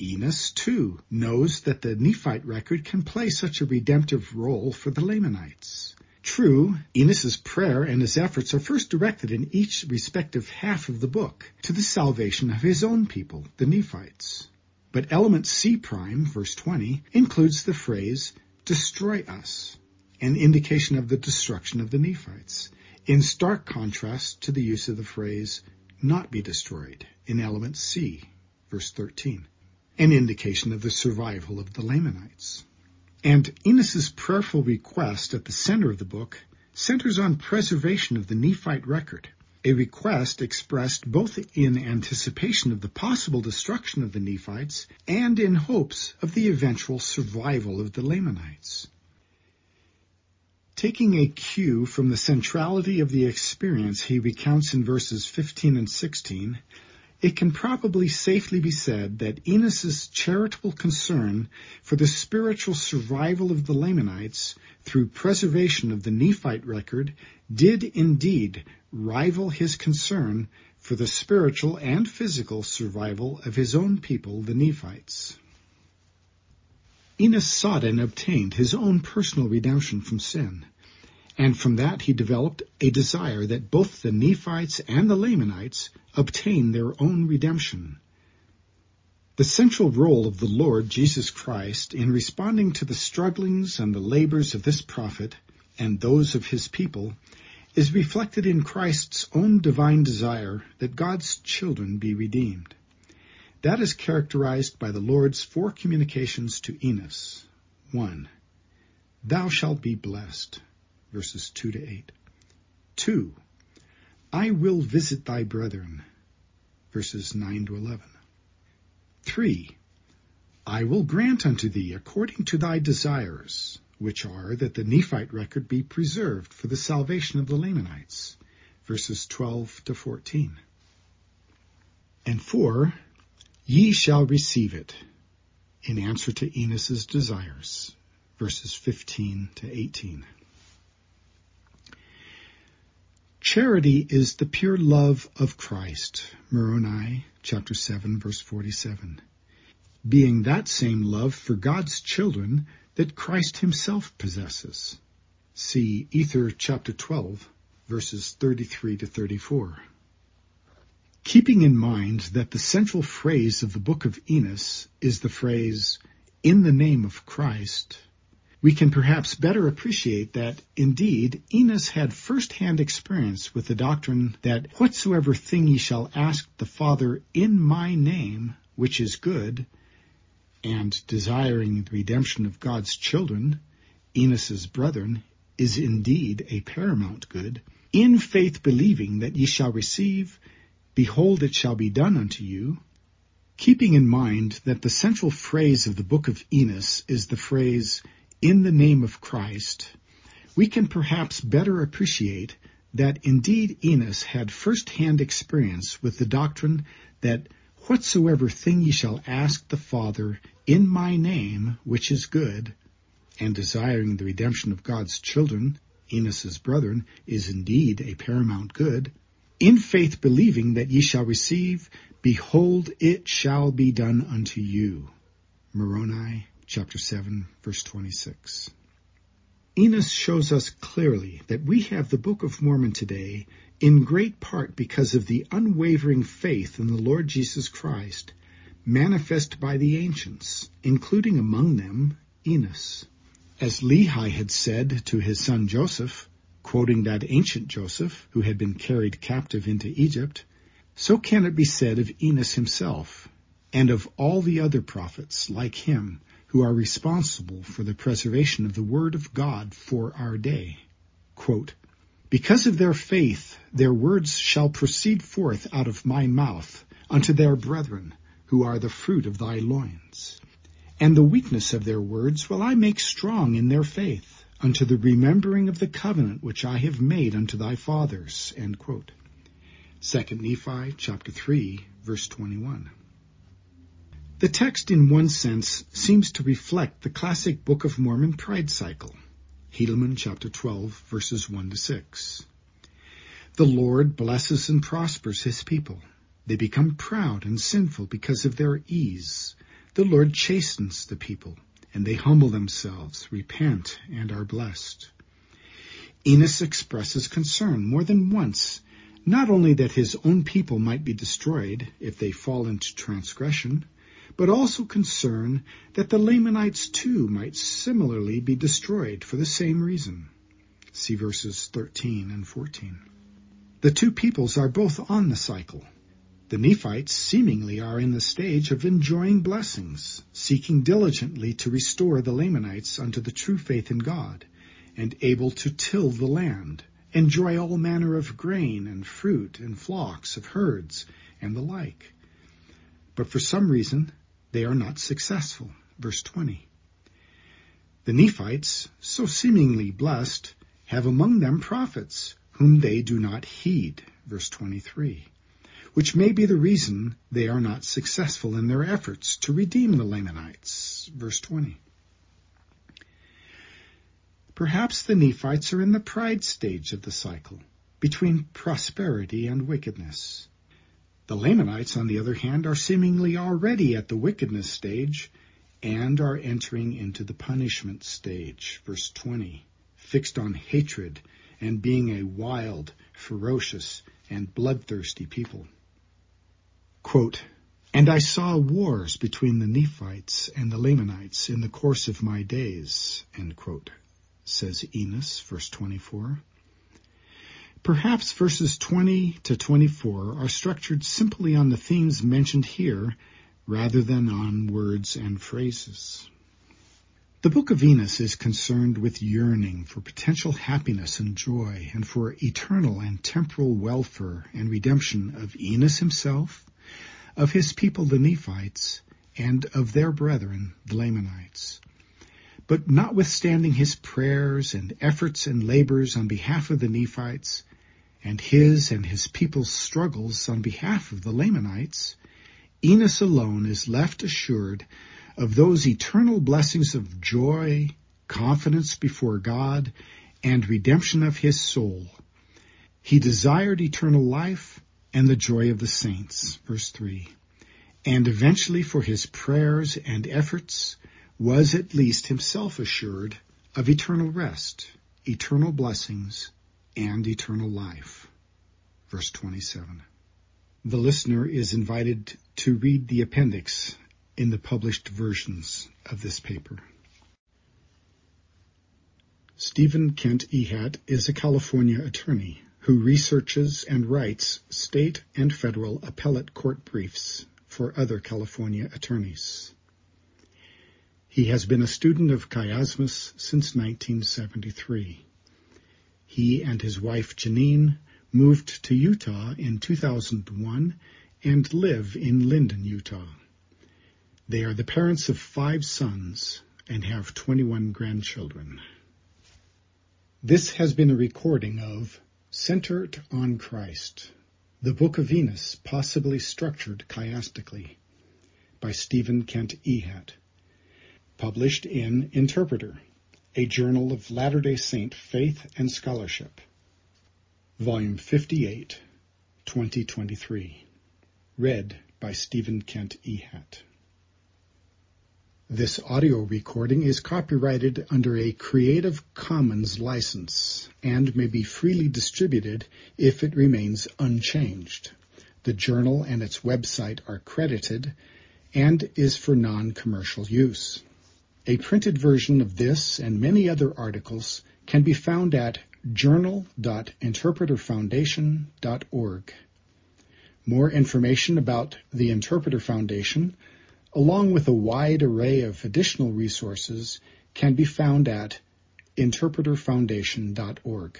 Enos, too, knows that the Nephite record can play such a redemptive role for the Lamanites. True, Enos's prayer and his efforts are first directed in each respective half of the book to the salvation of his own people, the Nephites. But element C prime, verse 20, includes the phrase, destroy us, an indication of the destruction of the Nephites, in stark contrast to the use of the phrase, not be destroyed, in element C, verse 13 an indication of the survival of the Lamanites. And Enos's prayerful request at the center of the book centers on preservation of the Nephite record, a request expressed both in anticipation of the possible destruction of the Nephites and in hopes of the eventual survival of the Lamanites. Taking a cue from the centrality of the experience he recounts in verses 15 and 16, it can probably safely be said that Enos's charitable concern for the spiritual survival of the Lamanites through preservation of the Nephite record did indeed rival his concern for the spiritual and physical survival of his own people, the Nephites. Enos sought and obtained his own personal redemption from sin. And from that he developed a desire that both the Nephites and the Lamanites obtain their own redemption. The central role of the Lord Jesus Christ in responding to the strugglings and the labors of this prophet and those of his people is reflected in Christ's own divine desire that God's children be redeemed. That is characterized by the Lord's four communications to Enos. 1. Thou shalt be blessed verses 2 to 8. 2. I will visit thy brethren, verses 9 to 11. 3. I will grant unto thee according to thy desires, which are that the Nephite record be preserved for the salvation of the Lamanites, verses 12 to 14. And 4. Ye shall receive it, in answer to Enos's desires, verses 15 to 18. Charity is the pure love of Christ. Moroni chapter 7 verse 47. Being that same love for God's children that Christ himself possesses. See Ether chapter 12, verses 33 to 34. Keeping in mind that the central phrase of the book of Enos is the phrase, in the name of Christ, we can perhaps better appreciate that indeed Enos had first-hand experience with the doctrine that whatsoever thing ye shall ask the Father in my name, which is good, and desiring the redemption of God's children, Enos's brethren, is indeed a paramount good, in faith believing that ye shall receive, behold it shall be done unto you, keeping in mind that the central phrase of the book of Enos is the phrase, in the name of Christ, we can perhaps better appreciate that indeed Enos had first-hand experience with the doctrine that whatsoever thing ye shall ask the Father in my name, which is good, and desiring the redemption of God's children, Enos's brethren, is indeed a paramount good, in faith believing that ye shall receive, behold, it shall be done unto you. Moroni chapter 7, verse 26. Enos shows us clearly that we have the Book of Mormon today in great part because of the unwavering faith in the Lord Jesus Christ manifest by the ancients, including among them Enos. As Lehi had said to his son Joseph, quoting that ancient Joseph who had been carried captive into Egypt, so can it be said of Enos himself and of all the other prophets like him who are responsible for the preservation of the Word of God for our day. Quote, because of their faith, their words shall proceed forth out of my mouth unto their brethren, who are the fruit of thy loins. And the weakness of their words will I make strong in their faith, unto the remembering of the covenant which I have made unto thy fathers. End 2 Nephi chapter 3, verse 21. The text in one sense seems to reflect the classic Book of Mormon pride cycle. Helaman chapter 12 verses 1 to 6. The Lord blesses and prospers his people. They become proud and sinful because of their ease. The Lord chastens the people, and they humble themselves, repent, and are blessed. Enos expresses concern more than once, not only that his own people might be destroyed if they fall into transgression, but also concern that the Lamanites too might similarly be destroyed for the same reason. See verses 13 and 14. The two peoples are both on the cycle. The Nephites seemingly are in the stage of enjoying blessings, seeking diligently to restore the Lamanites unto the true faith in God, and able to till the land, enjoy all manner of grain and fruit and flocks of herds and the like. But for some reason, they are not successful. Verse 20. The Nephites, so seemingly blessed, have among them prophets, whom they do not heed. Verse 23. Which may be the reason they are not successful in their efforts to redeem the Lamanites. Verse 20. Perhaps the Nephites are in the pride stage of the cycle, between prosperity and wickedness. The Lamanites, on the other hand, are seemingly already at the wickedness stage and are entering into the punishment stage. Verse 20, fixed on hatred and being a wild, ferocious, and bloodthirsty people. Quote, and I saw wars between the Nephites and the Lamanites in the course of my days, quote, says Enos, verse 24. Perhaps verses 20 to 24 are structured simply on the themes mentioned here rather than on words and phrases. The book of Enos is concerned with yearning for potential happiness and joy and for eternal and temporal welfare and redemption of Enos himself, of his people the Nephites, and of their brethren the Lamanites. But notwithstanding his prayers and efforts and labors on behalf of the Nephites, and his and his people's struggles on behalf of the Lamanites, Enos alone is left assured of those eternal blessings of joy, confidence before God, and redemption of his soul. He desired eternal life and the joy of the saints, verse 3. And eventually for his prayers and efforts was at least himself assured of eternal rest, eternal blessings, and eternal life. Verse 27. The listener is invited to read the appendix in the published versions of this paper. Stephen Kent Ehat is a California attorney who researches and writes state and federal appellate court briefs for other California attorneys. He has been a student of chiasmus since 1973. He and his wife Janine moved to Utah in 2001 and live in Lindon, Utah. They are the parents of five sons and have 21 grandchildren. This has been a recording of Centered on Christ, the Book of Enos possibly structured chiastically by Stephen Kent Ehat, published in Interpreter, a journal of Latter-day Saint faith and scholarship. Volume 58, 2023. Read by Stephen Kent Ehat. This audio recording is copyrighted under a Creative Commons license and may be freely distributed if it remains unchanged. The journal and its website are credited and is for non-commercial use. A printed version of this and many other articles can be found at journal.interpreterfoundation.org. More information about the Interpreter Foundation, along with a wide array of additional resources, can be found at interpreterfoundation.org.